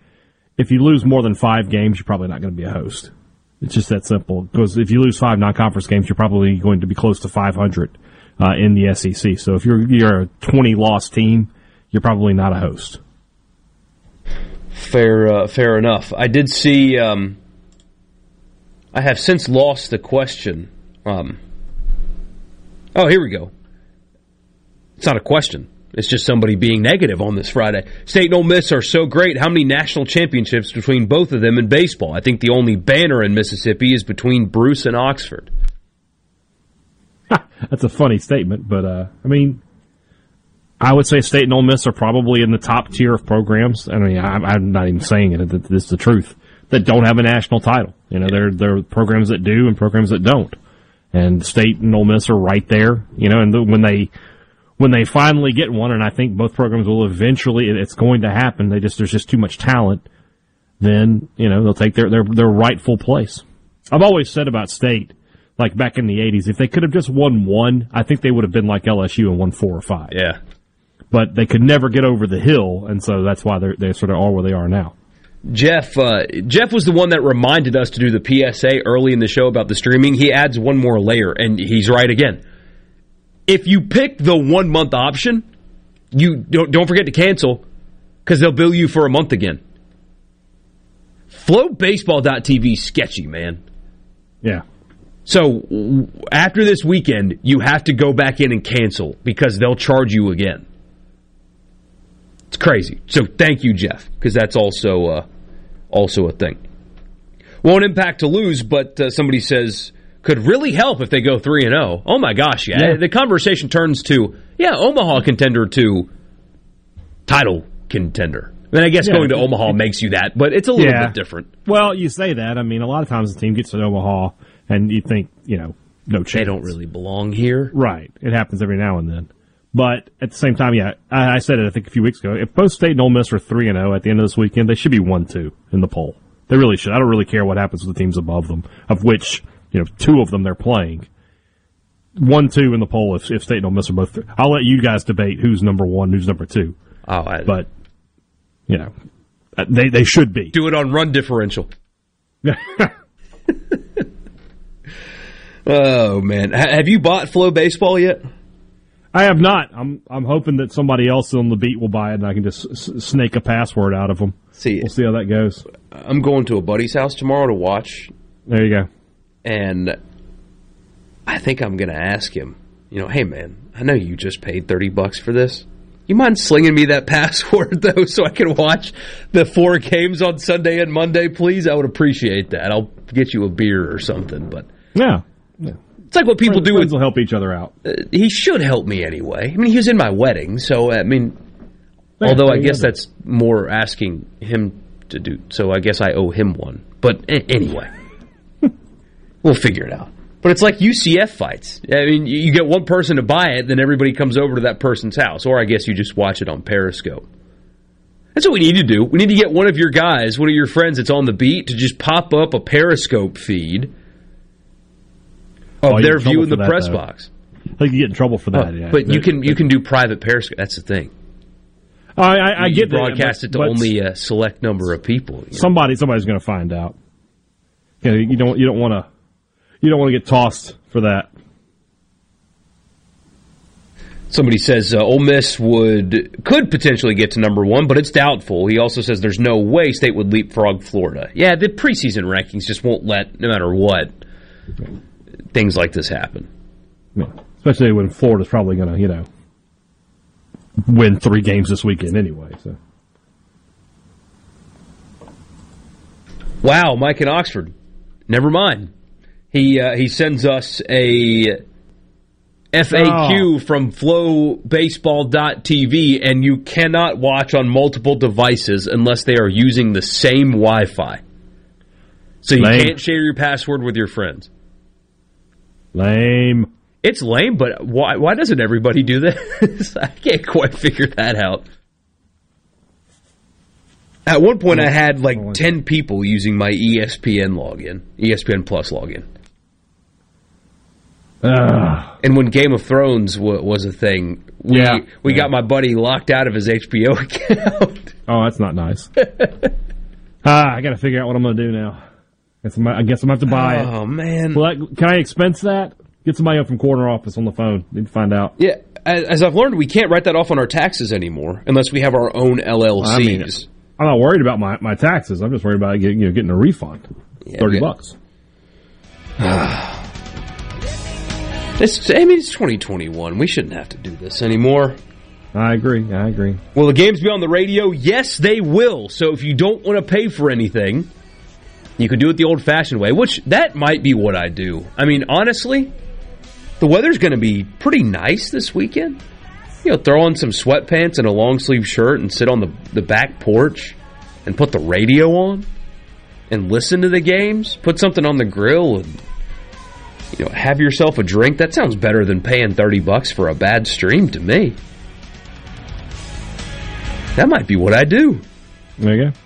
If you lose more than five games, you're probably not going to be a host. It's just that simple. Because if you lose five non-conference games, you're probably going to be close to 500 uh, in the SEC. So if you're you're a 20 loss team, you're probably not a host. Fair, uh, fair enough. I did see. Um, I have since lost the question. Um, oh, here we go. It's not a question. It's just somebody being negative on this Friday. State and Ole Miss are so great. How many national championships between both of them in baseball? I think the only banner in Mississippi is between Bruce and Oxford. That's a funny statement, but uh, I mean, I would say State and Ole Miss are probably in the top tier of programs. I mean, I'm not even saying it. This is the truth. That don't have a national title. You know, there there are programs that do and programs that don't. And State and Ole Miss are right there. You know, and when they when they finally get one, and I think both programs will eventually, it's going to happen. They just there's just too much talent. Then you know they'll take their their their rightful place. I've always said about State, like back in the '80s, if they could have just won one, I think they would have been like LSU and won four or five. Yeah but they could never get over the hill, and so that's why they they sort of are where they are now. Jeff, uh, Jeff was the one that reminded us to do the PSA early in the show about the streaming. He adds one more layer, and he's right again. If you pick the one month option, you don't, don't forget to cancel because they'll bill you for a month again. FloBaseball.tv sketchy, man. Yeah. So after this weekend, you have to go back in and cancel because they'll charge you again. It's crazy. So thank you, Jeff, because that's also uh, also a thing. Won't impact to lose, but uh, somebody says could really help if they go three and zero. Oh my gosh, yeah. yeah. The conversation turns to yeah, Omaha contender to title contender. I mean, I guess yeah, going to Omaha makes you that, but it's a little yeah. bit different. Well, you say that. I mean, a lot of times the team gets to Omaha, and you think, you know, no chance. They don't really belong here. Right. It happens every now and then. But at the same time, yeah, I, I said it I think a few weeks ago. If both State and Ole Miss are three and zero oh at the end of this weekend, they should be one two in the poll. They really should. I don't really care what happens with the teams above them, of which you know two of them they're playing. One two in the poll if, if State and Ole Miss are both. Three. I'll let you guys debate who's number one, who's number two. Oh, I, but you know uh, they they should be. Do it on run differential. [LAUGHS] oh man, have you bought Flo Baseball yet? I have not. I'm I'm hoping that somebody else on the beat will buy it, and I can just s- snake a password out of them. See, we'll see how that goes. I'm going to a buddy's house tomorrow to watch. There you go. and I think I'm going to ask him. You know, hey man, I know you just paid thirty bucks for this. You mind slinging me that [LAUGHS] password though, so I can watch the four games on Sunday and Monday, please? I would appreciate that. I'll get you a beer or something, but yeah, yeah. It's like what people Friends, do. friends With, will help each other out. uh, he should help me anyway. I mean, he was in my wedding, so I mean, although I guess that's more asking him to do. So I guess I owe him one. But a- anyway, [LAUGHS] we'll figure it out. But it's like UFC fights. I mean, you get one person to buy it, then everybody comes over to that person's house, or I guess you just watch it on Periscope. That's what we need to do. We need to get one of your guys, one of your friends that's on the beat, to just pop up a Periscope feed Oh, you their get in view in the that, press though. box. I think you get in trouble for that. Oh, yeah, but you can you can do private Periscope. That's the thing. I, I, I You get that, broadcast but- it to but only a select number of people. you know. somebody somebody's going to find out. You, know, you don't you don't want to you don't want to get tossed for that. Somebody says uh, Ole Miss would could potentially get to number one, but it's doubtful. He also says there's no way State would leapfrog Florida. Yeah, the preseason rankings just won't let, no matter what, things like this happen. Yeah. Especially when Florida's probably going to you know win three games this weekend anyway. So Wow, Mike in Oxford. Never mind. He uh, he sends us a FAQ Oh. from flobaseball.tv and you cannot watch on multiple devices unless they are using the same Wi-Fi. So you Lame. can't share your password with your friends. Lame. It's lame, but why why doesn't everybody do this? [LAUGHS] I can't quite figure that out. At one point, I had like ten people using my ESPN login, ESPN Plus login. And when Game of Thrones w- was a thing, we Yeah. we got my buddy locked out of his HBO [LAUGHS] account. Oh, that's not nice. [LAUGHS] ah, I got to figure out what I'm going to do now. Guess I'm, I guess I'm going to have to buy it. Oh man! That, can I expense that? Get somebody up from corner office on the phone. Need to find out. Yeah, as, as I've learned, we can't write that off on our taxes anymore unless we have our own LLCs. I mean, I'm not worried about my, my taxes. I'm just worried about getting, you know, getting a refund. Thirty yeah. bucks. [SIGHS] It's, I mean, it's 2021. We shouldn't have to do this anymore. I agree. I agree. Will the games be on the radio? Yes, they will. So if you don't want to pay for anything, you can do it the old-fashioned way, which that might be what I do. I mean, honestly, the weather's going to be pretty nice this weekend. You know, throw on some sweatpants and a long sleeve shirt and sit on the the back porch and put the radio on and listen to the games. Put something on the grill and you know, have yourself a drink. That sounds better than paying 30 bucks for a bad stream to me. That might be what I do. There you go.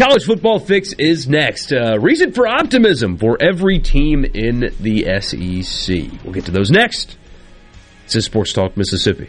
College football fix is next. Uh, reason for optimism for every team in the SEC. We'll get to those next. This is Sports Talk Mississippi.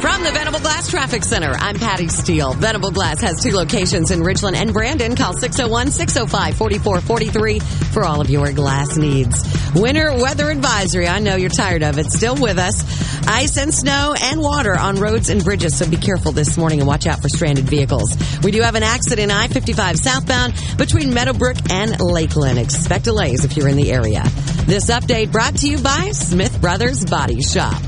From the Venable Glass Traffic Center, I'm Patty Steele. Venable Glass has two locations in Richland and Brandon. Call 601-605-4443 for all of your glass needs. Winter weather advisory. I know you're tired of it. Still with us. Ice and snow and water on roads and bridges. So be careful this morning and watch out for stranded vehicles. We do have an accident I-55 southbound between Meadowbrook and Lakeland. Expect delays if you're in the area. This update brought to you by Smith Brothers Body Shop.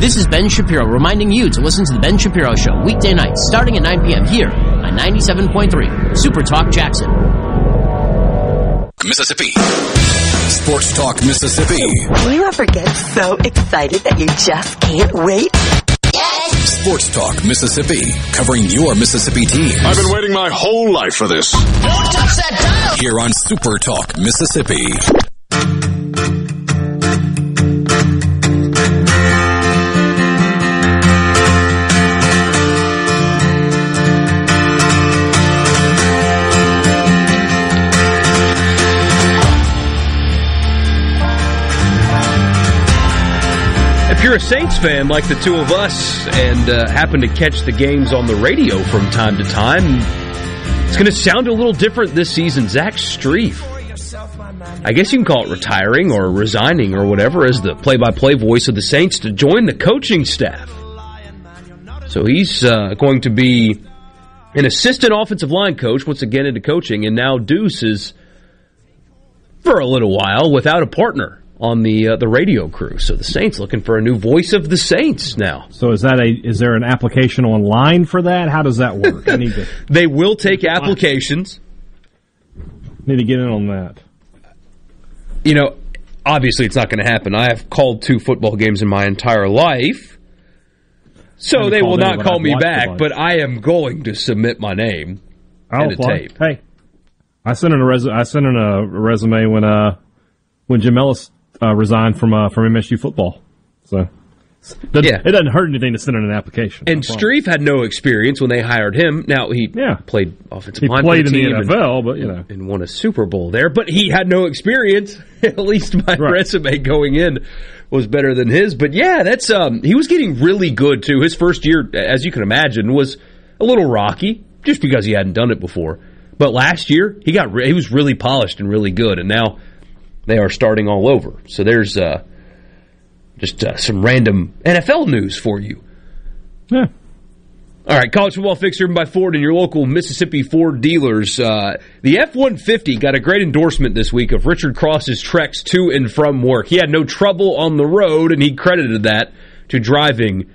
This is Ben Shapiro reminding you to listen to The Ben Shapiro Show weekday nights starting at 9 p.m. here on 97.3 Super Talk Jackson. Mississippi. Sports Talk Mississippi. Do you ever get so excited that you just can't wait? Yes. Sports Talk Mississippi. Covering your Mississippi teams. I've been waiting my whole life for this. Don't touch that dial! Here on Super Talk Mississippi. You're a Saints fan like the two of us and uh, happen to catch the games on the radio from time to time, it's going to sound a little different this season. Zach Strief. I guess you can call it retiring or resigning or whatever as the play-by-play voice of the Saints to join the coaching staff. So he's uh, going to be an assistant offensive line coach once again into coaching, and now Deuce is for a little while without a partner on the uh, the radio crew. So the Saints looking for a new voice of the Saints now. So is that a is there an application online for that? How does that work? I need to [LAUGHS] They will take applications. need to get in on that. You know, obviously it's not going to happen. I have called two football games in my entire life. So they will not call I've me back, but I am going to submit my name I'll and a apply. tape. Hey, I sent in a res- I sent in a resume when uh when Jim Ellis uh, resigned from uh, from MSU football. So doesn't- Yeah. it doesn't hurt anything to send in an application. And Strief had no experience when they hired him. Now he yeah. played offensive He line played in the team and- NFL, but, you know. and won a Super Bowl there. But he had no experience. [LAUGHS] At least my resume going in was better than his. But yeah, that's um he was getting really good too. His first year, as you can imagine, was a little rocky just because he hadn't done it before. But last year he got re- he was really polished and really good, and now they are starting all over. So there's uh just uh, some random NFL news for you. Yeah. All right, college football fix driven by Ford and your local Mississippi Ford dealers. Uh, the F 150 got a great endorsement this week of Richard Cross's treks to and from work. He had no trouble on the road, and he credited that to driving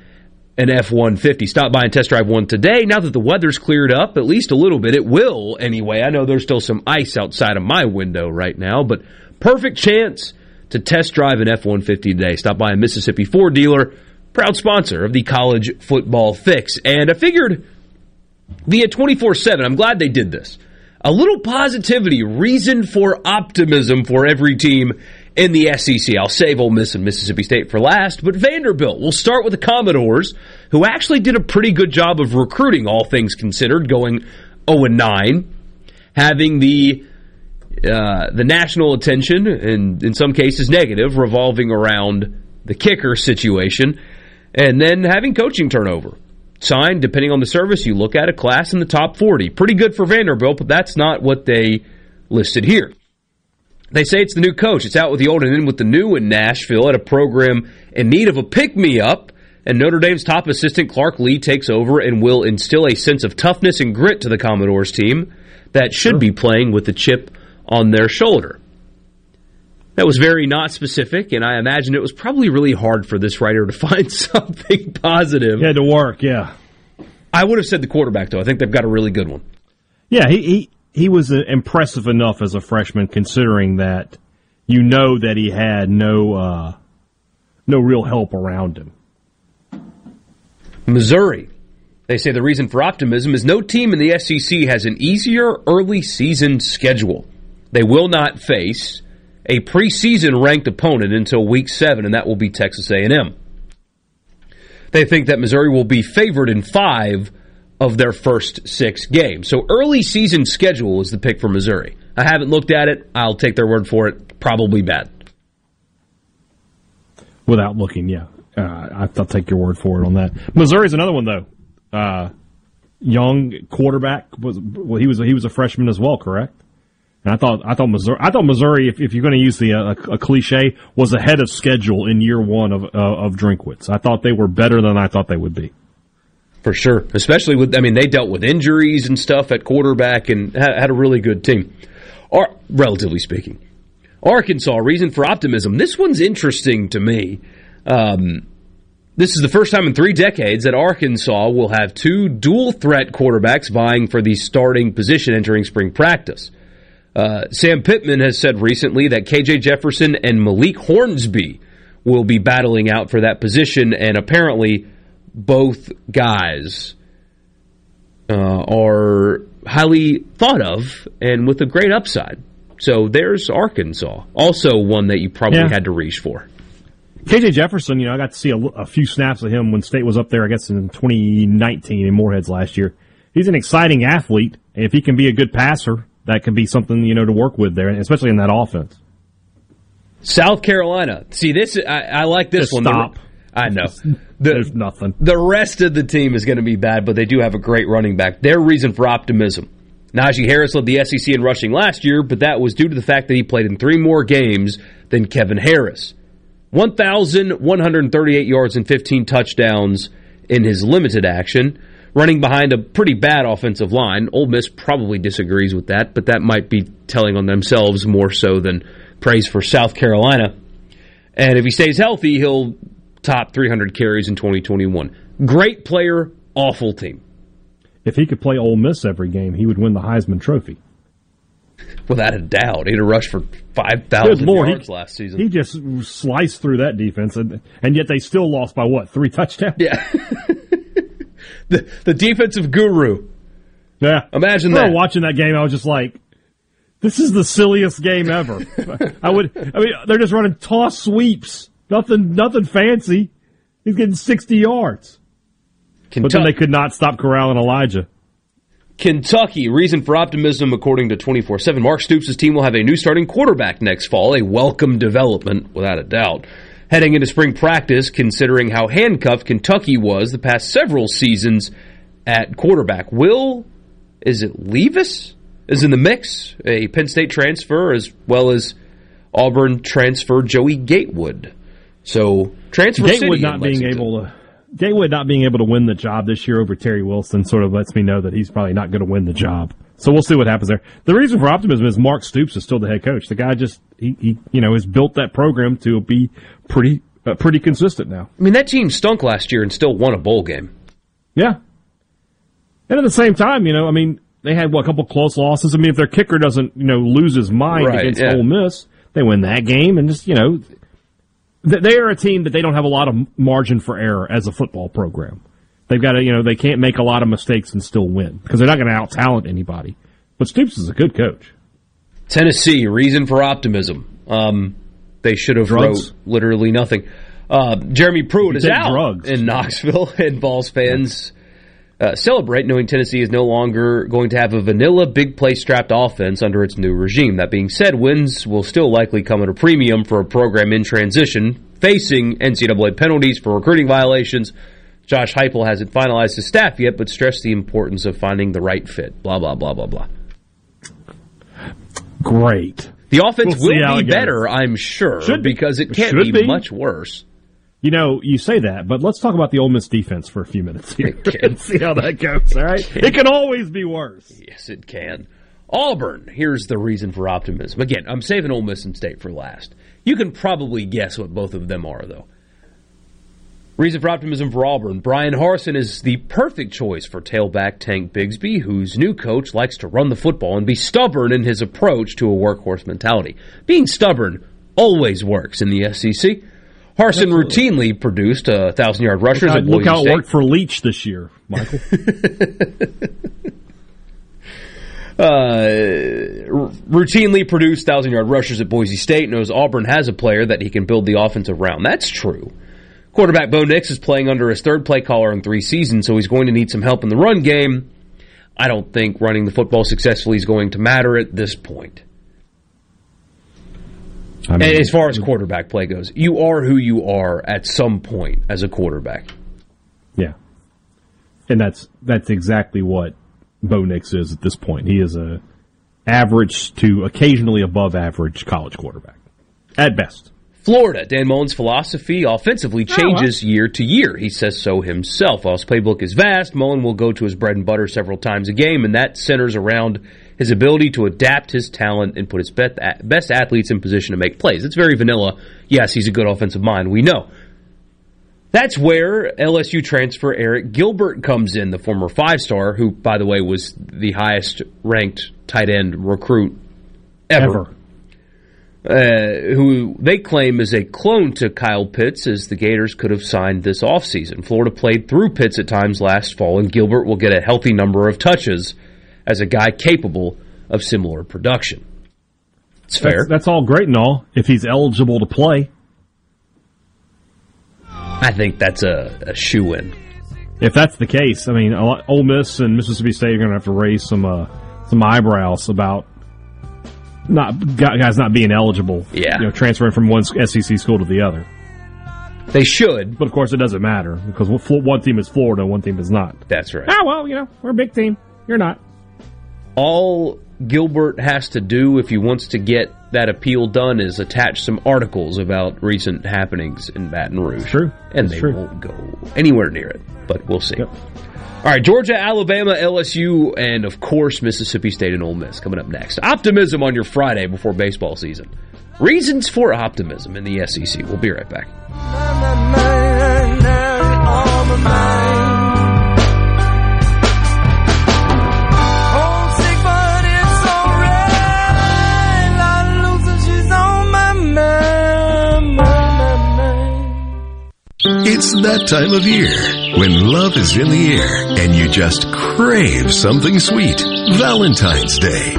an F 150. Stop by and test drive one today. Now that the weather's cleared up, at least a little bit, it will anyway. I know there's still some ice outside of my window right now, but perfect chance to test drive an F 150 today. Stop by a Mississippi Ford dealer, proud sponsor of the college football fix. And I figured via 24 7, I'm glad they did this. A little positivity, reason for optimism for every team in the SEC. I'll save Ole Miss and Mississippi State for last, but Vanderbilt. We'll start with the Commodores, who actually did a pretty good job of recruiting, all things considered, going 0 9, having the uh, the national attention, and in some cases negative, revolving around the kicker situation, and then having coaching turnover. Signed, depending on the service you look at, a class in the top 40. Pretty good for Vanderbilt, but that's not what they listed here. They say it's the new coach. It's out with the old and in with the new in Nashville at a program in need of a pick me up. And Notre Dame's top assistant Clark Lea takes over and will instill a sense of toughness and grit to the Commodores team that should be playing with the chip on their shoulder. That was very not specific, and I imagine it was probably really hard for this writer to [LAUGHS] find something positive. He had to work, yeah. I would have said the quarterback, though. I think they've got a really good one. Yeah, he he, he was uh, impressive enough as a freshman, considering that you know that he had no uh, no real help around him. Missouri. They say the reason for optimism is no team in the SEC has an easier early season schedule. They will not face a preseason ranked opponent until week 7 and that will be Texas A&M. They think that Missouri will be favored in 5 of their first 6 games. So early season schedule is the pick for Missouri. I haven't looked at it. I'll take their word for it. Probably bad. Without looking, yeah. Uh, I'll take your word for it on that. Missouri's another one though. Uh, young quarterback was well, he was he was a freshman as well, correct? And I thought I thought Missouri I thought Missouri, if, if you're going to use the uh, a, cliche, was ahead of schedule in year one of uh, of Drinkwitz. I thought they were better than I thought they would be. For sure, especially with I mean they dealt with injuries and stuff at quarterback and had, had a really good team, or relatively speaking. Arkansas, reason for optimism. This one's interesting to me. Um, this is the first time in three decades that Arkansas will have two dual threat quarterbacks vying for the starting position entering spring practice. Uh, Sam Pittman has said recently that KJ Jefferson and Malik Hornsby will be battling out for that position, and apparently both guys uh, are highly thought of and with a great upside. So there's Arkansas, also one that you probably yeah. had to reach for. KJ Jefferson, you know, I got to see a, a, few snaps of him when State was up there, I guess, in 2019 in Moreheads last year. He's an exciting athlete. and If he can be a good passer, that could be something, you know, to work with there, especially in that offense. South Carolina. See, this, I, I like this Just one. Stop. I know. [LAUGHS] The, There's nothing. The rest of the team is going to be bad, but they do have a great running back. Their reason for optimism. Najee Harris led the SEC in rushing last year, but that was due to the fact that he played in three more games than Kevin Harris. 1,138 yards and 15 touchdowns in his limited action, running behind a pretty bad offensive line. Ole Miss probably disagrees with that, but that might be telling on themselves more so than praise for South Carolina. And if he stays healthy, he'll top 300 carries in 2021. Great player, awful team. If he could play Ole Miss every game, he would win the Heisman Trophy. Without a doubt, he'd have rushed for five thousand yards he, last season. He just sliced through that defense, and, and yet they still lost by what three touchdowns? Yeah, [LAUGHS] the the defensive guru. Yeah, imagine that. Watching that game, I was just like, "This is the silliest game ever." I would. I mean, they're just running toss sweeps. Nothing. Nothing fancy. He's getting sixty yards. Kentucky. But then they could not stop corralling Elijah. Kentucky, reason for optimism according to 24 7. Mark Stoops' team will have a new starting quarterback next fall, a welcome development, without a doubt. Heading into spring practice, considering how handcuffed Kentucky was the past several seasons at quarterback. Will, is it Levis? Is in the mix, a Penn State transfer, as well as Auburn transfer Joey Gatewood. So, transfer Gatewood City not being able to Gatewood not being able to win the job this year over Terry Wilson sort of lets me know that he's probably not going to win the job. So we'll see what happens there. The reason for optimism is Mark Stoops is still the head coach. The guy just he, he you know has built that program to be pretty uh, pretty consistent now. I mean that team stunk last year and still won a bowl game. Yeah, and at the same time, you know, I mean they had what, a couple close losses. I mean if their kicker doesn't you know lose his mind right, against yeah. Ole Miss, they win that game and just you know they are a team that they don't have a lot of margin for error as a football program. They've got to, you know, they can't make a lot of mistakes and still win because they're not going to out talent anybody. But Stoops is a good coach. Tennessee, reason for optimism. Um, they should have drugs. wrote literally nothing. Uh, Jeremy Pruitt is out drugs. in Knoxville, [LAUGHS] and Vols fans uh, celebrate knowing Tennessee is no longer going to have a vanilla big play strapped offense under its new regime. That being said, wins will still likely come at a premium for a program in transition, facing NCAA penalties for recruiting violations. Josh Heupel hasn't finalized his staff yet, but stressed the importance of finding the right fit. Blah blah blah blah blah. great. The offense We'll will be better, I'm sure, Should be. because it can't be, be. much worse. You know, you say that, but let's talk about the Ole Miss defense for a few minutes here and [LAUGHS] see how that goes. All right, it can always be worse. Yes, it can. Auburn. Here's the reason for optimism. Again, I'm saving Ole Miss and State for last. You can probably guess what both of them are, though. Reason for optimism for Auburn. Bryan Harsin is the perfect choice for tailback Tank Bigsby, whose new coach likes to run the football and be stubborn in his approach to a workhorse mentality. Being stubborn always works in the SEC. Harson routinely produced a thousand yard rushers Look at look Boise how it State. worked for Leach this year, Michael. [LAUGHS] uh, r- routinely produced thousand yard rushers at Boise State. Knows Auburn has a player that he can build the offense around. That's true. Quarterback Bo Nix is playing under his third play caller in three seasons, so he's going to need some help in the run game. I don't think running the football successfully is going to matter at this point. I mean, as far as quarterback play goes, you are who you are at some point as a quarterback. Yeah, and that's that's exactly what Bo Nix is at this point. He is a average to occasionally above average college quarterback at best. Florida, Dan Mullen's philosophy offensively oh, changes year to year. He says so himself. While his playbook is vast, Mullen will go to his bread and butter several times a game, and that centers around his ability to adapt his talent and put his best athletes in position to make plays. It's very vanilla. Yes, he's a good offensive mind. We know. That's where LSU transfer Arik Gilbert comes in, the former five star, who, by the way, was the highest ranked tight end recruit ever. Uh, who they claim is a clone to Kyle Pitts, as the Gators could have signed this offseason. Florida played through Pitts at times last fall, and Gilbert will get a healthy number of touches as a guy capable of similar production. It's fair. That's, that's all great and all if he's eligible to play. I think that's a, a shoe in. If that's the case, I mean, lot, Ole Miss and Mississippi State are going to have to raise some uh, some eyebrows about not guys not being eligible. Yeah. you know, transferring from one SEC school to the other. They should, but of course it doesn't matter because one team is Florida, one team is not. That's right. Ah, well, you know, we're a big team. You're not. All Gilbert has to do if he wants to get that appeal done is attach some articles about recent happenings in Baton Rouge. True. And It's they true. won't go anywhere near it, but we'll see. All right, Georgia, Alabama, LSU, and of course Mississippi State and Ole Miss coming up next. Optimism on your Friday before baseball season. Reasons for optimism in the SEC. We'll be right back. It's that time of year when love is in the air and you just crave something sweet. Valentine's Day.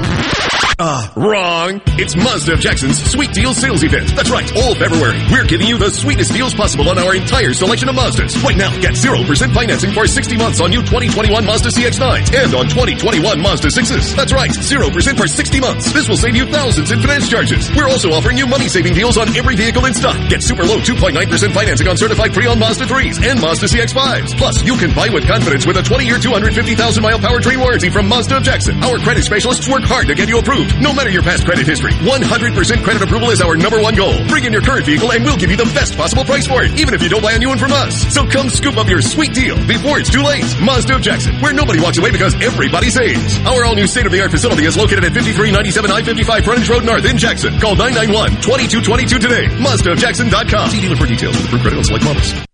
Ah, wrong. It's Mazda of Jackson's Sweet Deals Sales Event. That's right, all February. We're giving you the sweetest deals possible on our entire selection of Mazdas. Right now, get 0% financing for 60 months on new 2021 Mazda CX-9s and on 2021 Mazda 6s. That's right, 0% for 60 months. This will save you thousands in finance charges. We're also offering you money-saving deals on every vehicle in stock. Get super low 2.9% financing on certified pre-owned Mazda 3s and Mazda CX-5s. Plus, you can buy with confidence with a 20-year, 250,000-mile powertrain warranty from Mazda of Jackson. Our credit specialists work hard to get you approved. No matter your past credit history, 100% credit approval is our number one goal. Bring in your current vehicle and we'll give you the best possible price for it, even if you don't buy a new one from us. So come scoop up your sweet deal before it's too late. Mazda of Jackson, where nobody walks away because everybody saves. Our all-new state-of-the-art facility is located at 5397 I-55 Frontage Road North in Jackson. Call 991-2222 today. MazdaofJackson.com. See dealer for details with approved credit on select models.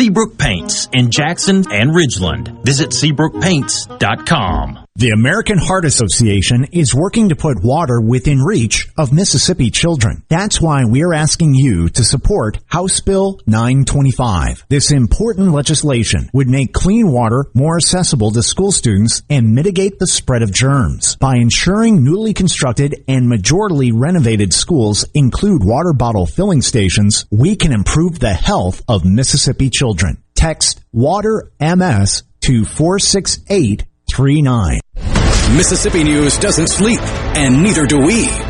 Seabrook Paints in Jackson and Ridgeland. Visit SeabrookPaints.com. The American Heart Association is working to put water within reach of Mississippi children. That's why we're asking you to support House Bill 925. This important legislation would make clean water more accessible to school students and mitigate the spread of germs. By ensuring newly constructed and majorly renovated schools include water bottle filling stations, we can improve the health of Mississippi children. Text WATER MS to 46839. Mississippi News doesn't sleep, and neither do we.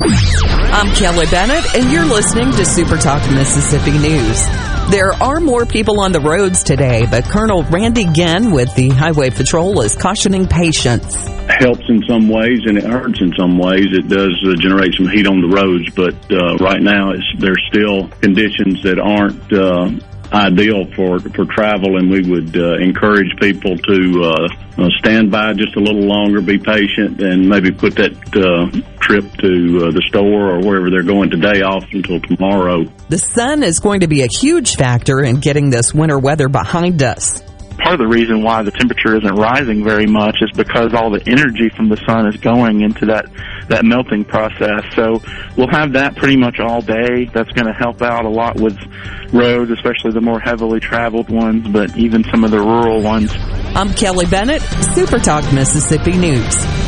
I'm Kelly Bennett, and you're listening to Super Talk Mississippi News. There are more people on the roads today, but Colonel Randy Ginn with the Highway Patrol is cautioning patience. helps in some ways and it hurts in some ways. It does uh, generate some heat on the roads, but uh, right now it's, there's still conditions that aren't uh, ideal for for travel, and we would uh, encourage people to uh, uh, stand by just a little longer, be patient, and maybe put that uh, trip to uh, the store or wherever they're going today off until tomorrow. The sun is going to be a huge factor in getting this winter weather behind us. part of the reason why the temperature isn't rising very much is because all the energy from the sun is going into that that melting process. So we'll have that pretty much all day. That's going to help out a lot with roads, especially the more heavily traveled ones, but even some of the rural ones. I'm Kelly Bennett, Super Talk Mississippi News.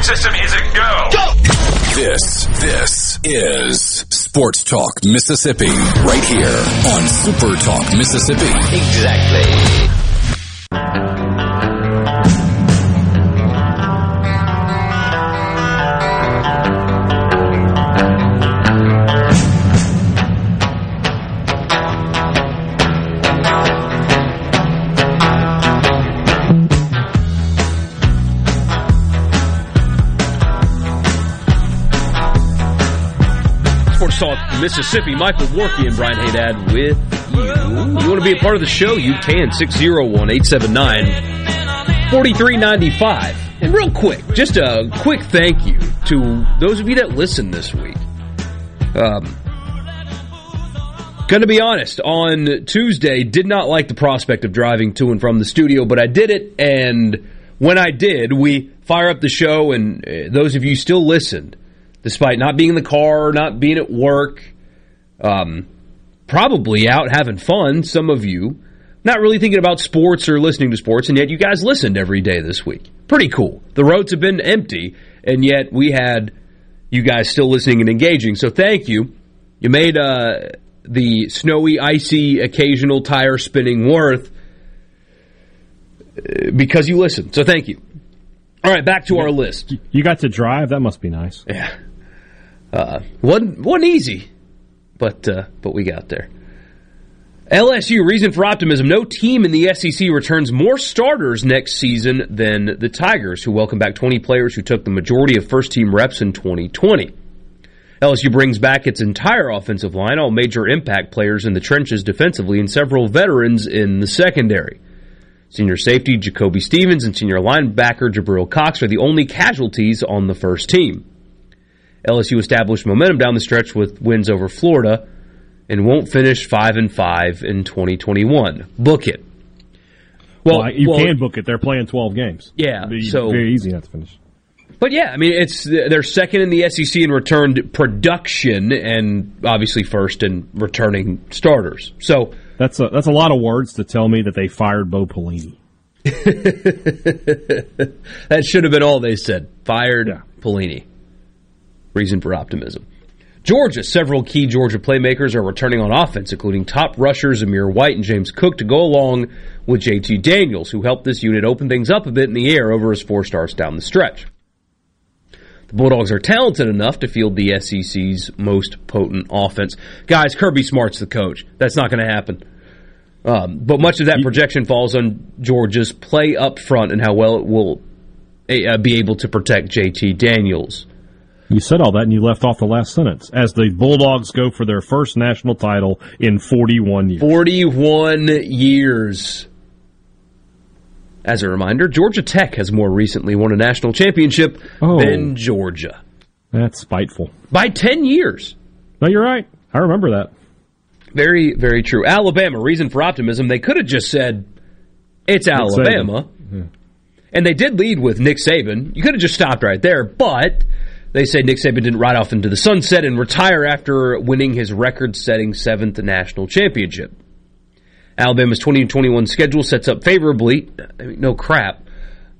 Communication system is a go. Go! This, this is Sports Talk Mississippi, right here on Super Talk Mississippi. Exactly. Talk Mississippi. Michael Warkey and Brian Hadad with you. You want to be a part of the show? You can. 601-879-4395. And real quick, just a quick thank you to those of you that listened this week. Um, Gonna be honest, on Tuesday, did not like the prospect of driving to and from the studio, but I did it, and when I did, we fire up the show, and uh, those of you still listened, despite not being in the car, not being at work, um, probably out having fun, some of you, not really thinking about sports or listening to sports, and yet you guys listened every day this week. Pretty cool. The roads have been empty, and yet we had you guys still listening and engaging, so thank you. You made uh, the snowy, icy, occasional tire spinning worth uh, because you listened. So thank you. All right, back to our list. You got to drive. That must be nice. Yeah. Uh, wasn't, wasn't easy, but uh, but we got there. LSU, reason for optimism. No team in the SEC returns more starters next season than the Tigers, who welcome back 20 players who took the majority of first team reps in 2020. LSU brings back its entire offensive line, all major impact players in the trenches defensively, and several veterans in the secondary. Senior safety Jacoby Stevens and senior linebacker Jabril Cox are the only casualties on the first team. LSU established momentum down the stretch with wins over Florida and won't finish 5 and 5 in 2021. Book it. Well, well you well, can book it. They're playing 12 games. Yeah, so very easy not to finish. But yeah, I mean, it's they're second in the SEC in returned production, and obviously first in returning starters. So that's a that's a lot of words to tell me that they fired Bo Pelini. [LAUGHS] that should have been all they said. Fired yeah. Pelini. Reason for optimism. Georgia, several key Georgia playmakers are returning on offense, including top rushers Zamir White and James Cook to go along with JT Daniels, who helped this unit open things up a bit in the air over his four starts down the stretch. The Bulldogs are talented enough to field the SEC's most potent offense. Guys, Kirby Smart's the coach. That's not going to happen. Um, but much of that projection falls on Georgia's play up front and how well it will uh, be able to protect JT Daniels. You said all that and you left off the last sentence. As the Bulldogs go for their first national title in 41 years. 41 years. As a reminder, Georgia Tech has more recently won a national championship oh, than Georgia. That's spiteful. By 10 years. No, you're right. I remember that. Very, very true. Alabama, reason for optimism. They could have just said, it's Alabama. Yeah. And they did lead with Nick Saban. You could have just stopped right there, but they say Nick Saban didn't ride off into the sunset and retire after winning his record setting seventh national championship. Alabama's 2021 schedule sets up favorably. I mean, no crap.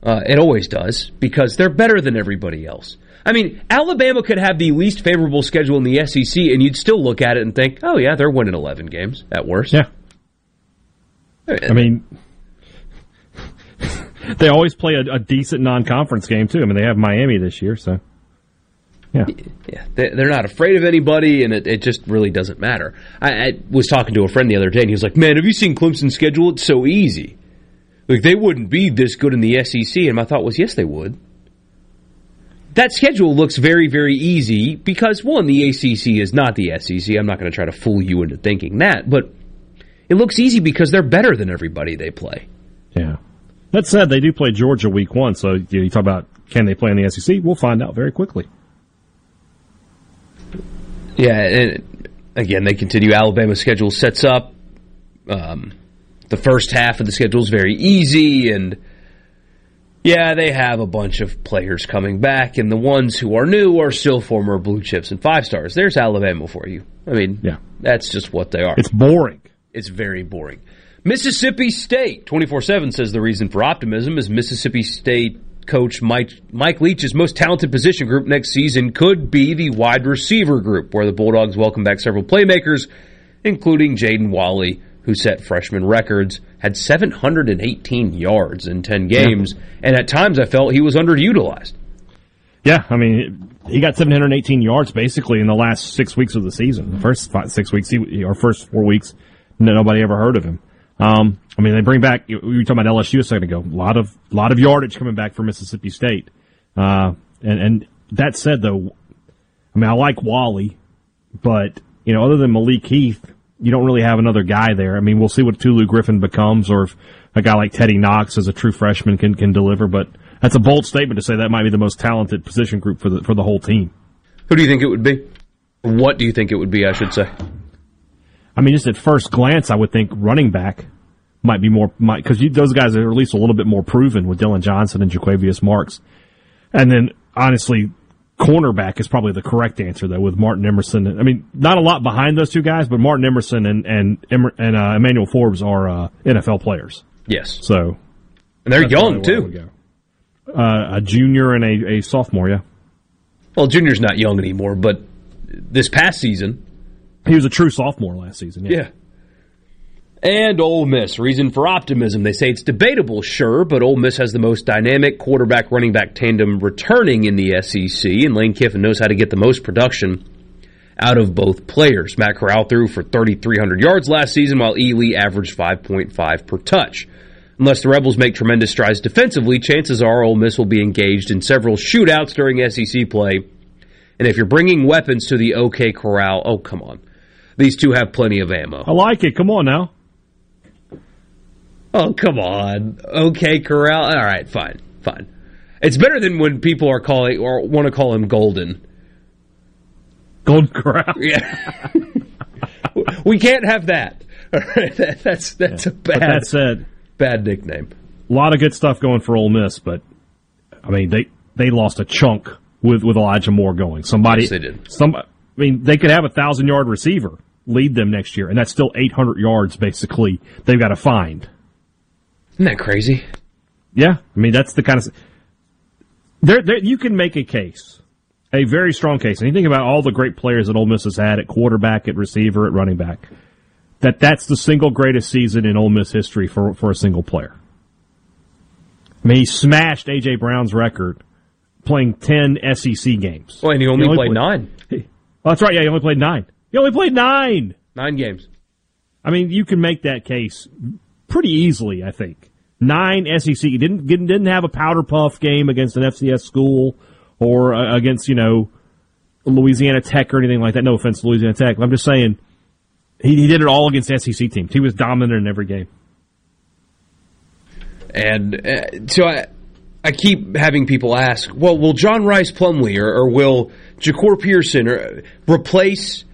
Uh, it always does because they're better than everybody else. I mean, Alabama could have the least favorable schedule in the SEC, and you'd still look at it and think, "Oh yeah, they're winning 11 games at worst." Yeah. I mean, [LAUGHS] they always play a, a decent non-conference game too. I mean, they have Miami this year, so yeah, yeah, they're not afraid of anybody, and it, it just really doesn't matter. I, I, was talking to a friend the other day, and he was like, "Man, have you seen Clemson's schedule? It's so easy. Like they wouldn't be this good in the SEC." And my thought was, "Yes, they would." That schedule looks very, very easy because one, the ACC is not the SEC. I'm not going to try to fool you into thinking that, but it looks easy because they're better than everybody they play. Yeah. That said, they do play Georgia week one, so you, you talk about can they play in the SEC? We'll find out very quickly. Yeah, and again, they continue. Alabama's schedule sets up. Um, the first half of the schedule is very easy, and yeah, they have a bunch of players coming back, and the ones who are new are still former blue chips and five stars. There's Alabama for you. I mean, yeah, that's just what they are. It's boring. It's very boring. Mississippi State, 24 7 says the reason for optimism is Mississippi State coach Mike, Mike Leach's most talented position group next season could be the wide receiver group, where the Bulldogs welcome back several playmakers, including Jaden Walley, who set freshman records, had 718 yards in 10 games, yeah. and at times I felt he was underutilized. Yeah, I mean, he got 718 yards basically in the last six weeks of the season. The first five, six weeks, he, or first four weeks, nobody ever heard of him. Um, I mean, they bring back. We were talking about LSU a second ago. A lot of lot of yardage coming back for Mississippi State. Uh, and and that said, though, I mean, I like Walley, but you know, other than Malik Heath, you don't really have another guy there. I mean, we'll see what Tulu Griffin becomes, or if a guy like Teddy Knox as a true freshman can can deliver. But that's a bold statement to say that might be the most talented position group for the for the whole team. Who do you think it would be? What do you think it would be? I should say. I mean, just at first glance, I would think running back might be more might because those guys are at least a little bit more proven with Dylan Johnson and Jo'quavious Marks, and then honestly, cornerback is probably the correct answer though with Martin Emerson. I mean, not a lot behind those two guys, but Martin Emerson and and and uh, Emmanuel Forbes are uh, NFL players. Yes, so and they're young too. Uh, a junior and a, a sophomore, yeah. Well, junior's not young anymore, but this past season He was a true sophomore last season. Yeah. Yeah. And Ole Miss, reason for optimism. They say it's debatable, sure, but Ole Miss has the most dynamic quarterback running back tandem returning in the SEC, and Lane Kiffin knows how to get the most production out of both players. Matt Corral threw for 3,300 yards last season, while Ealy averaged 5.5 per touch. Unless the Rebels make tremendous strides defensively, chances are Ole Miss will be engaged in several shootouts during SEC play. And if you're bringing weapons to the OK Corral, oh, come on. These two have plenty of ammo. I like it. Come on now. Oh, come on. Okay, Corral. All right, fine, fine. It's better than when people are calling or want to call him Golden. Gold Corral. Yeah. [LAUGHS] we can't have that. All right, [LAUGHS] that- that's that's a bad But that said, bad nickname. a lot of good stuff going for Ole Miss, but I mean they they lost a chunk with with Elijah Moore going. Somebody Yes, they did. Some, I mean they could have a thousand yard receiver lead them next year, and that's still eight hundred yards basically they've got to find. Isn't that crazy? Yeah, I mean that's the kind of there. there you can make a case, a very strong case, and you think about all the great players that Ole Miss has had at quarterback, at receiver, at running back. That that's the single greatest season in Ole Miss history for for a single player. I mean, he smashed AJ Brown's record playing ten SEC games. Well, and he only played nine. Oh, that's right. Yeah, he only played nine. He only played nine. Nine games. I mean, you can make that case pretty easily. I think nine SEC. He didn't didn't have a powder puff game against an FCS school or uh, against you know Louisiana Tech or anything like that. No offense to Louisiana Tech. I'm just saying he, he did it all against SEC teams. He was dominant in every game. And uh, so I, I keep having people ask, well, will John Rhys Plumlee or, or will Jahcour Pearson or, replace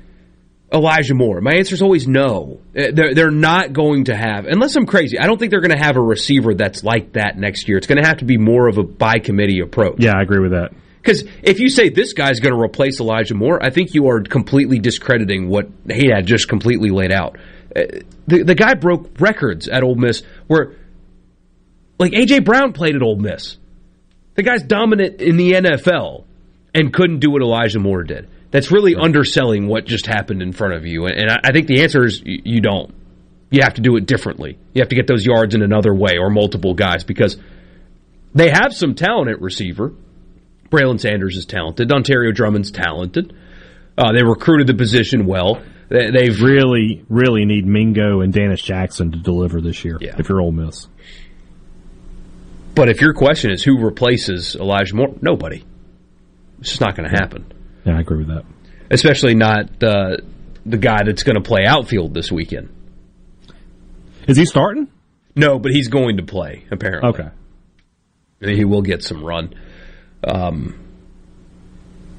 Elijah Moore? My answer is always no. Uh, They're, they're not going to have, unless I'm crazy, I don't think they're going to have a receiver that's like that next year. It's going to have to be more of a by committee approach. Yeah, I agree with that. Because if you say this guy's going to replace Elijah Moore, I think you are completely discrediting what he had just completely laid out. Uh, The, the guy broke records at Ole Miss where, like, A.J. Brown played at Ole Miss. The guy's dominant in the NFL and couldn't do what Elijah Moore did. That's really underselling what just happened in front of you. And I I think the answer is you don't. You have to do it differently. You have to get those yards in another way or multiple guys because they have some talent at receiver. Braylon Sanders is talented. Dontario Drummond's talented. Uh, they recruited the position well. They, they've really, really need Mingo and Dannis Jackson to deliver this year. Yeah. If you're Ole Miss, But if your question is who replaces Elijah Moore, nobody. It's just not going to happen. Yeah, I agree with that. Especially not uh, the guy that's going to play outfield this weekend. Is he starting? No, but he's going to play apparently. Okay. And he will get some run. Um,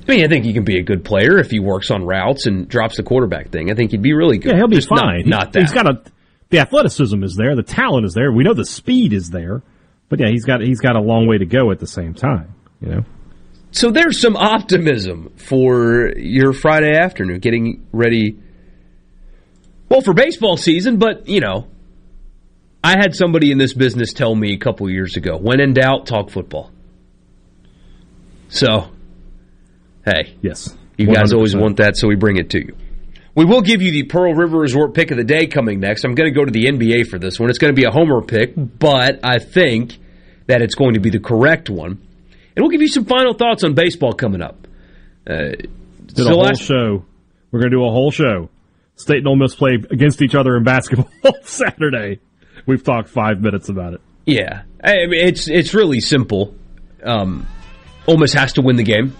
I mean, I think he can be a good player if he works on routes and drops the quarterback thing. I think he'd be really good. Yeah, he'll be Just fine. Not, He- that. He's got a the athleticism is there, the talent is there. We know the speed is there, but yeah, he's got he's got a long way to go at the same time. You know. So there's some optimism for your Friday afternoon, getting ready. Well, for baseball season, but you know, I had somebody in this business tell me a couple years ago: when in doubt, talk football. So, hey, yes, you guys always want that, so we bring it to you. We will give you the Pearl River Resort pick of the day coming next. I'm going to go to the NBA for this one. It's going to be a homer pick, but I think that it's going to be the correct one. And we'll give you some final thoughts on baseball coming up. Uh, Did so a whole last- show. We're going to do a whole show. State and Ole Miss play against each other in basketball [LAUGHS] Saturday. We've talked five minutes about it. Yeah, I mean, it's it's really simple. Um, Ole Miss has to win the game.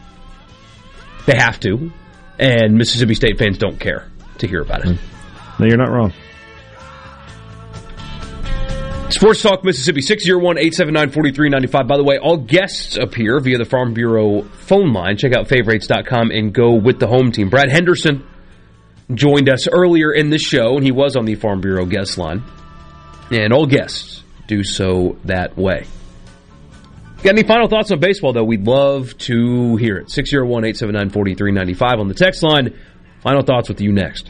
They have to, and Mississippi State fans don't care to hear about it. No, you're not wrong. Sports Talk Mississippi 601-879-4395. By the way, all guests appear via the Farm Bureau phone line. Check out favorites.com and go with the home team. Brad Henderson joined us earlier in the show, and he was on the Farm Bureau guest line. And all guests do so that way. Got any final thoughts on baseball, though? We'd love to hear it. 601-879-4395 on the text line. Final thoughts with you next.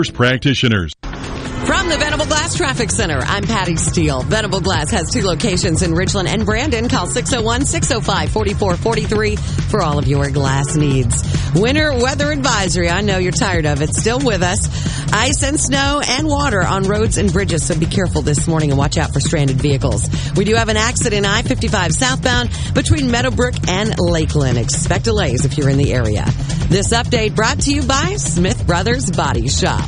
Practitioners. From the Venable Glass Traffic Center, I'm Patty Steele. Venable Glass has two locations in Ridgeland and Brandon. Call 601-605-4443 for all of your glass needs. Winter weather advisory. I know you're tired of it. Still with us. Ice and snow and water on roads and bridges, so be careful this morning and watch out for stranded vehicles. We do have an accident I-55 southbound between Meadowbrook and Lakeland. Expect delays if you're in the area. This update brought to you by Smith Brothers Body Shop.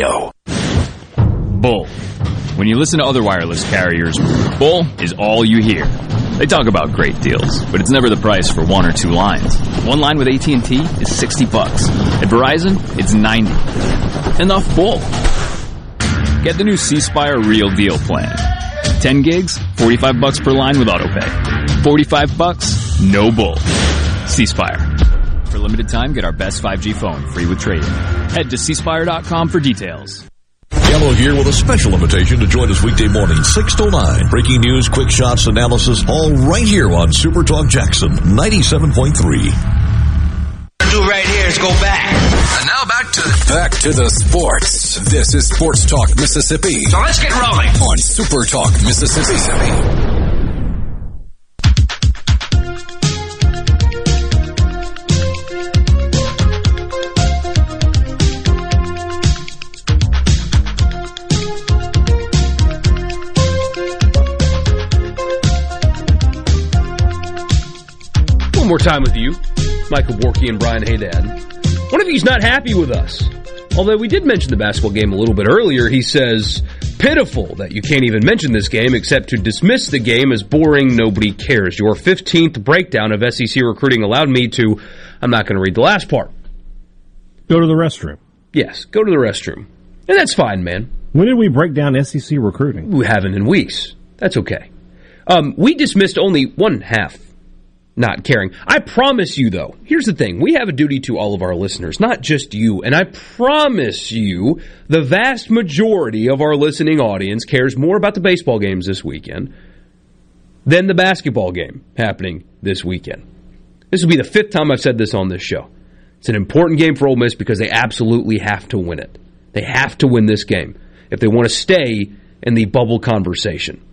Bull. When you listen to other wireless carriers, bull is all you hear. They talk about great deals, but it's never the price for one or two lines. One line with AT&T is 60 bucks. At Verizon, it's 90. Enough bull. Get the new C Spire Real Deal plan. 10 gigs, 45 bucks per line with autopay. 45 bucks, no bull. C Spire. For limited time, get our best 5G phone free with trade-in. Head to cspire.com for details. Gallo here with a special invitation to join us weekday morning, 6 to 9. Breaking news, quick shots, analysis, all right here on Super Talk Jackson 97.3. Do right here is go back. And now back to back to the sports. This is Sports Talk Mississippi. So let's get rolling on Super Talk Mississippi. More time with you, Michael Borky and Brian Hadad. One of you's not happy with us. Although we did mention the basketball game a little bit earlier, he says, pitiful that you can't even mention this game except to dismiss the game as boring, nobody cares. Your 15th breakdown of SEC recruiting allowed me to, I'm not going to read the last part. Go to the restroom. Yes, go to the restroom. And that's fine, man. When did we break down SEC recruiting? We haven't in weeks. That's okay. Um, we dismissed only one half not caring. I promise you, though, here's the thing. We have a duty to all of our listeners, not just you. And I promise you, the vast majority of our listening audience cares more about the baseball games this weekend than the basketball game happening this weekend. This will be the fifth time I've said this on this show. It's an important game for Ole Miss because they absolutely have to win it. They have to win this game if they want to stay in the bubble conversation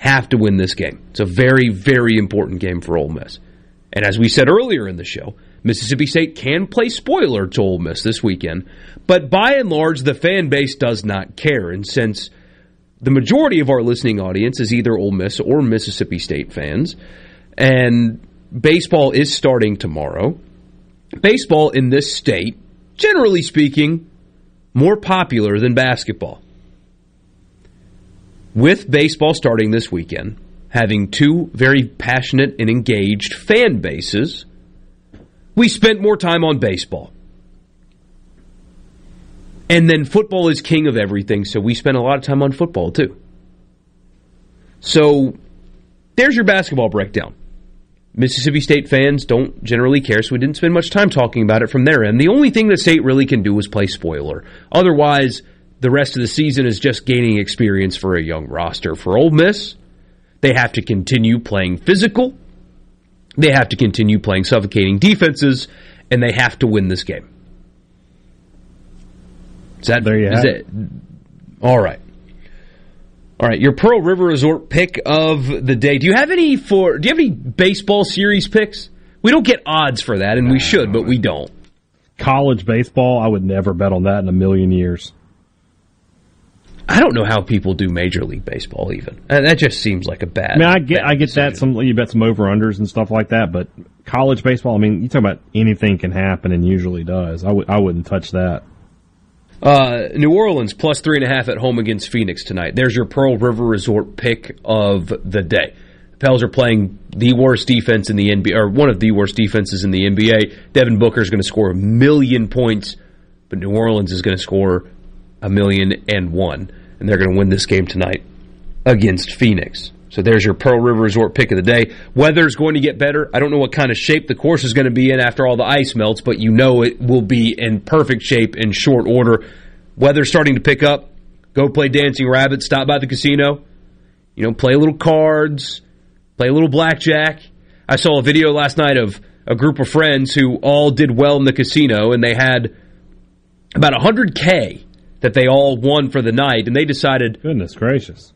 have to win this game. It's a very, very important game for Ole Miss. And as we said earlier in the show, Mississippi State can play spoiler to Ole Miss this weekend, but by and large, the fan base does not care. And since the majority of our listening audience is either Ole Miss or Mississippi State fans, and baseball is starting tomorrow, baseball in this state, generally speaking, more popular than basketball with baseball starting this weekend, having two very passionate and engaged fan bases, we spent more time on baseball. And then football is king of everything, so we spent a lot of time on football too. So there's your basketball breakdown. Mississippi State fans don't generally care, so we didn't spend much time talking about it from their end. The only thing that state really can do is play spoiler. Otherwise, the rest of the season is just gaining experience for a young roster. For Ole Miss, they have to continue playing physical, they have to continue playing suffocating defenses, and they have to win this game. Is that there? You is it? All right. All right, your Pearl River Resort pick of the day. Do you have any for? Do you have any baseball series picks? We don't get odds for that, and we should, but we don't. College baseball, I would never bet on that in a million years. I don't know how people do Major League Baseball even. And that just seems like a bad. I mean, I get, I get that. Some you bet some over unders and stuff like that, but college baseball. I mean, you talk about anything can happen and usually does. I would, I wouldn't touch that. Uh, New Orleans plus three and a half at home against Phoenix tonight. There's your Pearl River Resort pick of the day. The Pels are playing the worst defense in the NBA, or one of the worst defenses in the NBA. Devin Booker is going to score a million points, but New Orleans is going to score a million and one and they're going to win this game tonight against Phoenix. So there's your Pearl River Resort pick of the day. Weather's going to get better. I don't know what kind of shape the course is going to be in after all the ice melts, but you know it will be in perfect shape in short order. Weather's starting to pick up. Go play Dancing Rabbit. Stop by the casino. You know, play a little cards, play a little blackjack. I saw a video last night of a group of friends who all did well in the casino, and they had about 100K that they all won for the night, and they decided. Goodness gracious!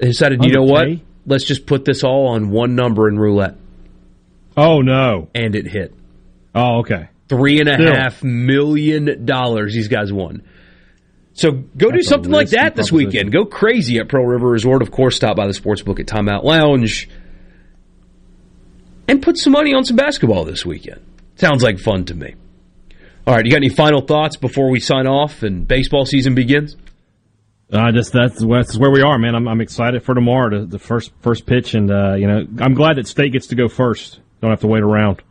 They decided, you know what? Let's just put this all on one number in roulette. Oh no! And it hit. Oh okay. Three and a Still. half million dollars these guys won. So go That's do something like that this weekend. Go crazy at Pearl River Resort. Of course, stop by the sports book at Timeout Lounge and put some money on some basketball this weekend. Sounds like fun to me. All right, you got any final thoughts before we sign off and baseball season begins? Uh, just that's that's where we are, man. I'm, I'm excited for tomorrow, to, the first first pitch, and uh, you know I'm glad that State gets to go first. Don't have to wait around.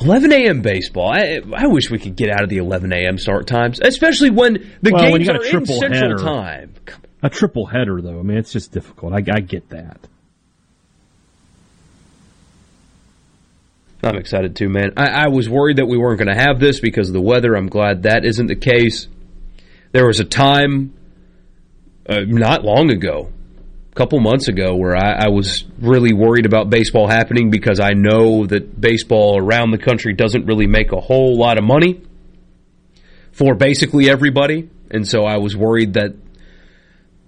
11 a.m. baseball. I, I wish we could get out of the 11 a.m. start times, especially when the well, games when are in Central header, Time. A triple header, though. I mean, it's just difficult. I, I get that. I'm excited too, man. I, I was worried that we weren't going to have this because of the weather. I'm glad that isn't the case. There was a time uh, not long ago, a couple months ago, where I, I was really worried about baseball happening because I know that baseball around the country doesn't really make a whole lot of money for basically everybody. And so I was worried that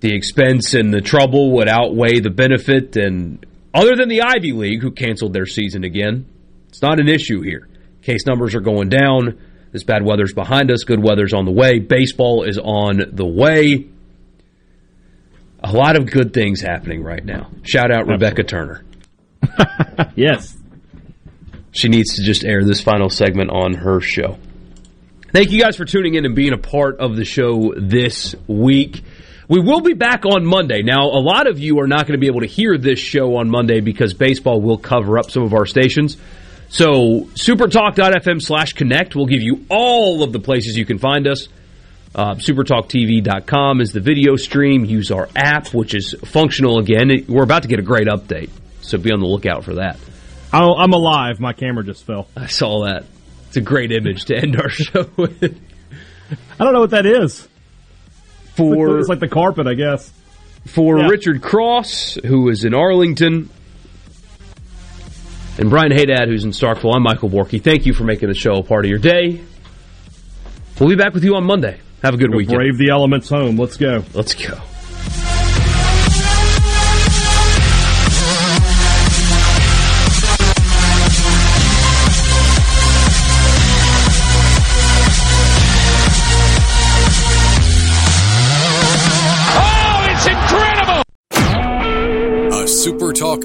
the expense and the trouble would outweigh the benefit. And other than the Ivy League, who canceled their season again, it's not an issue here. Case numbers are going down. This bad weather's behind us. Good weather's on the way. Baseball is on the way. A lot of good things happening right now. Shout out Rebecca Turner. [LAUGHS] yes. She needs to just air this final segment on her show. Thank you guys for tuning in and being a part of the show this week. We will be back on Monday. Now, a lot of you are not going to be able to hear this show on Monday because baseball will cover up some of our stations. So, supertalk.fm slash connect will give you all of the places you can find us. Uh, supertalktv.com is the video stream. Use our app, which is functional again. We're about to get a great update, so be on the lookout for that. I'm alive. My camera just fell. I saw that. It's a great image to end our [LAUGHS] show with. I don't know what that is. For it's like the carpet, I guess. For Yeah. Richard Cross, who is in Arlington, and Brian Hadad, who's in Starkville, I'm Michael Borky. Thank you for making the show a part of your day. We'll be back with you on Monday. Have a good Go weekend. Brave the elements home. Let's go. Let's go.